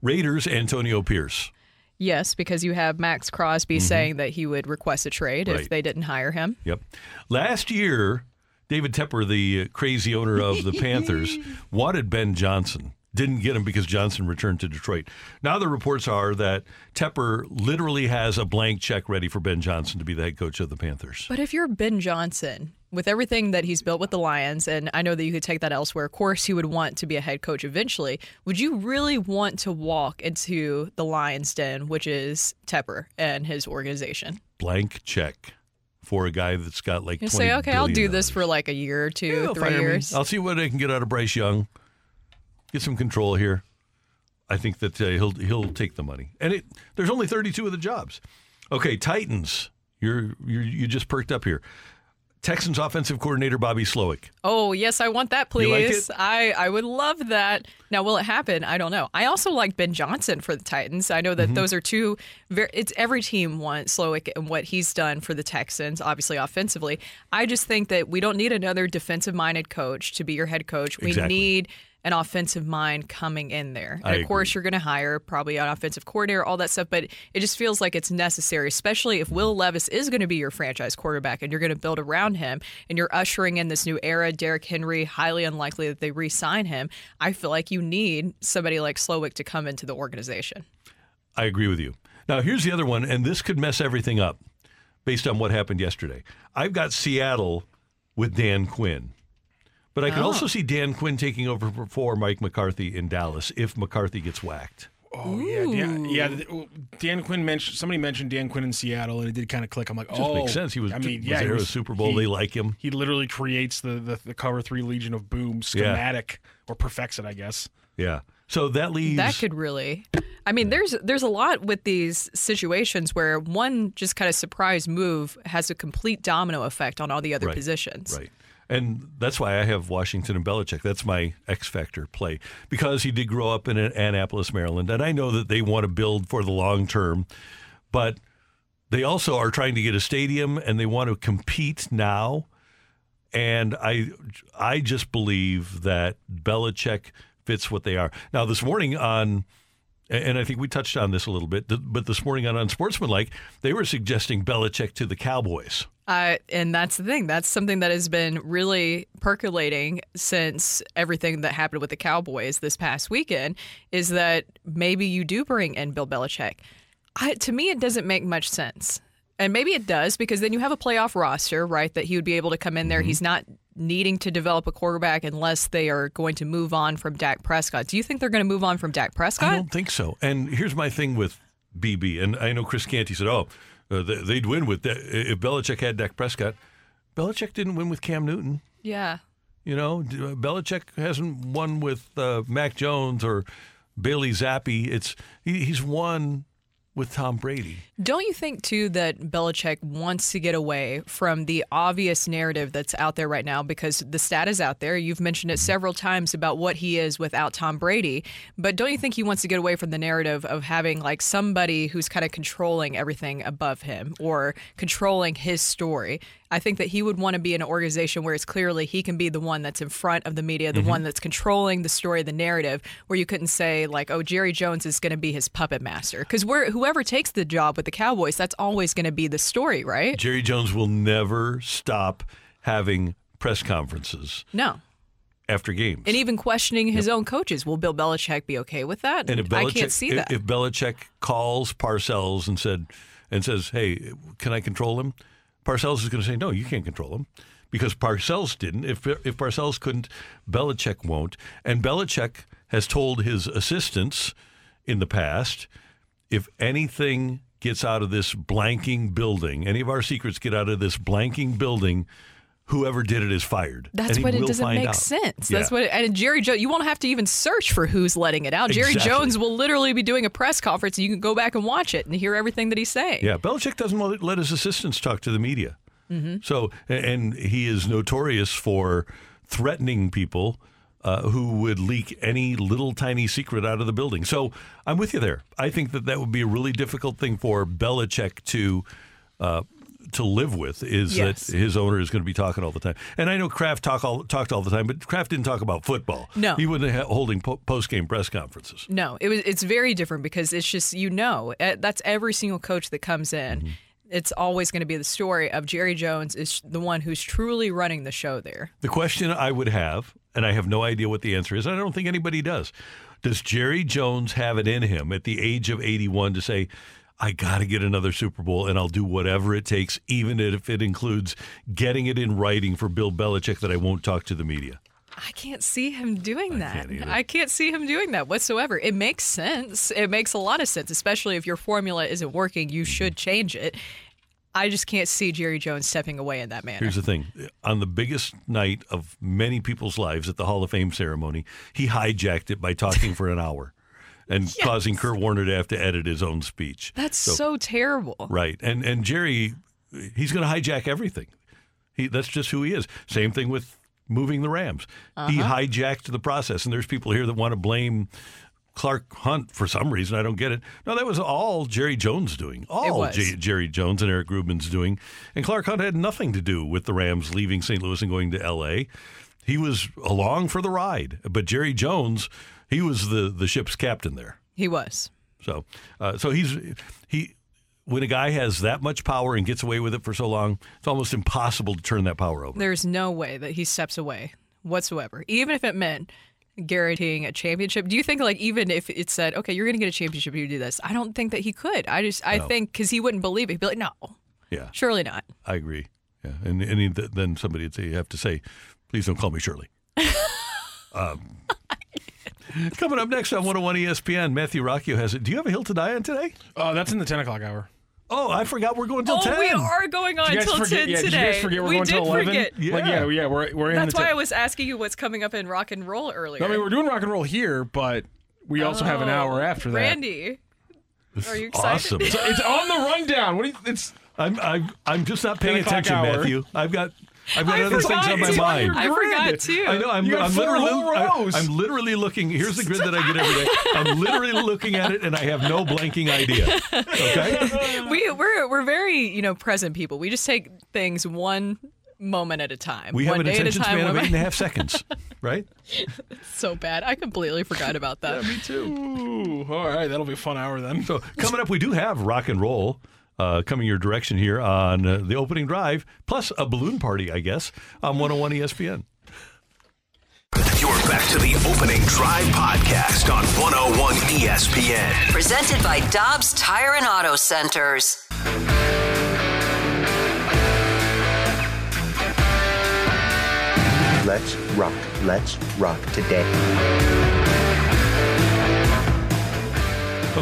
Raiders, Antonio Pierce. Yes, because you have Maxx Crosby saying that he would request a trade Mm-hmm. Right. if they didn't hire him. Yep. Last year, David Tepper, the uh, crazy owner of the Panthers, wanted Ben Johnson. Didn't get him because Johnson returned to Detroit. Now the reports are that Tepper literally has a blank check ready for Ben Johnson to be the head coach of the Panthers. But if you're Ben Johnson, with everything that he's built with the Lions, and I know that you could take that elsewhere, of course, he would want to be a head coach eventually. Would you really want to walk into the Lions' den, which is Tepper and his organization? Blank check for a guy that's got like You 20 say, okay, I'll do this for like a year or two, Yeah, three fire me. years. I'll see what I can get out of Bryce Young. Get some control here. I think that uh, he'll he'll take the money, and it there's only 32 of the jobs. Okay, Titans, you're you you just perked up here. Texans offensive coordinator Bobby Slowik. Oh, yes, I want that, You like please. I, I would love that. Now, will it happen? I don't know. I also like Ben Johnson for the Titans. I know that Mm-hmm. those are two very, it's every team wants Slowik and what he's done for the Texans, obviously offensively. I just think that we don't need another defensive minded coach to be your head coach. We Exactly. need an offensive mind coming in there. I And of course, you're going to hire probably an offensive coordinator, all that stuff, but it just feels like it's necessary, especially if Will mm-hmm. Levis is going to be your franchise quarterback and you're going to build around him and you're ushering in this new era. Derrick Henry, highly unlikely that they re sign him. I feel like you need somebody like Slowik to come into the organization. I agree with you. Now, here's the other one, and this could mess everything up based on what happened yesterday. I've got Seattle with Dan Quinn. But I could Oh. also ah. see Dan Quinn taking over for- for Mike McCarthy in Dallas if McCarthy gets whacked. Oh yeah, Dan, yeah. Dan Quinn mentioned somebody mentioned Dan Quinn in Seattle, and it did kind of click. I'm like, Just oh, makes sense. He was- I mean, was yeah, there at a Super Bowl. They like him. He literally creates the, the the cover three Legion of Boom Yeah. schematic or perfects it, I guess. Yeah. So that leaves. That could really. I mean, there's there's a lot with these situations where one just kind of surprise move has a complete domino effect on all the other Right, positions. Right. And that's why I have Washington and Belichick. That's my X factor play because he did grow up in Annapolis, Maryland, and I know that they want to build for the long term, but they also are trying to get a stadium and they want to compete now. And I, I just believe that Belichick fits what they are. Now, this morning on, and I think we touched on this a little bit, but this morning on Unsportsmanlike, they were suggesting Belichick to the Cowboys. Uh, and that's the thing. That's something that has been really percolating since everything that happened with the Cowboys this past weekend. Is that maybe you do bring in Bill Belichick? I, to me, it doesn't make much sense. And maybe it does because then you have a playoff roster, right? That he would be able to come in there. Mm-hmm. He's not needing to develop a quarterback unless they are going to move on from Dak Prescott. Do you think they're going to move on from Dak Prescott? I don't think so. And here's my thing with BB, and I know Chris Canty said, "Oh, uh, they- they'd win with that if Belichick had Dak Prescott." Belichick didn't win with Cam Newton. Yeah. You know, uh, Belichick hasn't won with uh, Mac Jones or Bailey Zappe. It's he, he's won with Tom Brady. Don't you think too that Belichick wants to get away from the obvious narrative that's out there right now because the stat is out there. You've mentioned it several times about what he is without Tom Brady, but don't you think he wants to get away from the narrative of having like somebody who's kind of controlling everything above him or controlling his story? I think that he would want to be in an organization where it's clearly he can be the one that's in front of the media, the Mm-hmm. Mhm. one that's controlling the story, the narrative, where you couldn't say like, "Oh, Jerry Jones is going to be his puppet master," because whoever takes the job with the Cowboys, that's always going to be the story, right? Jerry Jones will never stop having press conferences No, after games. and even questioning his own coaches. Will Bill Belichick be okay with that? And if I can't see that. If Belichick calls Parcells and said and says, "Hey, can I control him?" Parcells is going to say, "No, you can't control him." Because Parcells didn't. If if Parcells couldn't, Belichick won't. And Belichick has told his assistants in the past, if anything gets out of this blanking building, any of our secrets get out of this blanking building, whoever did it is fired. That's what it doesn't make out. sense. Yeah. That's what and Jerry Jones. You won't have to even search for who's letting it out. Jerry Exactly. Jones will literally be doing a press conference, and you can go back and watch it and hear everything that he's saying. Yeah, Belichick doesn't let his assistants talk to the media. hmm So, and he is notorious for threatening people uh, who would leak any little tiny secret out of the building. So, I'm with you there. I think that that would be a really difficult thing for Belichick to. Uh, to live with is Yes. that his owner is going to be talking all the time, and I know Kraft talk all, talked all the time, but Kraft didn't talk about football. No. he wasn't holding po- post game press conferences. No, it was. It's very different because it's just you know that's every single coach that comes in. Mm-hmm. It's always going to be the story of Jerry Jones is the one who's truly running the show there. The question I would have, and I have no idea what the answer is, and I don't think anybody does. Does Jerry Jones have it in him at the age of 81 to say, I got to get another Super Bowl and I'll do whatever it takes, even if it includes getting it in writing for Bill Belichick that I won't talk to the media? I can't see him doing that. I can't see him doing that whatsoever. It makes sense. It makes a lot of sense, especially if your formula isn't working. You mm-hmm. should change it. I just can't see Jerry Jones stepping away in that manner. Here's the thing on the biggest night of many people's lives at the Hall of Fame ceremony, he hijacked it by talking for an hour and causing Kurt Warner to have to edit his own speech. That's so, terrible. Right. And and Jerry, he's going to hijack everything. He that's just who he is. Same thing with moving the Rams. He Uh-huh. hijacked the process. And there's people here that want to blame Clark Hunt for some reason. I don't get it. No, that was all Jerry Jones doing. All. J- Jerry Jones and Eric Grubman's doing. And Clark Hunt had nothing to do with the Rams leaving St. Louis and going to L.A. he was along for the ride. But Jerry Jones, he was the the ship's captain there. He was. So, uh, so he's he. When a guy has that much power and gets away with it for so long, it's almost impossible to turn that power over. There's no way that he steps away whatsoever, even if it meant guaranteeing a championship. Do you think, like, even if it said, okay, you're going to get a championship if you do this, I don't think that he could. I just, I No. think because he wouldn't believe it. He'd be like, no, Yeah, surely not. I agree. Yeah, and and he, then somebody would say, you have to say, please don't call me Shirley. um, coming up next on 101 ESPN, Matthew Rocchio has it. Do you have a hill to die on today? Uh, that's in the 10 o'clock hour. Oh, I forgot we're going till oh, 10. we are going on Did you guys until 10 yeah, today. Did you guys forget we're we going did till 11? forget. Like, yeah, yeah, we're, we're in That's the why 10. I was asking you what's coming up in rock and roll earlier. I mean, we're doing rock and roll here, but we also have an hour after that. Oh, Randy, are you excited? Awesome. So it's on the rundown. What do you, it's I'm, I'm, I'm just not paying attention, hour. Matthew. I've got. I've got I other forgot. things on my It's mind. I forgot too. I know. I'm, You got I'm four literally. whole I, rows. am literally looking. Here's the grid that I get every day. I'm literally looking at it, and I have no blanking idea. Okay. we we're we're very you know present people. We just take things one moment at a time. We have an day at a attention time. span of one eight and a mi- half seconds, right? so bad. I completely forgot about that. yeah, me too. Ooh, all right, that'll be a fun hour then. So coming up, we do have rock and roll uh, coming your direction here on uh, the opening drive, plus a balloon party, I guess, on 101 ESPN. You're back to the opening drive podcast on 101 ESPN. Presented by Dobbs Tire and Auto Centers. Let's rock. Let's rock today.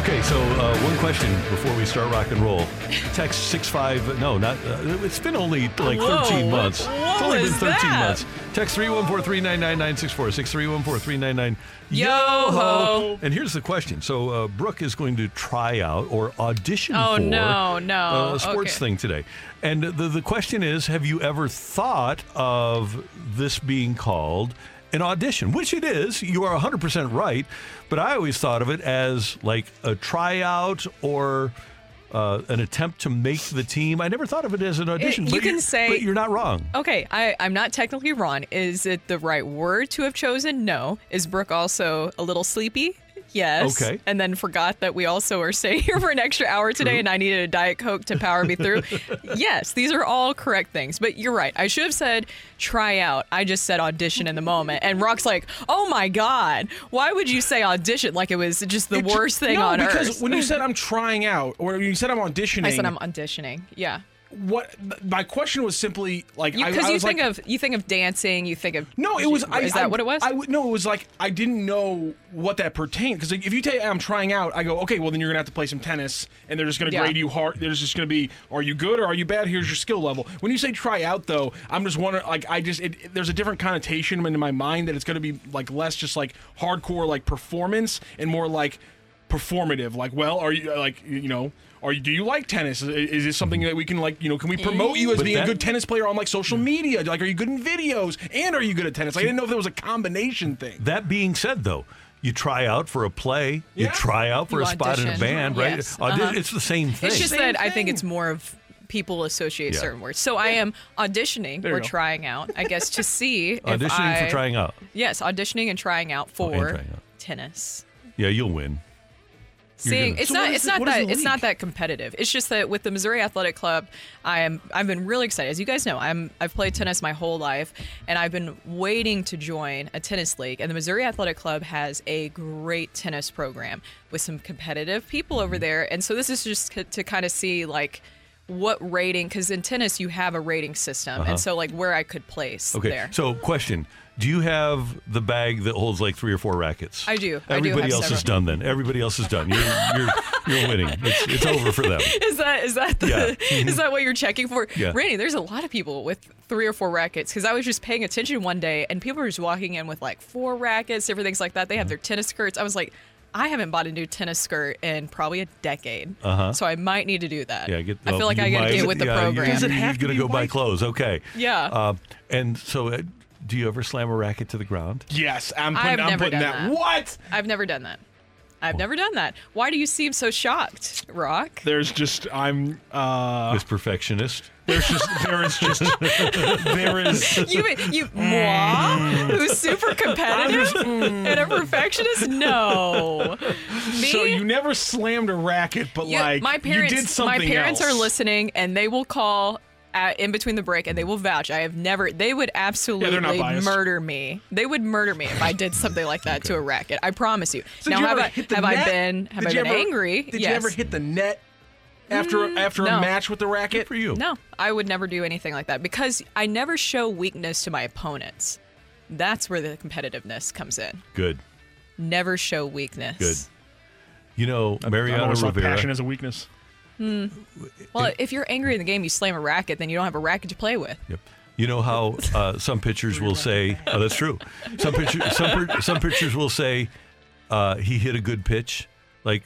Okay, so uh, one question before we start rock and roll. Text six five. No, not. Uh, it's been only like Whoa, thirteen months. what it's only been was thirteen that? months. Text three one four three nine nine nine six four six three one four three nine nine. Yo ho. And here's the question. So uh, Brooke is going to try out or audition Oh, for no, no. a sports Okay. thing today. And the the question is, have you ever thought of this being called? An audition, which it is, you are 100% right, but I always thought of it as like a tryout or uh, an attempt to make the team. I never thought of it as an audition. you but can say- but you're not wrong. Okay, I, I'm not technically wrong. Is it the right word to have chosen? No. Is Brooke also a little sleepy? Yes. Okay. And then forgot that we also are staying here for an extra hour today and I needed a Diet Coke to power me through. yes, these are all correct things. But you're right. I should have said try out. I just said audition in the moment. And Rocc's like, oh my God, why would you say audition like it was just the It ju- worst thing no, on because earth? when you said I'm trying out, or when you said I'm auditioning, I said I'm auditioning. Yeah. What my question was simply like I, Because I you, was think like, of you think of dancing, you think of No, it was. I, Is that I- what it was? I no, it was like I didn't know what that pertained because like, if you tell I'm trying out, I go okay. Well, then you're gonna have to play some tennis, and they're just gonna Yeah. grade you hard. There's just gonna be are you good or are you bad? Here's your skill level. When you say try out, though, I'm just wondering. Like I just it, it- there's a different connotation in my mind that it's gonna be like less just like hardcore like performance and more like performative. Like, well, are you like you know. Are you, do you like tennis? Is, is this something that we can like, you know, can we promote you as But being that- a good tennis player on like social media? Like, are you good in videos? And are you good at tennis? Like, I didn't know if there was a combination thing. That being said, though, you try out for a play, you try out for You a spot in a band, right? Yes. Audi- Uh-huh. It's the same thing. It's just Same that I think it's more of people associate Yeah. certain words. So I am auditioning or go. trying out, I guess, to see if Auditioning I, for trying out. Yes, auditioning and trying out for and trying out. tennis. Yeah, you'll win. Seeing it's So not it's not that it's not that competitive. It's just that with the Missouri Athletic Club, I am I've been really excited. As you guys know, I'm I've played tennis my whole life, and I've been waiting to join a tennis league. And the Missouri Athletic Club has a great tennis program with some competitive people over there. And so this is just c- to kind of see like what rating because in tennis you have a rating system, Uh-huh. and so like where I could place Okay. there. So, question: Do you have the bag that holds like three or four rackets? I do. I do Everybody have else is done. Then everybody else is done. You're you're you're winning. It's, it's over for them. Is that is that the, Yeah. is that what you're checking for? Yeah. Randy, there's a lot of people with three or four rackets because I was just paying attention one day and people were just walking in with like four rackets, different things like that. They have their tennis skirts. I was like, I haven't bought a new tennis skirt in probably a decade, Uh-huh. so I might need to do that. Yeah, get. I feel like I gotta might- get with the yeah, program. You, Does it you're gonna be go buy clothes. Okay. Yeah. Uh, and so, uh, do you ever slam a racket to the ground? Yes, I'm I've putting, I'm never putting done that. that. What? I've never done that. I've never done that. Why do you seem so shocked, Rocc? There's just I'm uh This perfectionist. There's just there is just there is You you moi who's super competitive and a perfectionist? No. Me? so you never slammed a racket, but Yeah, like my parents, you did something my parents else. are listening, and they will call at, in between the break, and they will vouch. I have never. They would absolutely biased. murder me. They would murder me if I did something like that to a racket. I promise you. So now, you have I hit the have I been have Did I been ever- angry? Did yes. you ever hit the net after mm, after no. a match with the racket? for you. No, I would never do anything like that because I never show weakness to my opponents. That's where the competitiveness comes in. Good. Never show weakness. Good. You know, I've Mariano Rivera. passion as a weakness. Hmm. Well, if you're angry in the game, you slam a racket, then you don't have a racket to play with. Yep. You know how uh, some pitchers will say, "Oh, that's true." Some pitchers, some, some pitchers will say, uh, "He hit a good pitch." Like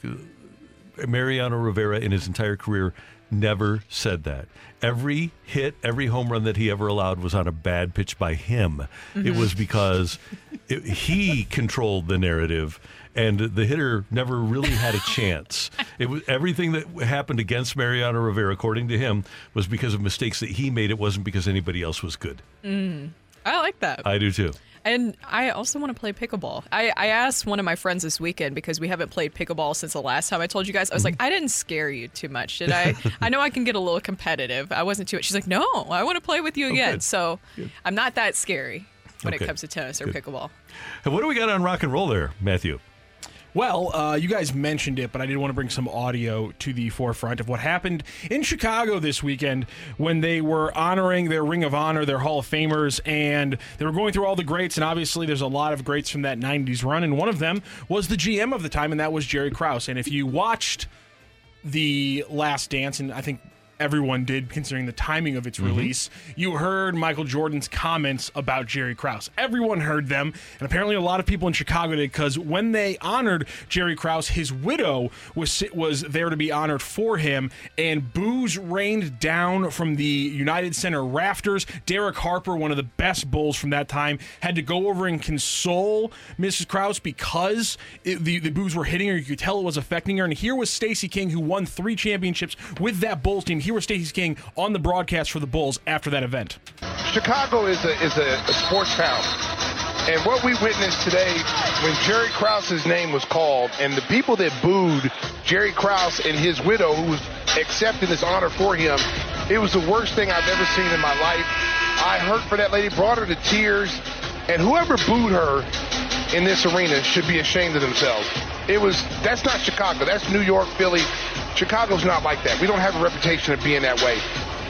Mariano Rivera in his entire career never said that. Every hit, every home run that he ever allowed was on a bad pitch by him. It Mhm. was because it, he controlled the narrative, and the hitter never really had a chance. It was everything that happened against Mariano Rivera, according to him, was because of mistakes that he made. It wasn't because anybody else was good. Mm. I like that. I do too. And I also want to play pickleball. I, I asked one of my friends this weekend because we haven't played pickleball since the last time I told you guys. I was like, I didn't scare you too much, did I? I know I can get a little competitive. I wasn't too. She's like, No, I want to play with you Oh, again. good. So I'm not that scary when Okay. it comes to tennis or Good. pickleball. And what do we got on rock and roll there, Matthew? Well, uh, you guys mentioned it, but I did want to bring some audio to the forefront of what happened in Chicago this weekend when they were honoring their Ring of Honor, their Hall of Famers, and they were going through all the greats. And obviously, there's a lot of greats from that 90s run, and one of them was the GM of the time, and that was Jerry Krause. And if you watched the Last Dance, and I think everyone did considering the timing of its Mm-hmm. release, you heard Michael Jordan's comments about Jerry Krause. Everyone heard them, and apparently a lot of people in Chicago did because when they honored Jerry Krause, his widow was was there to be honored for him, and boos rained down from the United Center rafters. Derek Harper, one of the best Bulls from that time, had to go over and console Mrs. Krause because it, the the boos were hitting her. You could tell it was affecting her. And here was Stacey King, who won three championships with that Bulls team. Here was Stacey King on the broadcast for the Bulls after that event. Chicago is a is a, a sports town. And what we witnessed today when Jerry Krause's name was called and the people that booed Jerry Krause and his widow who was accepting this honor for him, it was the worst thing I've ever seen in my life. I hurt for that lady, brought her to tears, and whoever booed her in this arena should be ashamed of themselves. It was that's not Chicago. That's New York, Philly. Chicago's not like that. We don't have a reputation of being that way.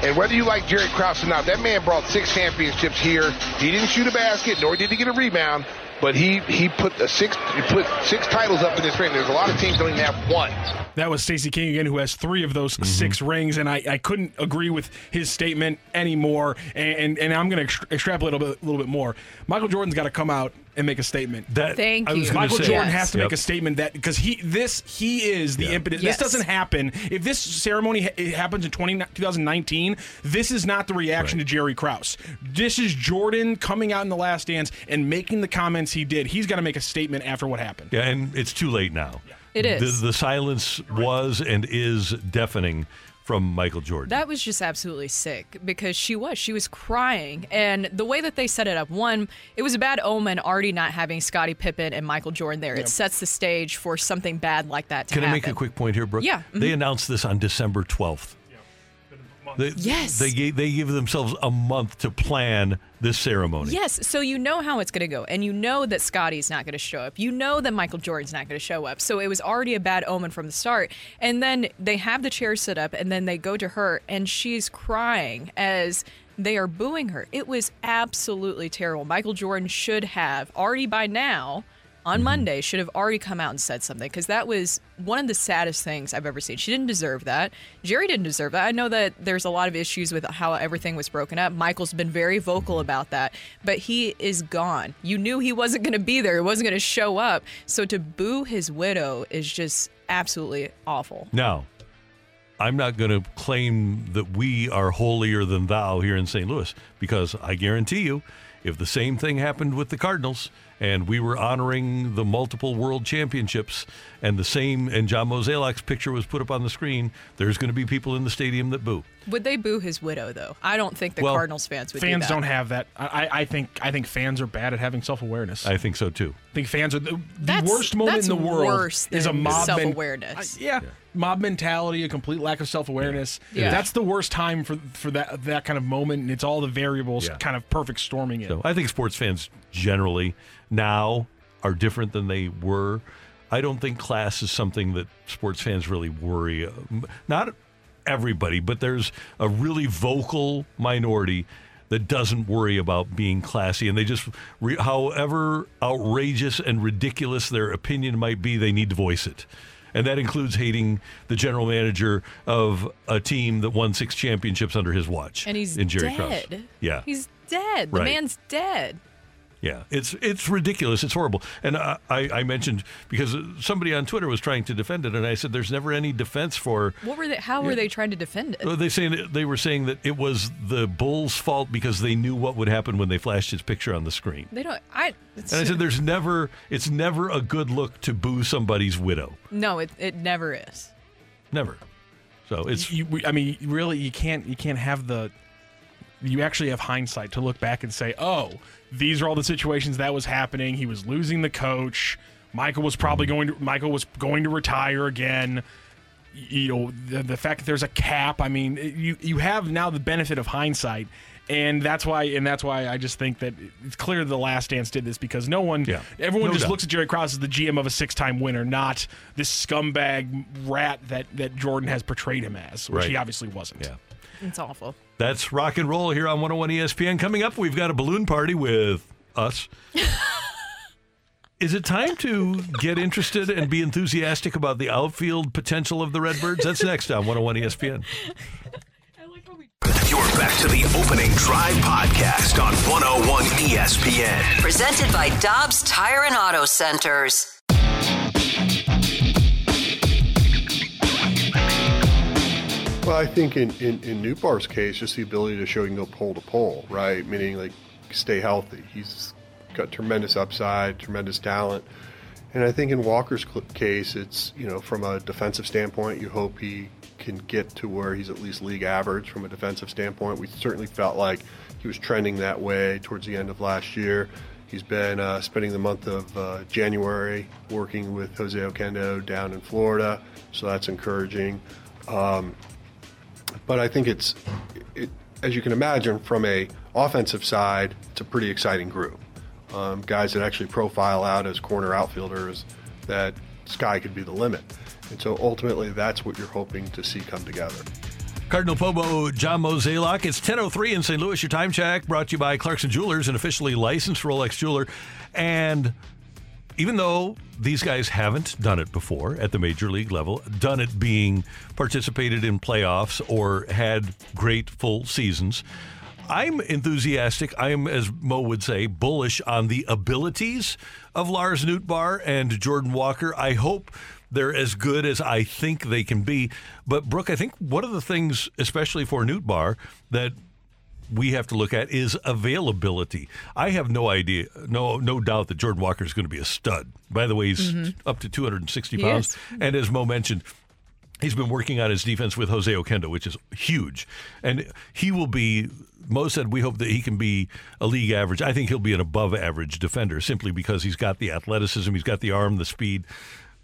And whether you like Jerry Krause or not, that man brought six championships here. He didn't shoot a basket, nor did he get a rebound, but he he put the six he put six titles up in this ring. There's a lot of teams don't even have one. That was Stacey King again, who has three of those mm-hmm. six rings, and I, I couldn't agree with his statement anymore. And and, and I'm going to extrapolate a little bit, a little bit more. Michael Jordan's got to come out and make a statement. That Thank I was you. Michael say- Jordan Yes. has to Yep. make a statement that because he this he is the impetus. Yes. This doesn't happen if this ceremony ha- it happens in 20, 2019. This is not the reaction to Jerry Krause. This is Jordan coming out in the last dance and making the comments he did. He's got to make a statement after what happened. Yeah, and it's too late now. It is. The, the silence was and is deafening from Michael Jordan. That was just absolutely sick because she was. She was crying. And the way that they set it up, one, it was a bad omen already not having Scottie Pippen and Michael Jordan there. It sets the stage for something bad like that to Can I make a quick point here, Brooke? Yeah, They mhm. announced this on December 12th. They, Yes. They gave, they give themselves a month to plan this ceremony. Yes, so you know how it's going to go, and you know that Scottie's not going to show up. You know that Michael Jordan's not going to show up. So it was already a bad omen from the start. And then they have the chair set up, and then they go to her, and she's crying as they are booing her. It was absolutely terrible. Michael Jordan should have already by now. On mm-hmm. Monday, should have already come out and said something because that was one of the saddest things I've ever seen. She didn't deserve that. Jerry didn't deserve that. I know that there's a lot of issues with how everything was broken up. Michael's been very vocal about that, but he is gone. You knew he wasn't going to be there, he wasn't going to show up. So to boo his widow is just absolutely awful. Now, I'm not going to claim that we are holier than thou here in St. Louis because I guarantee you, if the same thing happened with the Cardinals and we were honoring the multiple world championships and the same and John Mozeliak's picture was put up on the screen, there's going to be people in the stadium that boo. Would they boo his widow though? I don't think the Well, Cardinals fans would. fans do that. don't have that. I, I think I think fans are bad at having self awareness. I think so too. I think fans are the, the worst moment in the world worse is a than mob men- self-awareness. I- yeah, mob mentality, a complete lack of self awareness. Yeah. That's the worst time for for that that kind of moment, and it's all the variables Yeah. kind of perfect storming it. So I think sports fans generally now are different than they were. I don't think class is something that sports fans really worry. Uh, not everybody, but there's a really vocal minority that doesn't worry about being classy, and they just, however outrageous and ridiculous their opinion might be, they need to voice it. And that includes hating the general manager of a team that won six championships under his watch. And he's in Jerry dead. Krause. Yeah, He's dead. The Right. man's dead. Yeah, it's it's ridiculous. It's horrible. And I, I I mentioned because somebody on Twitter was trying to defend it, and I said there's never any defense for. What were they? How were they trying to defend it? Well, They saying they were saying that it was the Bulls' fault because they knew what would happen when they flashed his picture on the screen. They don't. I. It's, And I said there's never it's never a good look to boo somebody's widow. no, it it never is. Never. So it's you, I mean, really, you can't you can't have the. You actually have hindsight to look back and say, "Oh, these are all the situations that was happening. He was losing the coach. Michael was probably going to Michael was going to retire again. You know, the, the fact that there's a cap. I mean, you you have now the benefit of hindsight." And that's why, and that's why I just think that it's clear the Last Dance did this because no one, Yeah. everyone No just doubt. looks at Jerry Krause as the GM of a six-time winner, not this scumbag rat that that Jordan has portrayed him as, which he obviously wasn't. Yeah. It's awful. That's rock and roll here on 101 ESPN. Coming up, we've got a balloon party with us. Is it time to get interested and be enthusiastic about the outfield potential of the Redbirds? That's next on 101 ESPN. You're back to the opening drive podcast on 101 ESPN. Presented by Dobbs Tire and Auto Centers. Well, I think in, in, in case, just the ability to show you can go pole to pole, right? Meaning like stay healthy. He's got tremendous upside, tremendous talent. And I think in Walker's case, it's, you know, from a defensive standpoint, you hope he can get to where he's at least league average from a defensive standpoint. We certainly felt like he was trending that way towards the end of last year. He's been uh, spending the month of uh, January working with Jose Oquendo down in Florida, so that's encouraging. Um, but I think it's, it, as you can imagine, from a offensive side, it's a pretty exciting group. Um, guys that actually profile out as corner outfielders, that sky could be the limit. And so ultimately, that's what you're hoping to see come together. Cardinal POBO, John Mozeliak. It's 10.03 in St. Louis. Your time check brought to you by Clarkson Jewelers, an officially licensed Rolex jeweler. And even though these guys haven't done it before at the major league level, done it being participated in playoffs or had great full seasons, I'm enthusiastic. I'm, as Mo would say, bullish on the abilities of Lars Nootbaar and Jordan Walker. I hope they're as good as I think they can be. But, Brooke, I think one of the things, especially for Nootbaar, that we have to look at is availability. I have no idea, no no doubt that Jordan Walker is going to be a stud. By the way, he's Mhm. up to 260 pounds, and as Mo mentioned, he's been working on his defense with Jose Oquendo, which is huge, and he will be. Mo said we hope that he can be a league average. I think he'll be an above average defender simply because he's got the athleticism, he's got the arm, the speed.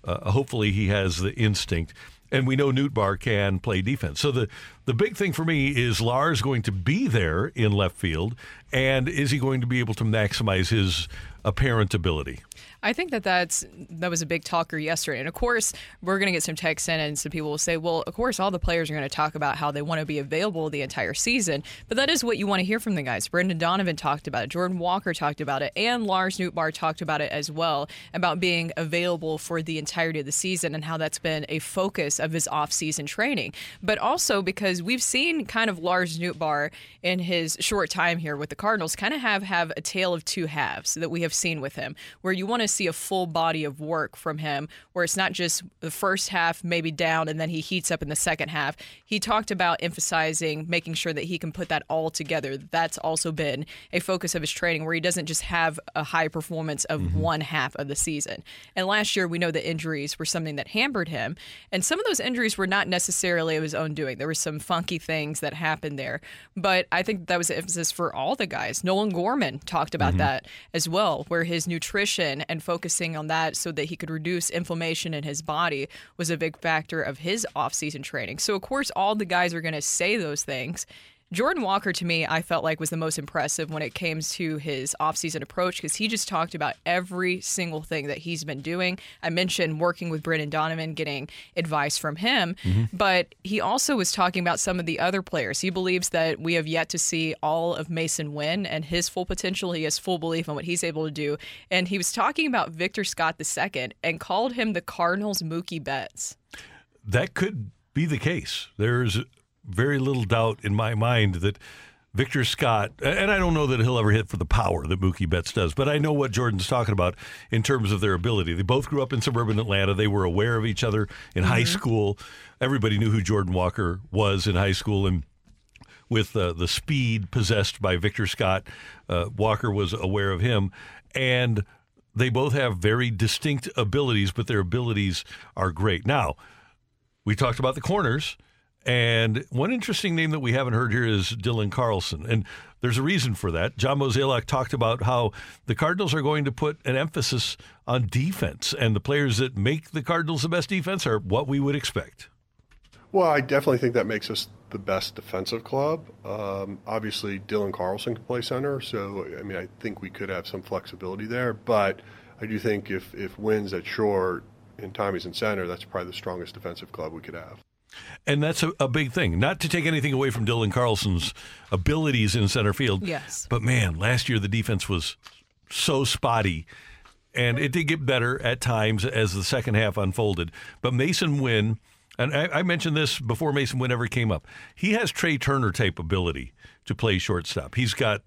Uh, hopefully, he has the instinct. And we know Nootbaar can play defense. So the, the big thing for me is Lars going to be there in left field, and is he going to be able to maximize his apparent ability? I think that that's that was a big talker yesterday, and of course we're going to get some texts in, and some people will say, "Well, of course all the players are going to talk about how they want to be available the entire season," but that is what you want to hear from the guys. Brendan Donovan talked about it, Jordan Walker talked about it, and Lars Nootbaar talked about it as well about being available for the entirety of the season and how that's been a focus of his off-season training. But also because we've seen kind of Lars Nootbaar in his short time here with the Cardinals kind of have have a tale of two halves that we have seen with him, where you want to see a full body of work from him where it's not just the first half maybe down and then he heats up in the second half. He talked about emphasizing making sure that he can put that all together. That's also been a focus of his training where he doesn't just have a high performance of Mm-hmm. one half of the season. And last year we know that injuries were something that hampered him and some of those injuries were not necessarily of his own doing. There were some funky things that happened there. But I think that was an emphasis for all the guys. Nolan Gorman talked about Mhm. that as well, where his nutrition and focusing on that so that he could reduce inflammation in his body was a big factor of his offseason training. So, of course, all the guys are going to say those things. Jordan Walker, to me, I felt like was the most impressive when it came to his offseason approach because he just talked about every single thing that he's been doing. I mentioned working with Brendan Donovan, getting advice from him, mm-hmm. but he also was talking about some of the other players. He believes that we have yet to see all of Masyn Winn and his full potential. He has full belief in what he's able to do. And he was talking about Victor Scott II and called him the Cardinals Mookie Betts. That could be the case. There's very little doubt in my mind that Victor Scott, and I don't know that he'll ever hit for the power that Mookie Betts does, but I know what Jordan's talking about in terms of their ability. They both grew up in suburban Atlanta. They were aware of each other in high Mhm. school. Everybody knew who Jordan Walker was in high school, and with uh, the speed possessed by Victor Scott, uh, Walker was aware of him, and they both have very distinct abilities, but their abilities are great. Now, we talked about the corners, and one interesting name that we haven't heard here is Dylan Carlson, and there's a reason for that. John Mozeliak talked about how the Cardinals are going to put an emphasis on defense, and the players that make the Cardinals the best defense are what we would expect. Well, I definitely think that makes us the best defensive club. Um, obviously, Dylan Carlson can play center, so I mean, I think we could have some flexibility there. But I do think if if Winn's at short and Tommy's in center, that's probably the strongest defensive club we could have. And that's a, a big thing. Not to take anything away from Dylan Carlson's abilities in center field. Yes. But man, last year the defense was so spotty. And it did get better at times as the second half unfolded. But Masyn Winn, and I, I mentioned this before Masyn Winn ever came up, he has Trea Turner type ability to play shortstop. He's got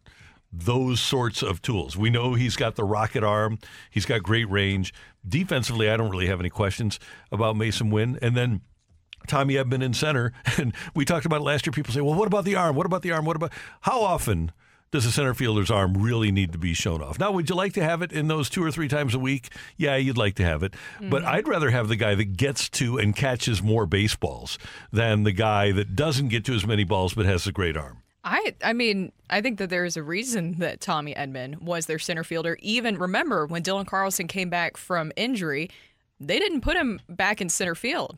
those sorts of tools. We know he's got the rocket arm, he's got great range. Defensively, I don't really have any questions about Masyn Winn. And then Tommy Edman in center. And we talked about it last year. People say, well, what about the arm? What about the arm? What about how often does a center fielder's arm really need to be shown off? Now, would you like to have it in those two or three times a week? Yeah, you'd like to have it. But Mhm. I'd rather have the guy that gets to and catches more baseballs than the guy that doesn't get to as many balls but has a great arm. I I mean, I think that there is a reason that Tommy Edman was their center fielder. Even remember when Dylan Carlson came back from injury, they didn't put him back in center field.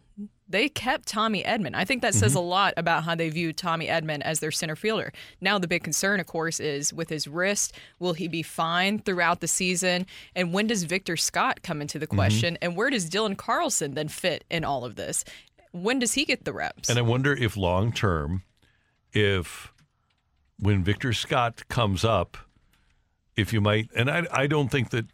They kept Tommy Edman. I think that says Mm-hmm. a lot about how they view Tommy Edman as their center fielder. Now the big concern, of course, is with his wrist. Will he be fine throughout the season? And when does Victor Scott come into the Mm-hmm. question? And where does Dylan Carlson then fit in all of this? When does he get the reps? And I wonder if long term, if when Victor Scott comes up, if you might, and I, I don't think that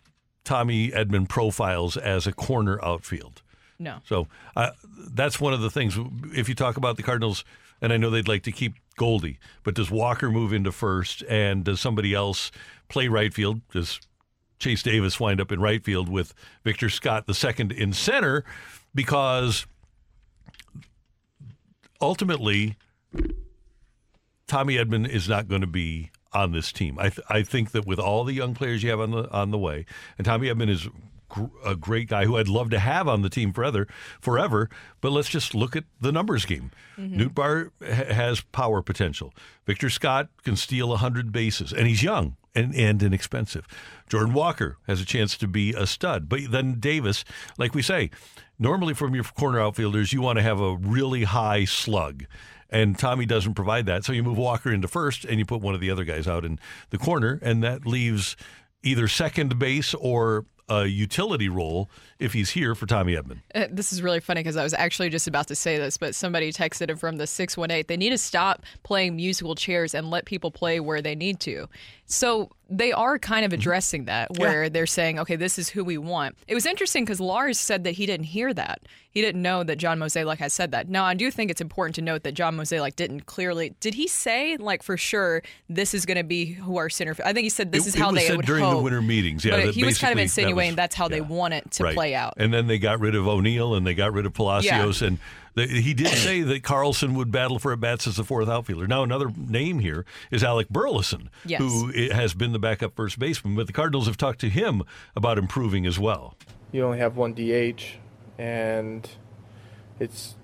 Tommy Edman profiles as a corner outfield. No. So uh, that's one of the things. If you talk about the Cardinals, and I know they'd like to keep Goldie, but does Walker move into first, and does somebody else play right field? Does Chase Davis wind up in right field with Victor Scott the second in center? Because ultimately, Tommy Edman is not going to be on this team. I th- I think that with all the young players you have on the on the way, and Tommy Edman is a great guy who I'd love to have on the team forever, forever. But let's just look at the numbers game. Mm-hmm. Nootbaar ha- has power potential. Victor Scott can steal hundred bases, and he's young and, and inexpensive. Jordan Walker has a chance to be a stud. But then Davis, like we say, normally from your corner outfielders, you want to have a really high slug. And Tommy doesn't provide that. So you move Walker into first and you put one of the other guys out in the corner, and that leaves either second base or a utility role if he's here for Tommy Edman. Uh, This is really funny because I was actually just about to say this, but somebody texted it from the 618. They need to stop playing musical chairs and let people play where they need to. So they are kind of addressing that, where they're saying, okay, this is who we want. It was interesting because Lars said that he didn't hear that. He didn't know that John Mozeliak had said that. Now, I do think it's important to note that John Mozeliak didn't clearly. Did he say, like, for sure, this is going to be who our center? I think he said this It- is it how was they said would during hope. the winter meetings. Yeah, but that he was kind of basically- that insinuating was- that's how they want it to Right. play out. And then they got rid of O'Neill and they got rid of Palacios. And the, he did say that Carlson would battle for at bats as the fourth outfielder. Now, another name here is Alec Burleson, Yes. who has been the backup first baseman. But the Cardinals have talked to him about improving as well. you only have one DH, and it's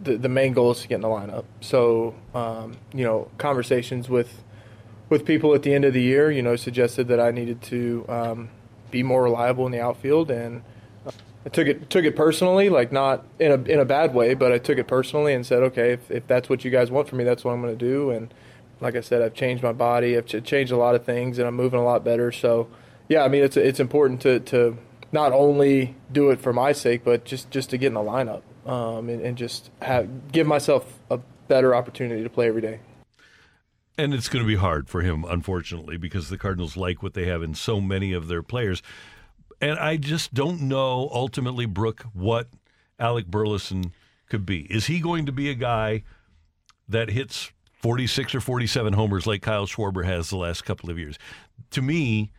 the the main goal is to get in the lineup. So um, you know, conversations with with people at the end of the year, you know, suggested that I needed to um, be more reliable in the outfield, and I took it took it personally, like not in a in a bad way, but I took it personally and said, okay, if, if that's what you guys want from me, that's what I'm going to do. And like I said, I've changed my body, I've ch- changed a lot of things, and I'm moving a lot better. So yeah, I mean, it's it's important to to not only do it for my sake, but just just to get in the lineup um, and, and just have, give myself a better opportunity to play every day. And it's going to be hard for him, unfortunately, because the Cardinals like what they have in so many of their players. And I just don't know ultimately, Brooke, what Alec Burleson could be. Is he going to be a guy that hits 46 or 47 homers like Kyle Schwarber has the last couple of years? To me,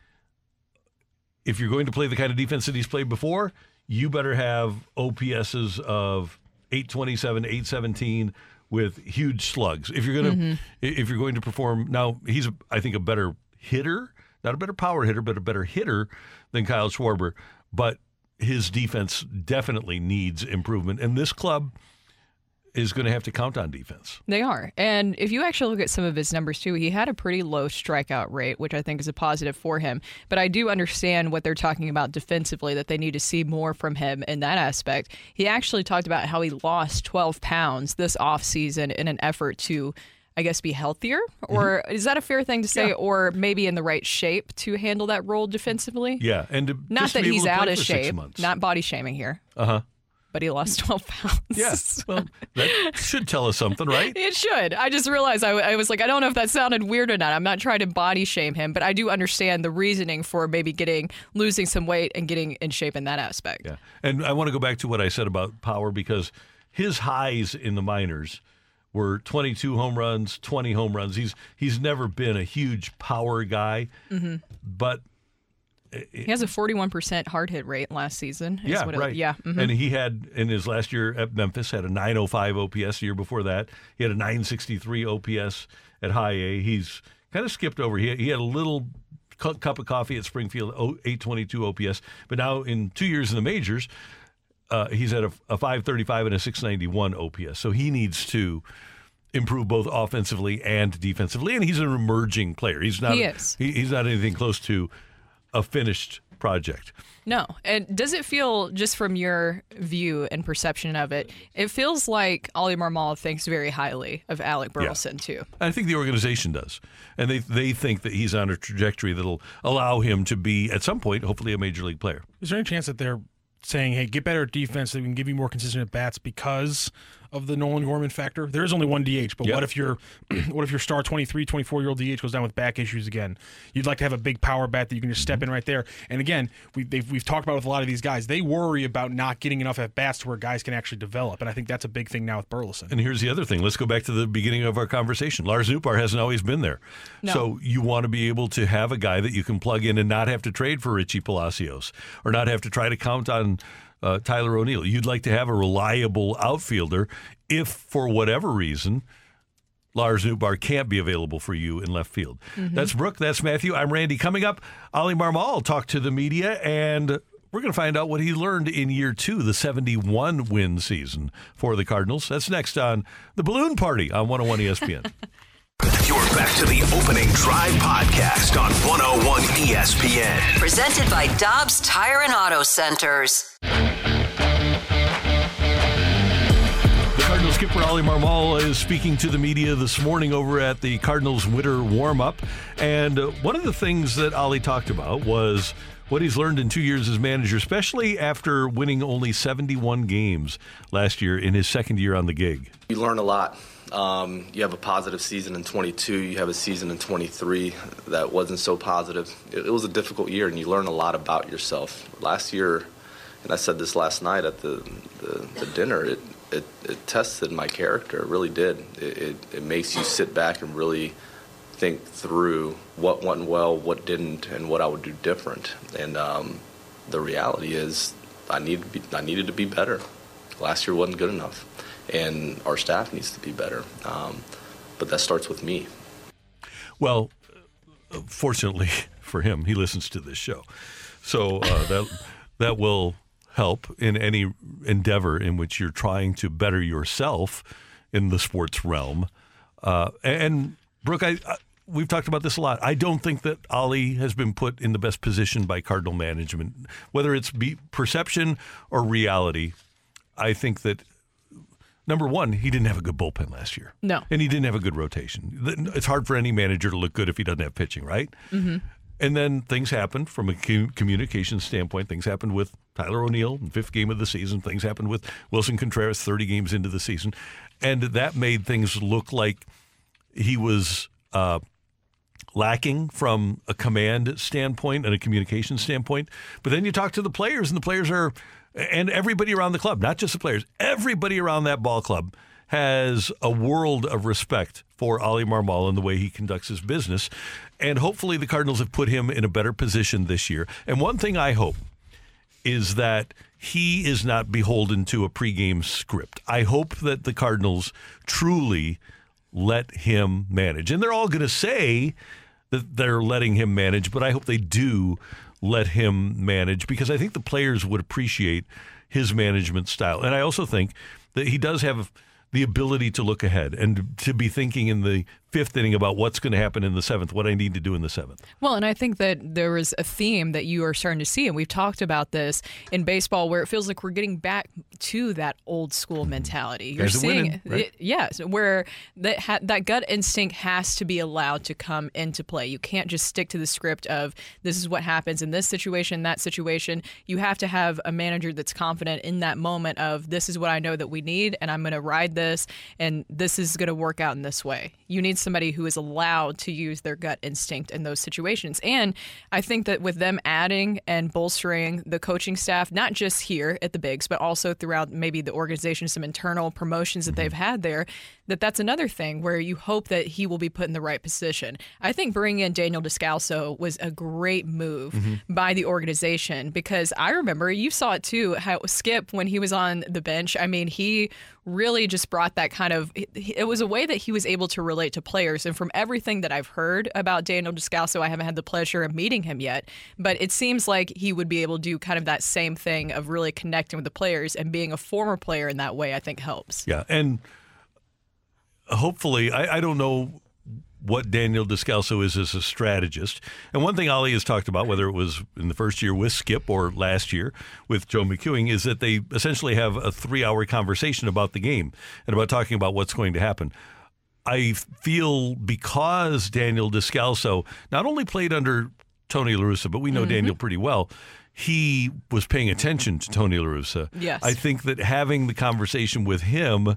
if you're going to play the kind of defense that he's played before, you better have OPSs of 827, 817 with huge slugs. If you're going to Mm-hmm. Mhm. if you're going to perform now, he's I think a better hitter, not a better power hitter, but a better hitter than Kyle Schwarber, but his defense definitely needs improvement and this club is going to have to count on defense. They are. And if you actually look at some of his numbers too, he had a pretty low strikeout rate, which I think is a positive for him. But I do understand what they're talking about defensively, that they need to see more from him in that aspect. He actually talked about how he lost 12 pounds this offseason in an effort to. I guess be healthier, or is that a fair thing to say, or maybe in the right shape to handle that role defensively? Yeah, and to, Not that he's out of shape, not body shaming here, Uh-huh. but he lost 12 pounds. Yes. Well, that should tell us something, right? It should. I just realized I, I was like, I don't know if that sounded weird or not. I'm not trying to body shame him, but I do understand the reasoning for maybe getting losing some weight and getting in shape in that aspect. Yeah. And I want to go back to what I said about power because his highs in the minors were 22 home runs, 20 home runs. He's he's never been a huge power guy, hmm but He has a 41% hard hit rate last season. yeah, it- right. yeah. mhm. And he had in his last year at Memphis had a 905 OPS. The year before that, he had a 963 OPS at High A. He's kind of skipped over. He he had a little cup of coffee at Springfield, oh, 822 OPS. But now in two years in the majors, uh, he's at a, a 535 and a 691 OPS. So he needs to improve both offensively and defensively. And he's an emerging player. He's not. He is. he- he's not anything close to a finished project. No. And does it feel, just from your view and perception of it, it feels like Oli Marmol thinks very highly of Alec Burleson, too. I think the organization does, and they they think that he's on a trajectory that'll allow him to be at some point, hopefully, a major league player. Is there any chance that they're saying, hey, get better at defense so we can give you more consistent at bats because of the Nolan Gorman factor? There is only one DH, but Yep. what if your what if your star 23, 24 year old DH goes down with back issues again? You'd like to have a big power bat that you can just step in mm-hmm. right there. And again, we, they've, we've talked about with a lot of these guys, they worry about not getting enough at bats to where guys can actually develop. And I think that's a big thing now with Burleson. And here's the other thing. Let's go back to the beginning of our conversation. Lars Nootbaar hasn't always been there. No. So you want to be able to have a guy that you can plug in and not have to trade for Richie Palacios or not have to try to count on uh, Tyler O'Neill. You'd like to have a reliable outfielder if, for whatever reason, Lars Nootbaar can't be available for you in left field. Mm-hmm. Mhm. That's Brooke. That's Matthew. I'm Randy. Coming up, Oli Marmol will talk to the media, and we're going to find out what he learned in year two, the 71 win season for the Cardinals. That's next on the Balloon Party on 101 ESPN. You're back to the opening drive podcast on 101 ESPN. Presented by Dobbs Tire and Auto Centers. The Cardinals skipper Oli Marmol is speaking to the media this morning over at the Cardinals winter warm up. And uh, one of the things that Oli talked about was what he's learned in two years as manager, especially after winning only 71 games last year in his second year on the gig. You learn a lot. Um, you have a positive season in 22. You have a season in 23 that wasn't so positive. It, it was a difficult year, and you learn a lot about yourself. Last year, and I said this last night at the, the, the dinner, it, it, it, tested my character. It really did. It, it, it makes you sit back and really think through what went well, what didn't, and what I would do different. And um, the reality is, I be, I needed to be better. Last year wasn't good enough, and our staff needs to be better. Um, but that starts with me. Well, fortunately for him, he listens to this show, so uh, that that will help in any endeavor in which you're trying to better yourself in the sports realm. Uh, and Brooke, I, I, we've talked about this a lot. I don't think that Oli has been put in the best position by Cardinal management, whether it's perception or reality. I think that number one, he didn't have a good bullpen last year. No, and he didn't have a good rotation. It's hard for any manager to look good if he doesn't have pitching, right? Mm-hmm. And then things happened from a communication standpoint. Things happened with Tyler O'Neill in fifth game of the season. Things happened with Willson Contreras 30 games into the season. And that made things look like he was uh, lacking from a command standpoint and a communication standpoint. But then you talk to the players, and the players are, and everybody around the club, not just the players, everybody around that ball club has a world of respect for Oli Marmol and the way he conducts his business. And hopefully the Cardinals have put him in a better position this year. And one thing I hope is that he is not beholden to a pregame script. I hope that the Cardinals truly let him manage. And they're all going to say that they're letting him manage, but I hope they do let him manage because I think the players would appreciate his management style. And I also think that he does have the ability to look ahead and to be thinking in the fifth inning about what's going to happen in the seventh, what I need to do in the seventh. Well, and I think that there is a theme that you are starting to see, and we've talked about this in baseball, where it feels like we're getting back to that old school mentality. You're seeing, winning, right? it, yes, where that ha- that gut instinct has to be allowed to come into play. You can't just stick to the script of this is what happens in this situation, that situation. You have to have a manager that's confident in that moment of this is what I know that we need, and I'm going to ride this, and this is going to work out in this way. You need somebody who is allowed to use their gut instinct in those situations. And I think that with them adding and bolstering the coaching staff, not just here at the Bigs, but also throughout maybe the organization, some internal promotions that they've had there, that that's another thing where you hope that he will be put in the right position. I think bringing in Daniel Descalso was a great move Mhm. by the organization because I remember you saw it too. How Skip when he was on the bench, I mean, he really just brought that kind of. It was a way that he was able to relate to players, and from everything that I've heard about Daniel Descalso, I haven't had the pleasure of meeting him yet, but it seems like he would be able to do kind of that same thing of really connecting with the players and being a former player in that way. I think helps. Yeah, and hopefully, I, I don't know what Daniel Descalso is as a strategist. And one thing Oli has talked about, whether it was in the first year with Skip or last year with Joe McEwing, is that they essentially have a three hour conversation about the game and about talking about what's going to happen. I feel because Daniel Descalso not only played under Tony La Russa, but we know Mhm. Daniel pretty well. He was paying attention to Tony La Russa. Yes. I think that having the conversation with him,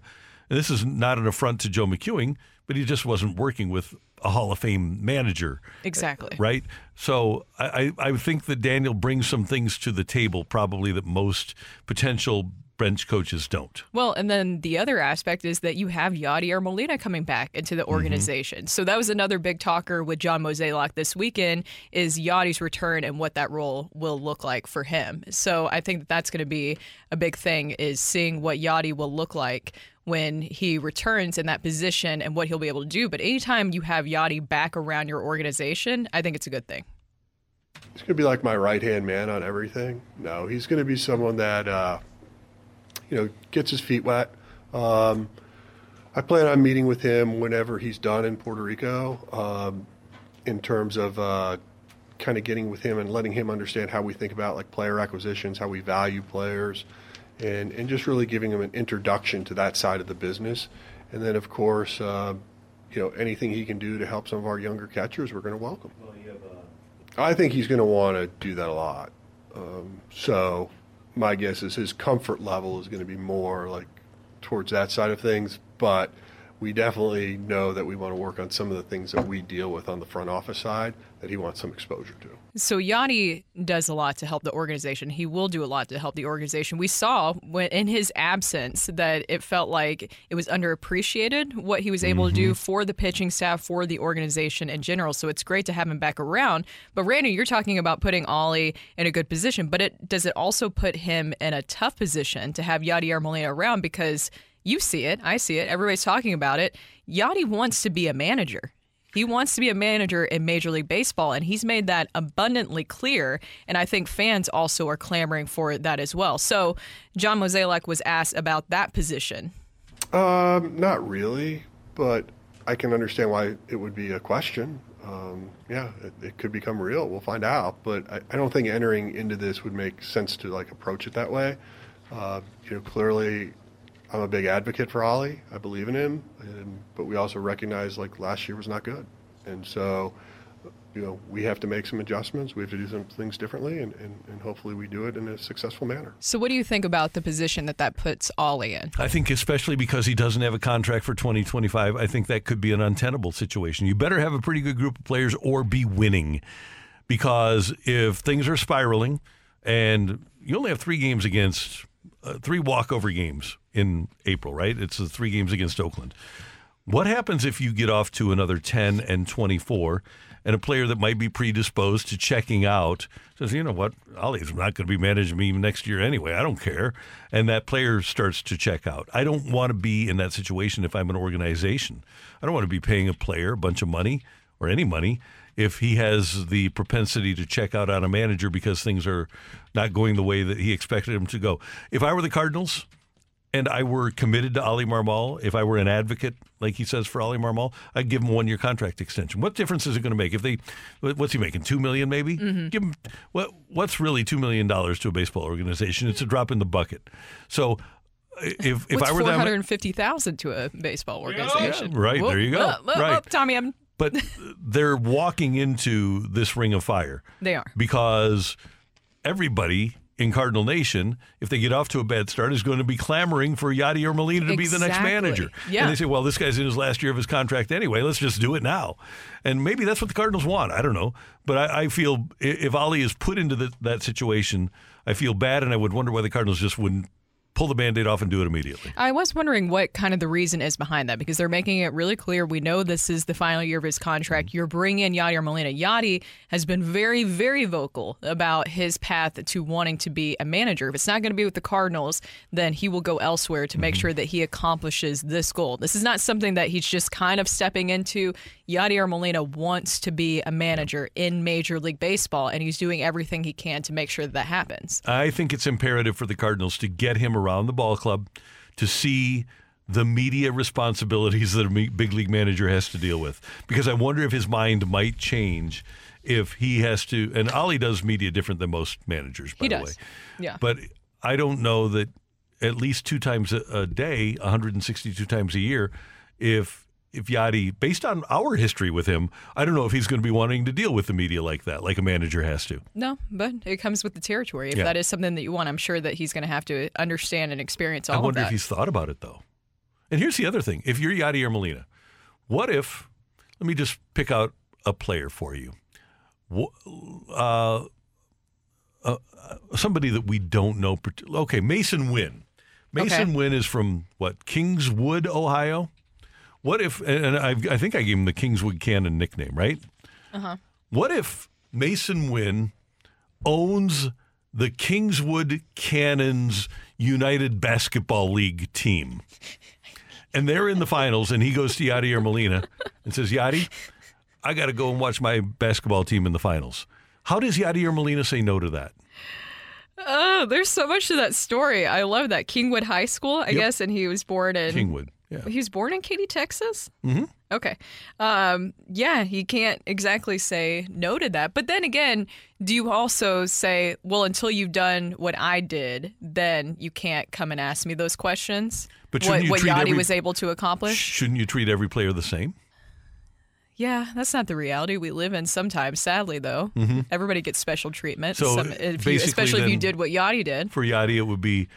and this is not an affront to Joe McEwing, but he just wasn't working with a Hall of Fame manager. Exactly. Right? So I, I I think that Daniel brings some things to the table probably that most potential bench coaches don't. Well, and then the other aspect is that you have Yadier Molina coming back into the organization. So that was another big talker with John Mozeliak this weekend is Yadi's return and what that role will look like for him. So I think that that's going to be a big thing is seeing what Yadi will look like when he returns in that position and what he'll be able to do. But anytime you have Yadi back around your organization, I think it's a good thing. He's going to be like my right hand man on everything. No, he's going to be someone that, uh, you know, gets his feet wet. Um, I plan on meeting with him whenever he's done in Puerto Rico um, in terms of uh, kind of getting with him and letting him understand how we think about like player acquisitions, how we value players, and, and just really giving him an introduction to that side of the business. And then, of course, uh, you know, anything he can do to help some of our younger catchers, we're going to welcome. I think he's going to want to do that a lot. Um, so my guess is his comfort level is going to be more like towards that side of things. But we definitely know that we want to work on some of the things that we deal with on the front office side that he wants some exposure to. So Yadi does a lot to help the organization. He will do a lot to help the organization. We saw when in his absence that it felt like it was underappreciated what he was able to do mm-hmm. for the pitching staff, for the organization in general. So it's great to have him back around. But Randy, you're talking about putting Oli in a good position, but it does it also put him in a tough position to have Yadier Molina around because you see it, I see it, everybody's talking about it. Yadi wants to be a manager. He wants to be a manager in Major League Baseball, and he's made that abundantly clear. And I think fans also are clamoring for that as well. So, John Mozeliak was asked about that position. Um, not really, but I can understand why it would be a question. Um, yeah, it, it could become real. We'll find out, but I, I don't think entering into this would make sense to like approach it that way. Uh, you know, clearly, I'm a big advocate for Oli. I believe in him, and, but we also recognize like last year was not good, and so you know we have to make some adjustments. We have to do some things differently, and, and, and hopefully we do it in a successful manner. So, what do you think about the position that that puts Oli in? I think, especially because he doesn't have a contract for 2025, I think that could be an untenable situation. You better have a pretty good group of players or be winning. Because if things are spiraling and you only have three games against, uh, three walkover games in April, right? It's the three games against Oakland. What happens if you get off to another 10 and 24 and a player that might be predisposed to checking out says, you know what, Oli's not going to be managing me next year anyway. I don't care. And that player starts to check out. I don't want to be in that situation if I'm an organization. I don't want to be paying a player a bunch of money or any money if he has the propensity to check out on a manager because things are not going the way that he expected them to go. If I were the Cardinals, and I were committed to Oli Marmol, if I were an advocate, like he says for Oli Marmol, I'd give him one year contract extension. What difference is it going to make if they? What's he making? Two million, maybe. Mhm. Give him what? What's really two million dollars to a baseball organization? It's a drop in the bucket. So. If, if What's I were four them, hundred fifty thousand to a baseball organization? Right, there you go. Whoop, whoop, Right. whoop, Tommy, I'm, but they're walking into this ring of fire they are. because everybody in Cardinal Nation, if they get off to a bad start, is going to be clamoring for Yadier Molina to be the next manager. Yeah. And they say, well, this guy's in his last year of his contract anyway. Let's just do it now. And maybe that's what the Cardinals want. I don't know. But I, I feel if Oli is put into the, that situation, I feel bad, and I would wonder why the Cardinals just wouldn't pull the band aid off and do it immediately. I was wondering what kind of the reason is behind that because they're making it really clear. We know this is the final year of his contract. Mm-hmm. You're bringing in Yadier Molina. Yadi has been very, very vocal about his path to wanting to be a manager. If it's not going to be with the Cardinals, then he will go elsewhere to make mm-hmm. sure that he accomplishes this goal. This is not something that he's just kind of stepping into. Yadier Molina wants to be a manager in Major League Baseball, and he's doing everything he can to make sure that that happens. I think it's imperative for the Cardinals to get him around the ball club to see the media responsibilities that a big league manager has to deal with. Because I wonder if his mind might change if he has to. And Oli does media different than most managers, by He the does. way. Yeah. But I don't know that at least two times a, a day, 162 times a year, if if Yadi, based on our history with him, I don't know if he's going to be wanting to deal with the media like that, like a manager has to. No, but it comes with the territory. If Yeah. that is something that you want, I'm sure that he's going to have to understand and experience all of that. I wonder if he's thought about it though. And here's the other thing: if you're Yadier Molina, what if? Let me just pick out a player for you. Wh- Uh, uh, somebody that we don't know. Okay, Masyn Winn. Masyn Okay. Winn is from what? Kingswood, Ohio. What if? And I, I think I gave him the Kingswood Cannon nickname, right? Uh-huh. What if Masyn Winn owns the Kingswood Cannons United Basketball League team? And they're in the finals, and he goes to Yadier Molina and says, Yadi, I got to go and watch my basketball team in the finals. How does Yadier Molina say no to that? Oh, there's so much to that story. I love that. Kingwood High School, I Yep. guess, and he was born in Kingwood, yeah. He was born in Katy, Texas. Mm-hmm. Okay. Um, yeah, he can't exactly say no to that. But then again, do you also say, well, until you've done what I did, then you can't come and ask me those questions? But what what Yadi every- was able to accomplish? Shouldn't you treat every player the same? Yeah, that's not the reality we live in sometimes, sadly, though. Mhm. Everybody gets special treatment, So, some, if you, especially if you did what Yadi did. For Yadi, it would be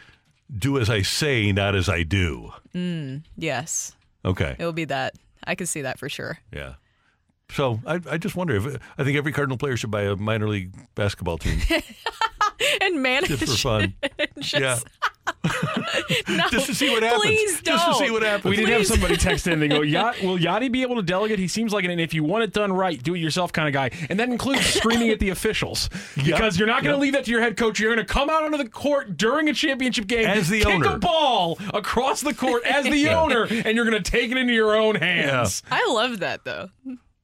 do as I say, not as I do. Mm, yes. Okay. It'll be that. I can see that for sure. Yeah. So I, I just wonder if I think every Cardinal player should buy a minor league basketball team and manage just for fun. it. Just, Yeah. no, Just to see what happens. Please don't. Just to see what happens. We did have somebody text in. They go, Yacht, "Will Yadi be able to delegate? He seems like an, if you want it done right, do it yourself kind of guy." And that includes screaming at the officials because you're not going to Yep. leave that to your head coach. You're going to come out onto the court during a championship game As the kick owner. a ball across the court as the Yeah. owner, and you're going to take it into your own hands. I love that though.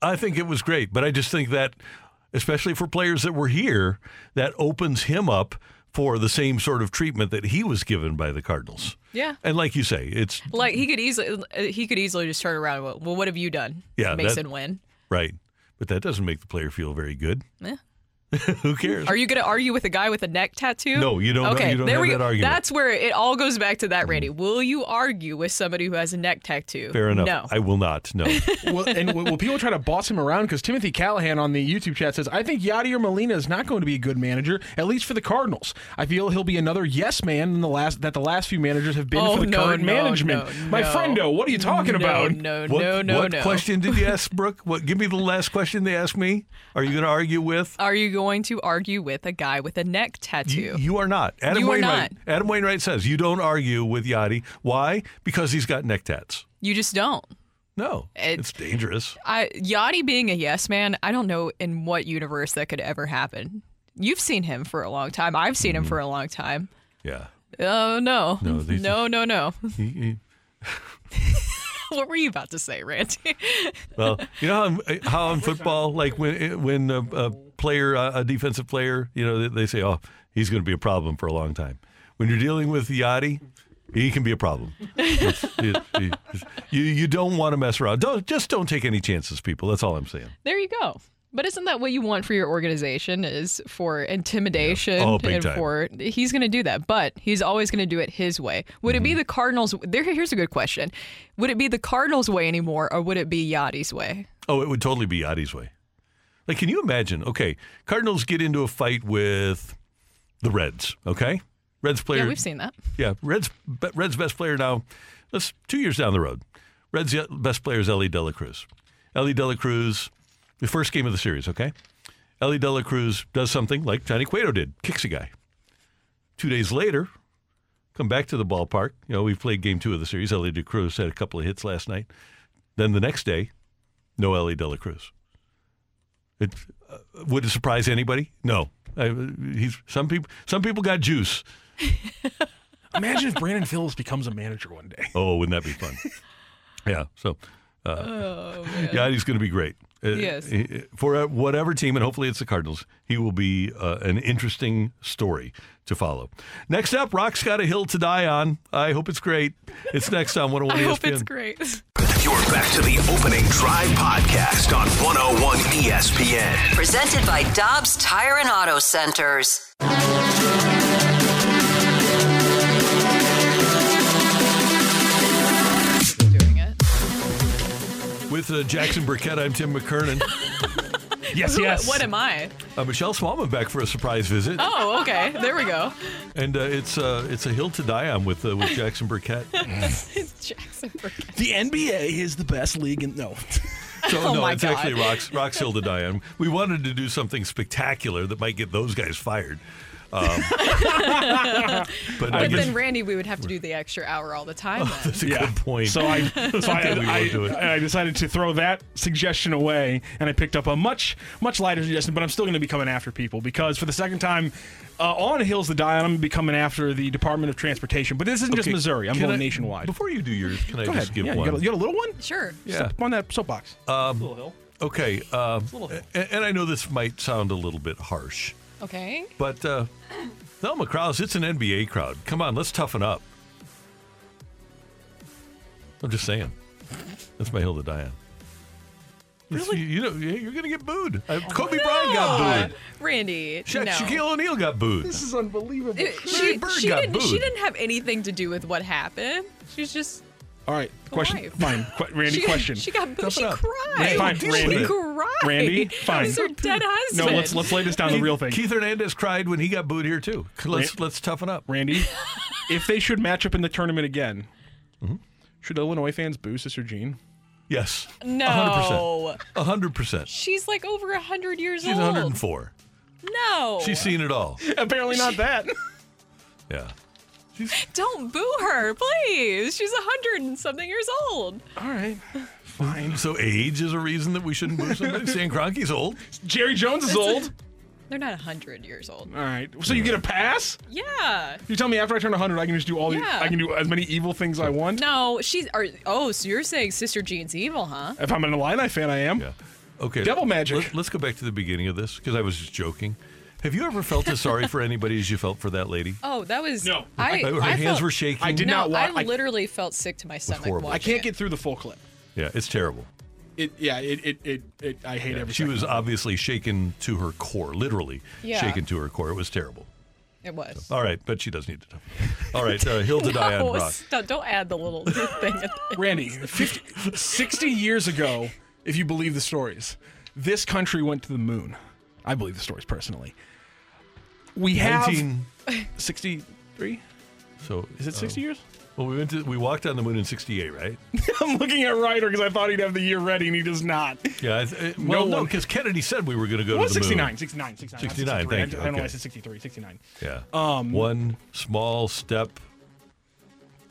I think it was great, but I just think that, especially for players that were here, that opens him up for the same sort of treatment that he was given by the Cardinals. Yeah. And like you say, it's Like he could easily he could easily just turn around. and go, Well, what have you done? Yeah, Mason that- win. right, but that doesn't make the player feel very good. Eh. Who cares? Are you going to argue with a guy with a neck tattoo? No, you don't- Okay, you don't there have we that go. argument. That's where it all goes back to that, mm. Randy. Will you argue with somebody who has a neck tattoo? Fair enough. No. I will not. No. well, and will people try to boss him around? Because Timothy Callahan on the YouTube chat says, "I think Yadier Molina is not going to be a good manager, at least for the Cardinals. I feel he'll be another yes man than the last that the last few managers have been Oh, for the no, current no, management." no, My no. friendo, what are you talking No, about? No, what no, no, what no. question did you ask, Brooke? What? Give me the last question they asked me. Are you going to argue with? Are you going to argue with a guy with a neck tattoo? You, you are not. Adam You are Wainwright. not. Adam Wainwright says you don't argue with Yadi. Why? Because he's got neck tats. You just don't. No, It- it's dangerous. I, Yadi being a yes man, I don't know in what universe that could ever happen. You've seen him for a long time. I've seen him mm-hmm. for a long time. Yeah. Oh no, No, these- no, no, no. What were you about to say, Randy? well, you know how, uh, how in football, like when uh, when a, a player, a defensive player, you know, they, they say, "Oh, he's going to be a problem for a long time." When you're dealing with Yadi, he can be a problem. It- it- you you don't want to mess around. Don't just don't take any chances, people. That's all I'm saying. there you go. But isn't that what you want for your organization? Is for intimidation Oh, big and time. for he's going to do that, but he's always going to do it his way. Would Mm-hmm. it be the Cardinals? There, here's a good question: Would it be the Cardinals' way anymore, or would it be Yadi's way? Oh, it would totally be Yadi's way. Like, can you imagine? Okay, Cardinals get into a fight with the Reds. Okay, Reds player. Yeah, we've seen that. Yeah, Reds Reds best player now. Let's two years down the road. Reds best player is Elly De La Cruz. Ellie Dela Cruz, the first game of the series. Okay, Elly De La Cruz does something like Johnny Cueto did, kicks a guy. Two days later, come back to the ballpark. You know, we've played game two of the series. Ellie De Cruz had a couple of hits last night. Then the next day, no Elly De La Cruz. It, uh, would it surprise anybody? No. I, he's some people. Some people got juice. Imagine if Brandon Phillips becomes a manager one day. Oh, wouldn't that be fun? yeah. So, uh, Oh, yeah, he's going to be great. Uh, Yes. he- For uh, whatever team, and hopefully it's the Cardinals, he will be uh, an interesting story to follow. Next up, Rocc's got a hill to die on. I hope it's great. It's next on 101 I ESPN. hope it's great. You're back to the opening drive podcast on 101 ESPN. Presented by Dobbs Tire and Auto Centers. With uh, Jackson Burkett, I'm Tim McKernan. yes, Who- yes. What am I? Uh, Michelle Smallman back for a surprise visit. Oh, okay. There we go. And uh, it's uh, it's a hill to die on with uh, with Jackson Burkett. it's Jackson Burkett. The NBA is the best league in no. So Oh no, my it's God. actually Rocc's Rocc's hill to die on. We wanted to do something spectacular that might get those guys fired. Um, but But, then, Randy, we would have to do the extra hour all the time. Then. that's a good point. So I, so I, I, do it. I decided to throw that suggestion away, and I picked up a much much lighter suggestion. But I'm still going to be coming after people because for the second time uh, on Hills the Die, I'm going to be coming after the Department of Transportation. But this isn't just Missouri. I'm can going I- nationwide. Before you do yours, can I Go just ahead. give yeah, one? You got, a, you got a little one? Sure. Yeah. Step on that soapbox. Um, little hill. Okay. Um, little hill. and, and I know this might sound a little bit harsh, Okay. but uh, Thelma Krause, it's an NBA crowd. Come on, let's toughen up. I'm just saying. That's my hill to die on. Really? You, you know, you're going to get booed. Uh, Kobe Bryant got booed. Randy. Sha- no. Shaquille O'Neal got booed. This is unbelievable. It- Larry she, Bird she got didn't, she didn't have anything to do with what happened. She's just All right. Question. wife. Fine. Qu- Randy, she, question. She got booed. Toughen She up. cried. Fine, she Randy. cried. Randy, fine. It's her dead no, let's let's lay this down. The real thing. Keith Hernandez cried when he got booed here too. Let's Ran- let's toughen up. Randy, if they should match up in the tournament again, Mm-hmm. Should Illinois fans boo Sister Jean? Yes. No. 100%. 100%. She's like over 100 years She's old. 104. No. She's seen it all. Apparently not that. Yeah. Don't boo her, please. She's a 100 and something years old. All right. Fine. So age is a reason that we shouldn't boo somebody? Stan Kroenke's old. Jerry Jones is old. They're not a 100 years old. All right. So you get a pass? Yeah. You tell me after I turn 100, I can just do all the, Yeah. I can do as many evil things I want? No, she's. Are, oh, so you're saying Sister Jean's evil, huh? If I'm an Illini fan, I am. Yeah. Okay. Devil magic. Let, us go back to the beginning of this because I was just joking. Have you ever felt as sorry for anybody as you felt for that lady? Oh, that was. No. I, Her I hands felt- were shaking. I did no, not wa- I I- literally felt sick to my stomach. horrible. I can't it. get through the full clip. Yeah, it's terrible. It yeah, it it it, it I hate every She second was of it. obviously shaken to her core, literally Yeah. shaken to her core. It was terrible. It was. All right, but she does need to know. All right, uh, Hilda Diane No, Brock. stop, don't add the little thing. At the Randy, 50, 60 years ago, if you believe the stories, this country went to the moon. I believe the stories personally. We have 19 63. So Is it 60 um, years? Well, we went to we walked on the moon in '68, right? I'm looking at Ryder because I thought he'd have the year ready and he does not. Yeah. I th- No well, no, one- because Kennedy said we were going to go What to the 69, moon. 69, 69, 69. 63. Thank you. I, don't know why I said 63, 69. Yeah. Um, one small step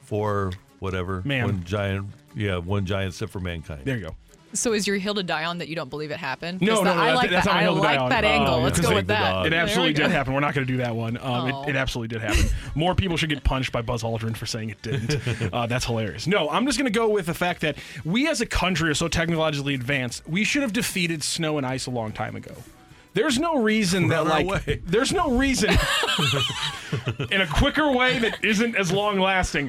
for whatever. Man. One giant. Yeah. One giant step for mankind. There you go. So is your hill to die on that you don't believe it happened? No, 'Cause no, the- no, I that- like that's that. not I Hilda like Dion. that Oh, angle. yeah. Let's Because go with that. It absolutely did happen. We're not going to do that one. Um, it, it absolutely did happen. More people should get punched by Buzz Aldrin for saying it didn't. uh, that's hilarious. No, I'm just going to go with the fact that we as a country are so technologically advanced. We should have defeated snow and ice a long time ago. There's no reason that like way. there's no reason in a quicker way that isn't as long lasting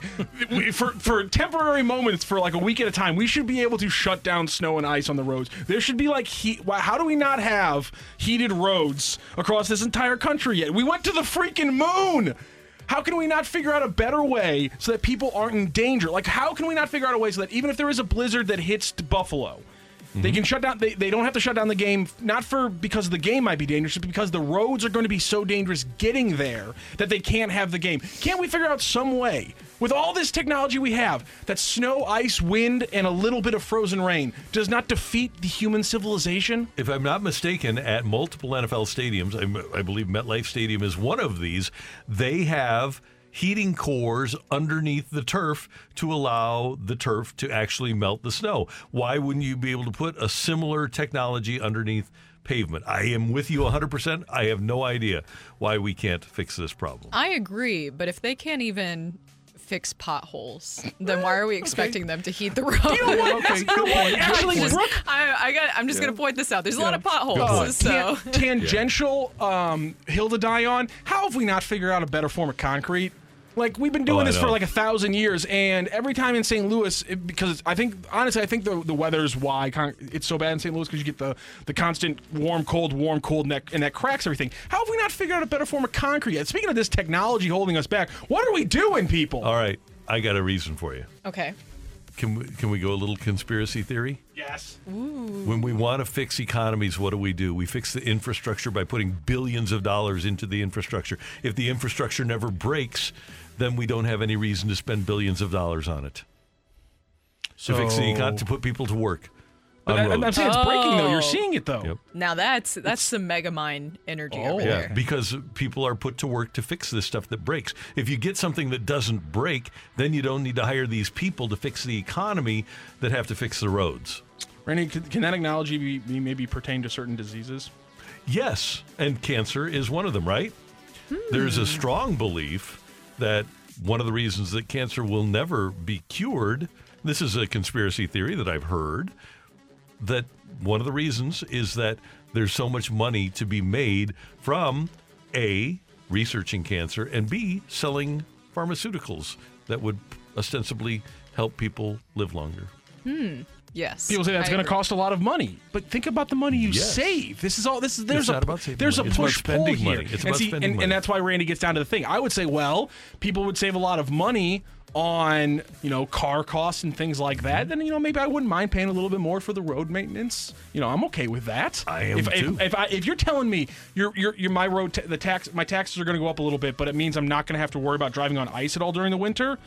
for for temporary moments for like a week at a time we should be able to shut down snow and ice on the roads. There should be like heat how do we not have heated roads across this entire country yet? We went to the freaking moon! How can we not figure out a better way so that people aren't in danger? Like how can we not figure out a way so that even if there is a blizzard that hits buffalo they mm-hmm. can shut down. They, they don't have to shut down the game, not for because the game might be dangerous, but because the roads are going to be so dangerous getting there that they can't have the game. Can't we figure out some way with all this technology we have that snow, ice, wind, and a little bit of frozen rain does not defeat the human civilization? If I'm not mistaken, at multiple NFL stadiums, I, I believe MetLife Stadium is one of these. They have heating cores underneath the turf to allow the turf to actually melt the snow. Why wouldn't you be able to put a similar technology underneath pavement? I am with you 100%. I have no idea why we can't fix this problem. I agree, but if they can't even fix potholes, then why are we expecting them to heat the road? You know what? That's a good point. Actually, Brooke- I, I got. I'm just gonna point this out. There's a lot of Yeah. potholes. So Tan- tangential um, Hilda Dion. How have we not figured out a better form of concrete? Like we've been Oh, doing I this for like a thousand years, and every time in St. Louis, it, because I think honestly, I think the the weather's why con- it's so bad in St. Louis because you get the the constant warm, cold, warm, cold, and that, and that cracks everything. How have we not figured out a better form of concrete yet? Speaking of this technology holding us back, what are we doing, people? All right, I got a reason for you. okay. Can we, can we go a little conspiracy theory? Yes. When we want to fix economies, what do we do? We fix the infrastructure by putting billions of dollars into the infrastructure. If the infrastructure never breaks, then we don't have any reason to spend billions of dollars on it. to fix the econ to put people to work. But on I, am roads. saying it's breaking though. You're Oh. seeing it though. Yep. Now that's that's some mega mind energy Oh, over Yeah, there. because people are put to work to fix this stuff that breaks. If you get something that doesn't break, then you don't need to hire these people to fix the economy that have to fix the roads. Randy, can, can that technology be, be maybe pertain to certain diseases? Yes, and cancer is one of them, right? Hmm. There's a strong belief that one of the reasons that cancer will never be cured, this is a conspiracy theory that I've heard, that one of the reasons is that there's so much money to be made from A, researching cancer, and B, selling pharmaceuticals that would ostensibly help people live longer. Hmm. Yes. People say that's going to cost a lot of money, but think about the money you Yes. save. This is all. This is there's a not about saving there's money. a It's about push pull spending here, money. It's and, about see, spending and, money. and that's why Randy gets down to the thing. I would say, well, people would save a lot of money on you know car costs and things like that. Then you know maybe I wouldn't mind paying a little bit more for the road maintenance. You know I'm okay with that. I am if, too. If, if, I, if you're telling me you're you're, you're my road ta- the tax my taxes are going to go up a little bit, but it means I'm not going to have to worry about driving on ice at all during the winter.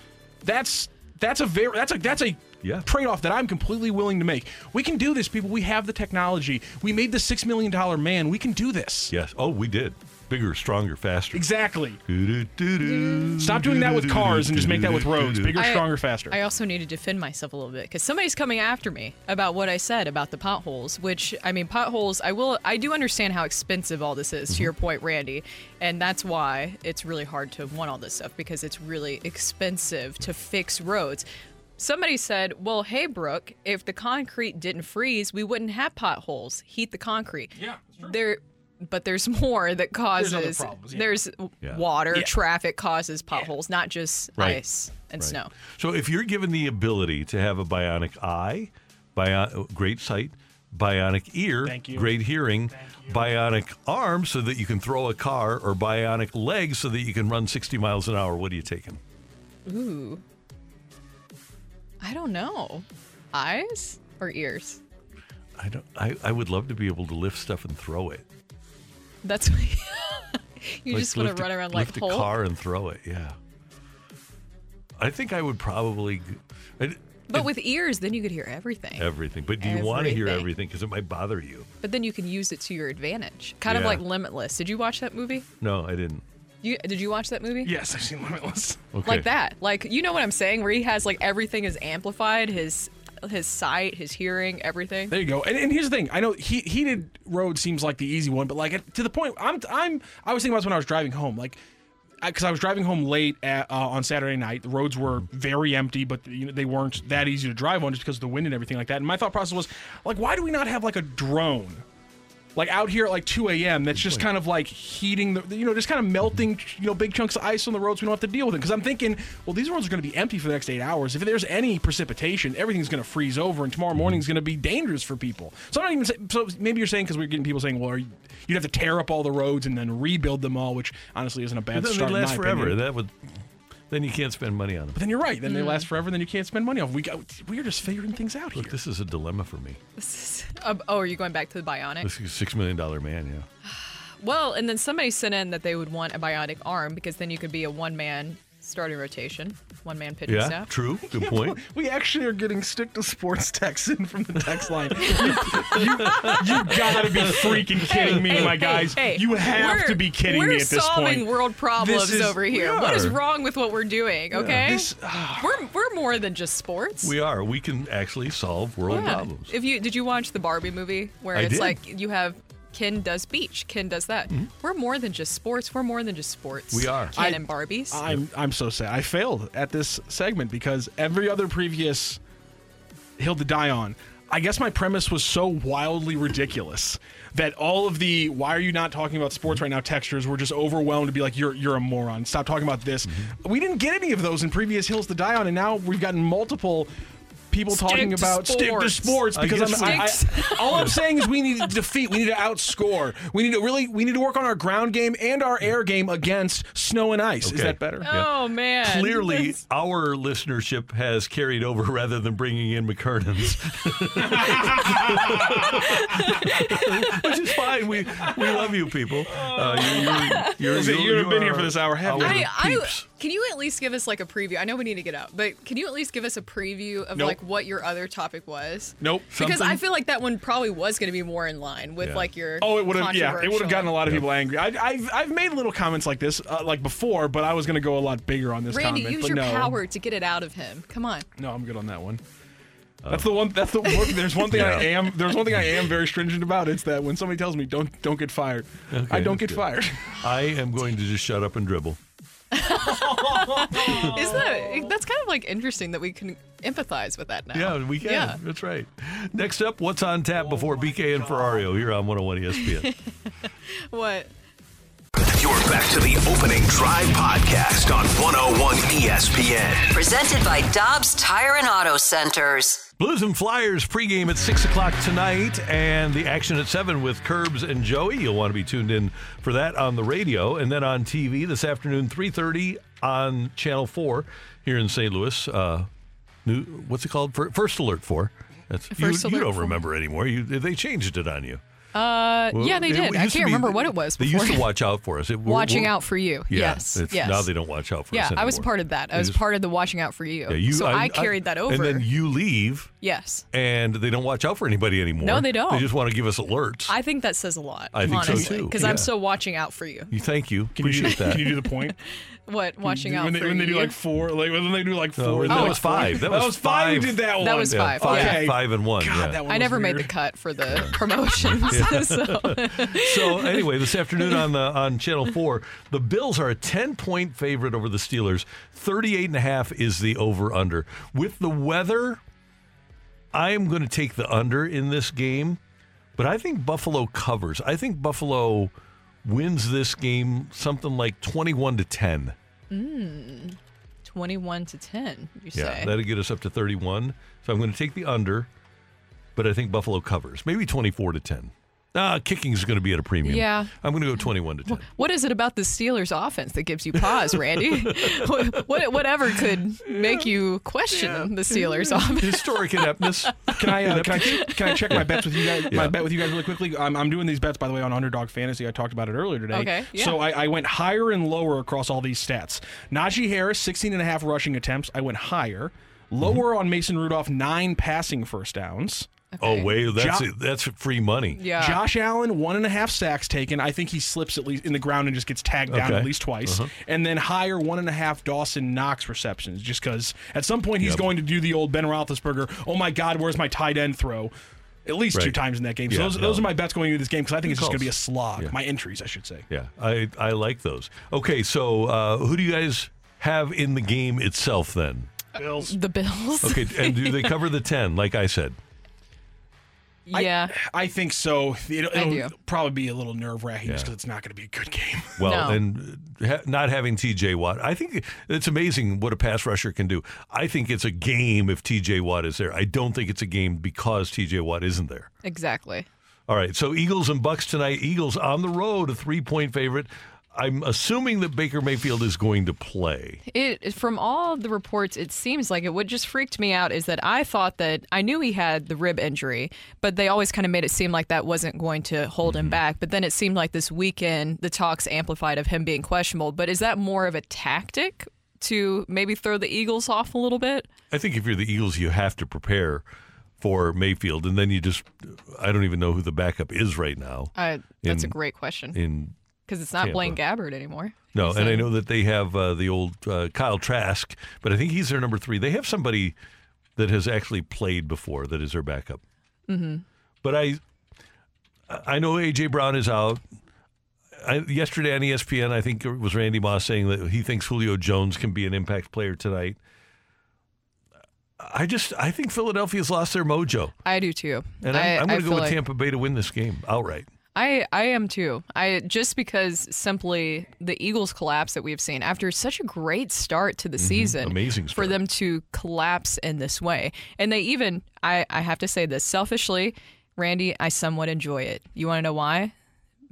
That's that's a very that's a that's a trade-off that I'm completely willing to make. We can do this, people. We have the technology. We made the six million dollar man. We can do this. Yes. Oh, we did. Bigger, stronger, faster. Exactly. Stop doing that with cars and just make that with roads. Bigger, I- stronger, faster. I also need to defend myself a little bit because somebody's coming after me about what I said about the potholes. Which I mean, potholes. I will. I do understand how expensive all this is. To your point, Randy, and that's why it's really hard to want all this stuff because it's really expensive to fix roads. Somebody said, "Well, hey, Brooke, if the concrete didn't freeze, we wouldn't have potholes. Heat the concrete." Yeah, there. But there's more that causes. other problems, yeah. There's Yeah. water, Yeah. traffic causes potholes, not just Right. ice and Right. snow. So if you're given the ability to have a bionic eye, bio- great sight, bionic ear, Thank you. great hearing, bionic arm so that you can throw a car, or bionic legs so that you can run 60 miles an hour, what are you taking? Ooh. I don't know. Eyes or ears? I don't. I, I would love to be able to lift stuff and throw it. That's you Like just want to run around like lift a Hulk. car and throw it. Yeah. I think I would probably I- But with ears, then you could hear everything. everything. But do you want to hear Everything. everything? Because it might bother you. But then you can use it to your advantage. Kind of like Limitless. Did you watch that movie? No, I didn't. You did you watch that movie? Yes, I've seen Limitless. Okay. Like that. Like you know what I'm saying? Where he has like everything is amplified. His his sight, his hearing, everything. There you go. And, and here's the thing. I know he, heated road seems like the easy one, but like to the point, I'm I'm I was thinking about this when I was driving home, like because I was driving home late at, uh, on Saturday night. The roads were very empty, but you know, they weren't that easy to drive on just because of the wind and everything like that. And my thought process was like, why do we not have like a drone? Like out here at like 2 a.m. That's just kind of like heating the, you know, just kind of melting, you know, big chunks of ice on the roads. We don't have to deal with it. Because I'm thinking, well, these roads are going to be empty for the next eight hours. If there's any precipitation, everything's going to freeze over, and tomorrow mm-hmm. morning is going to be dangerous for people. So I'm not even saying, so maybe you're saying because we're getting people saying, well, are you, you'd have to tear up all the roads and then rebuild them all, which honestly isn't a bad But then start. they in last forever. opinion. That would. Then you can't spend money on them. But then you're right. Then they Mm. last forever. Then you can't spend money off. We got, we're just figuring things out Look, here. this is a dilemma for me. Uh, oh, are you going back to the bionic? This is a six million dollar man. Yeah. Well, and then somebody sent in that they would want a bionic arm because then you could be a one man starting rotation, one man pitching Yeah. staff. True. Good point. We actually are getting stick to sports texts in from the text line. You, you, you gotta be freaking kidding me, Hey, my hey, guys. hey, you have we're- to be kidding me at this point. We're solving world problems is- over here. What is wrong with what we're doing? Okay, This- ah. we're we're more than just sports. We are. We can actually solve world Yeah. problems. If you did you watch the Barbie movie where I it's did. like you have Ken does beach, Ken does that. Mm-hmm. We're more than just sports. We're more than just sports. We are. Ken I- and Barbies. I'm I'm so sad. I failed at this segment because every other previous Hill to Die on, I guess my premise was so wildly ridiculous that all of the why are you not talking about sports right now textures were just overwhelmed to be like you're you're a moron. Stop talking about this. Mm-hmm. We didn't get any of those in previous Hills to Die on, and now we've gotten multiple people Stick talking to about stick to sports. sports I because I'm, I, I, all I'm saying is we need to defeat. We need to outscore. We need to really we need to work on our ground game and our air game against snow and ice. Is that better? oh man. Clearly, That's- our listenership has carried over rather than bringing in McKernan's, which is fine. We we love you people. Uh, you, you're, you're, Is it- you haven't been here for this hour, have you? our I, I, peeps. Can you at least give us like a preview? I know we need to get out, but can you at least give us a preview of Nope. like what your other topic was? Nope. Because I feel like that one probably was going to be more in line with Yeah. like your. Oh, it would have. Yeah, it would have gotten a lot of Yeah. people angry. I, I've I've made little comments like this uh, like before, but I was going to go a lot bigger on this Randy, comment. use but your no. power to get it out of him. Come on. No, I'm good on that one. That's the one. That's the one. There's one thing I am. There's one thing I am very stringent about. It's that when somebody tells me don't don't get fired, Okay, I don't get good. fired. I am going to just shut up and dribble. Is that that's kind of like interesting that we can empathize with that now? Yeah, we can. Yeah. That's right. Next up, what's on tap before BK and Ferrario here on 101 ESPN? What? You're back to the opening drive podcast on 101 ESPN. Presented by Dobbs Tire and Auto Centers. Blues and Flyers pregame at 6 o'clock tonight, and the action at 7 with Curbs and Joey. You'll want to be tuned in for that on the radio. And then on TV this afternoon, 3.30 on Channel 4 here in St. Louis. Uh, new, what's it called? First Alert 4. That's, First you, you don't 4. remember anymore. You, they changed it on you. Uh, Well, yeah, they it did. I can't be- remember what it was. They Before. used to watch out for us. It, we're- Watching we're- out for you. Yeah, yes. it's- yes. Now they don't watch out for yeah, us. I was part of that. I was just- part of the watching out for you. Yeah, you, so I, carried that over. And then you leave, yes. and they don't watch out for anybody anymore. No, they don't. They just want to give us alerts. I think that says a lot. I think so, too. Because Yeah. I'm still watching out for you. You thank you. Can you, do, Appreciate that. can you do the point? What watching out when they, for when they do you? like four, like when they do like No, four. that like was five. That was five. five. Who did that one? That was Yeah, five. five, yeah. five and one. God, yeah. that one I was never made the cut for the promotions. so. so anyway, this afternoon on the on Channel 4, the Bills are a 10-point favorite over the Steelers. 38 and a half is the over under. With the weather, I am going to take the under in this game, but I think Buffalo covers. I think Buffalo wins this game something like 21 to 10. Mm, 21 to 10, you say? Yeah, that'll get us up to 31. So I'm going to take the under, but I think Buffalo covers. Maybe 24 to 10. Ah, kicking is going to be at a premium. Yeah. I'm going to go 21 to 10. What is it about the Steelers offense that gives you pause, Randy? what, what- whatever could make you question the Steelers offense? Historic ineptness. Can I, uh, can I can I check my bets with you guys? My bet with you guys really quickly. I'm, I'm doing these bets by the way on Underdog Fantasy. I talked about it earlier today. Okay, yeah. So I, I went higher and lower across all these stats. Najee Harris, 16 and a half rushing attempts. I went higher. Lower on Mason Rudolph, nine passing first downs. Oh, wait, that's Jo- that's free money. Yeah. Josh Allen, one and a half sacks taken. I think he slips at least in the ground and just gets tagged down Okay. at least twice. Uh-huh. And then higher one and a half Dawson Knox receptions, just because at some point he's Yep. going to do the old Ben Roethlisberger. Oh my God, where's my tight end throw? At least two times in that game. So Yeah, those, those are my bets going into this game because I think it's just going to be a slog. Yeah. My entries, I should say. Yeah, I I like those. Okay, so uh, who do you guys have in the game itself then? Bills. The Bills. Okay, and do they cover the 10 like I said? Yeah. I think so. It'll, I it'll do. probably be a little nerve wracking just because it's not going to be a good game. Well, No. and ha- not having TJ Watt, I think it's amazing what a pass rusher can do. I think it's a game if TJ Watt is there. I don't think it's a game because TJ Watt isn't there. Exactly. All right, so Eagles and Bucks tonight. Eagles on the road, a three-point favorite. I'm assuming that Baker Mayfield is going to play. It from all the reports, it seems like it. What just freaked me out is that I thought that I knew he had the rib injury, but they always kind of made it seem like that wasn't going to hold Mm-hmm. him back. But then it seemed like this weekend the talks amplified of him being questionable. But is that more of a tactic to maybe throw the Eagles off a little bit? I think if you're the Eagles, you have to prepare for Mayfield, and then you just—I don't even know who the backup is right now. Uh, that's a great question In because it's not Tampa. Blaine Gabbert anymore. No, and I know that they have uh, the old uh, Kyle Trask, but I think he's their number three. They have somebody that has actually played before that is their backup. Mhm. But I, I know AJ Brown is out. I, yesterday on ESPN, I think it was Randy Moss saying that he thinks Julio Jones can be an impact player tonight. I just I think Philadelphia's lost their mojo, I do too. and I, I'm, I'm going to go with like- Tampa Bay to win this game outright. I I am too. I just because simply the Eagles collapse that we've seen after such a great start to the season, Mm-hmm. Amazing for them to collapse in this way, and they even I I have to say this selfishly, Randy, I somewhat enjoy it. You want to know why?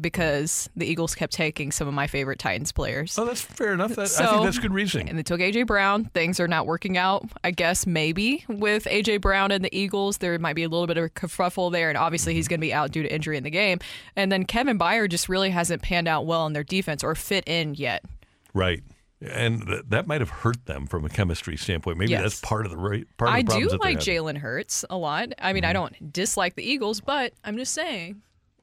Because the Eagles kept taking some of my favorite Titans players. Oh, that's fair enough. That, I So- think that's good reasoning. And they took AJ Brown. Things are not working out. I guess maybe with AJ Brown and the Eagles, there might be a little bit of a kerfuffle there, and obviously he's mm-hmm. going to be out due to injury in the game. And then Kevin Byard just really hasn't panned out well in their defense or fit in yet. Right. And th- that might have hurt them from a chemistry standpoint. Maybe Yes. that's part of the right part of the I do like. Jalen Hurts a lot. I mean, I mm-hmm. don't dislike the Eagles, but I'm just saying.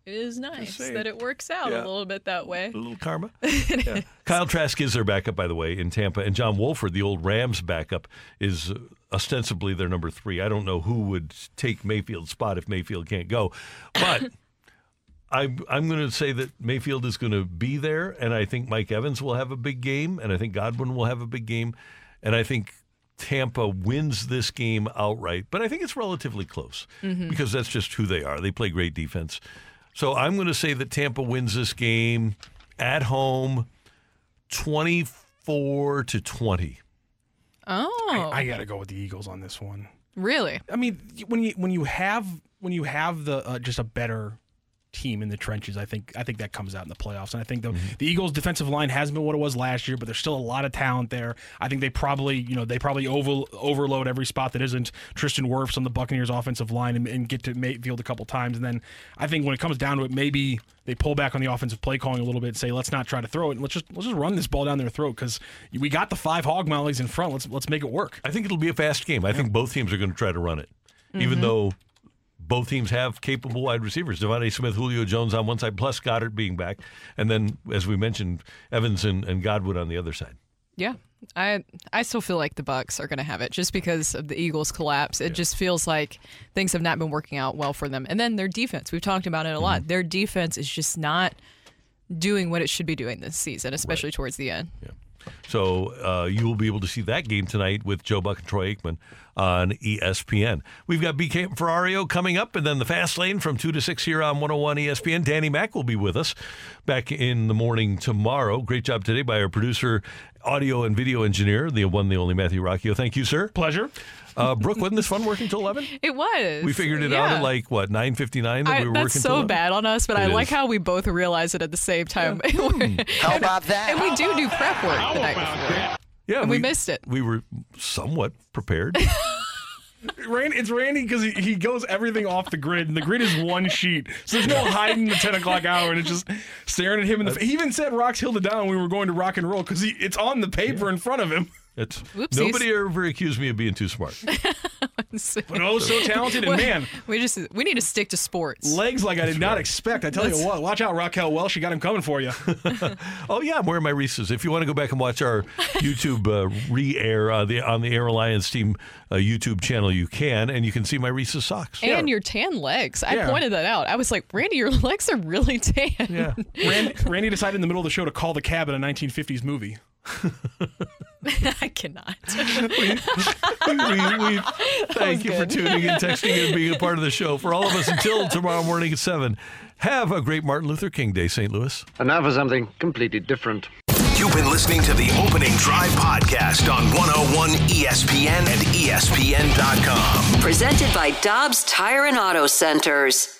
It is nice that it works out Yeah. a little bit that way. A little karma. Yeah. Kyle Trask is their backup, by the way, in Tampa, and John Wolford, the old Rams backup, is uh, ostensibly their number three. I don't know who would take Mayfield's spot if Mayfield can't go, but I, I'm going to say that Mayfield is going to be there, and I think Mike Evans will have a big game, and I think Godwin will have a big game, and I think Tampa wins this game outright. But I think it's relatively close Mhm. because that's just who they are. They play great defense. So I'm going to say that Tampa wins this game at home 24 to 20. Oh, I, I got to go with the Eagles on this one. really? I mean, when you when you have when you have the uh, just a better team in the trenches. I think I think that comes out in the playoffs. And I think the, the Eagles' defensive line hasn't been what it was last year, but there's still a lot of talent there. I think they probably you know they probably over, overload every spot that isn't Tristan Wirfs on the Buccaneers' offensive line and, and get to Mayfield a couple times. And then I think when it comes down to it, maybe they pull back on the offensive play calling a little bit. and Say let's not try to throw it. And let's just let's just run this ball down their throat because we got the five hog mollies in front. Let's let's make it work. I think it'll be a fast game. I think both teams are going to try to run it, even Mhm. though both teams have capable wide receivers. DeVonta Smith, Julio Jones on one side, plus Goedert being back, and then as we mentioned, Evans and, and Godwin on the other side. Yeah. I I still feel like the Bucks are going to have it just because of the Eagles collapse. It just feels like things have not been working out well for them. And then their defense, we've talked about it a lot. Their defense is just not doing what it should be doing this season, especially towards the end. Yeah. So uh, you will be able to see that game tonight with Joe Buck and Troy Aikman on ESPN. We've got BK and Ferrario coming up, and then the Fast Lane from 2 to 6 here on 101 ESPN. Danny Mack will be with us back in the morning tomorrow. Great job today by our producer, audio and video engineer, the one, the only Matthew Rocchio. Thank you, sir. Pleasure. Uh, Brooke, wasn't this fun working till 11? It was. We figured it out at like, what, 9.59 that I, we were that's working till so bad on us, but It I like is. how we both realize it at the same time. How about that? And we do do prep work the night before. Yeah, and we, missed it. We were somewhat prepared. Randy, it's Randy because he, he goes everything off the grid, and the grid is one sheet. So there's no hiding the 10 o'clock hour, and it's just staring at him. In the, uh, face. he even said Rocc's Hilda down when we were going to rock and roll because it's on the paper in front of him. It's Whoopsies. nobody ever accused me of being too smart. But oh, so talented, and man, we just we need to stick to sports. legs like I did not expect. I tell Let's- you what, watch out, Raquel Welch. She got him coming for you. Oh yeah, I'm wearing my Reese's. If you want to go back and watch our YouTube uh, re-air uh, the on the Air Alliance team uh, YouTube channel, you can, and you can see my Reese's socks. And your tan legs. I Yeah. pointed that out. I was like, Randy, your legs are really tan. Yeah. Randy, Randy decided in the middle of the show to call the cab in a 1950s movie. I cannot. we, we thank you for tuning in, texting, and being a part of the show. For all of us until tomorrow morning at seven. Have a great Martin Luther King Day, St. Louis. And now for something completely different. You've been listening to the Opening Drive podcast on 101 ESPN and ESPN.com. Presented by Dobbs Tire and Auto Centers.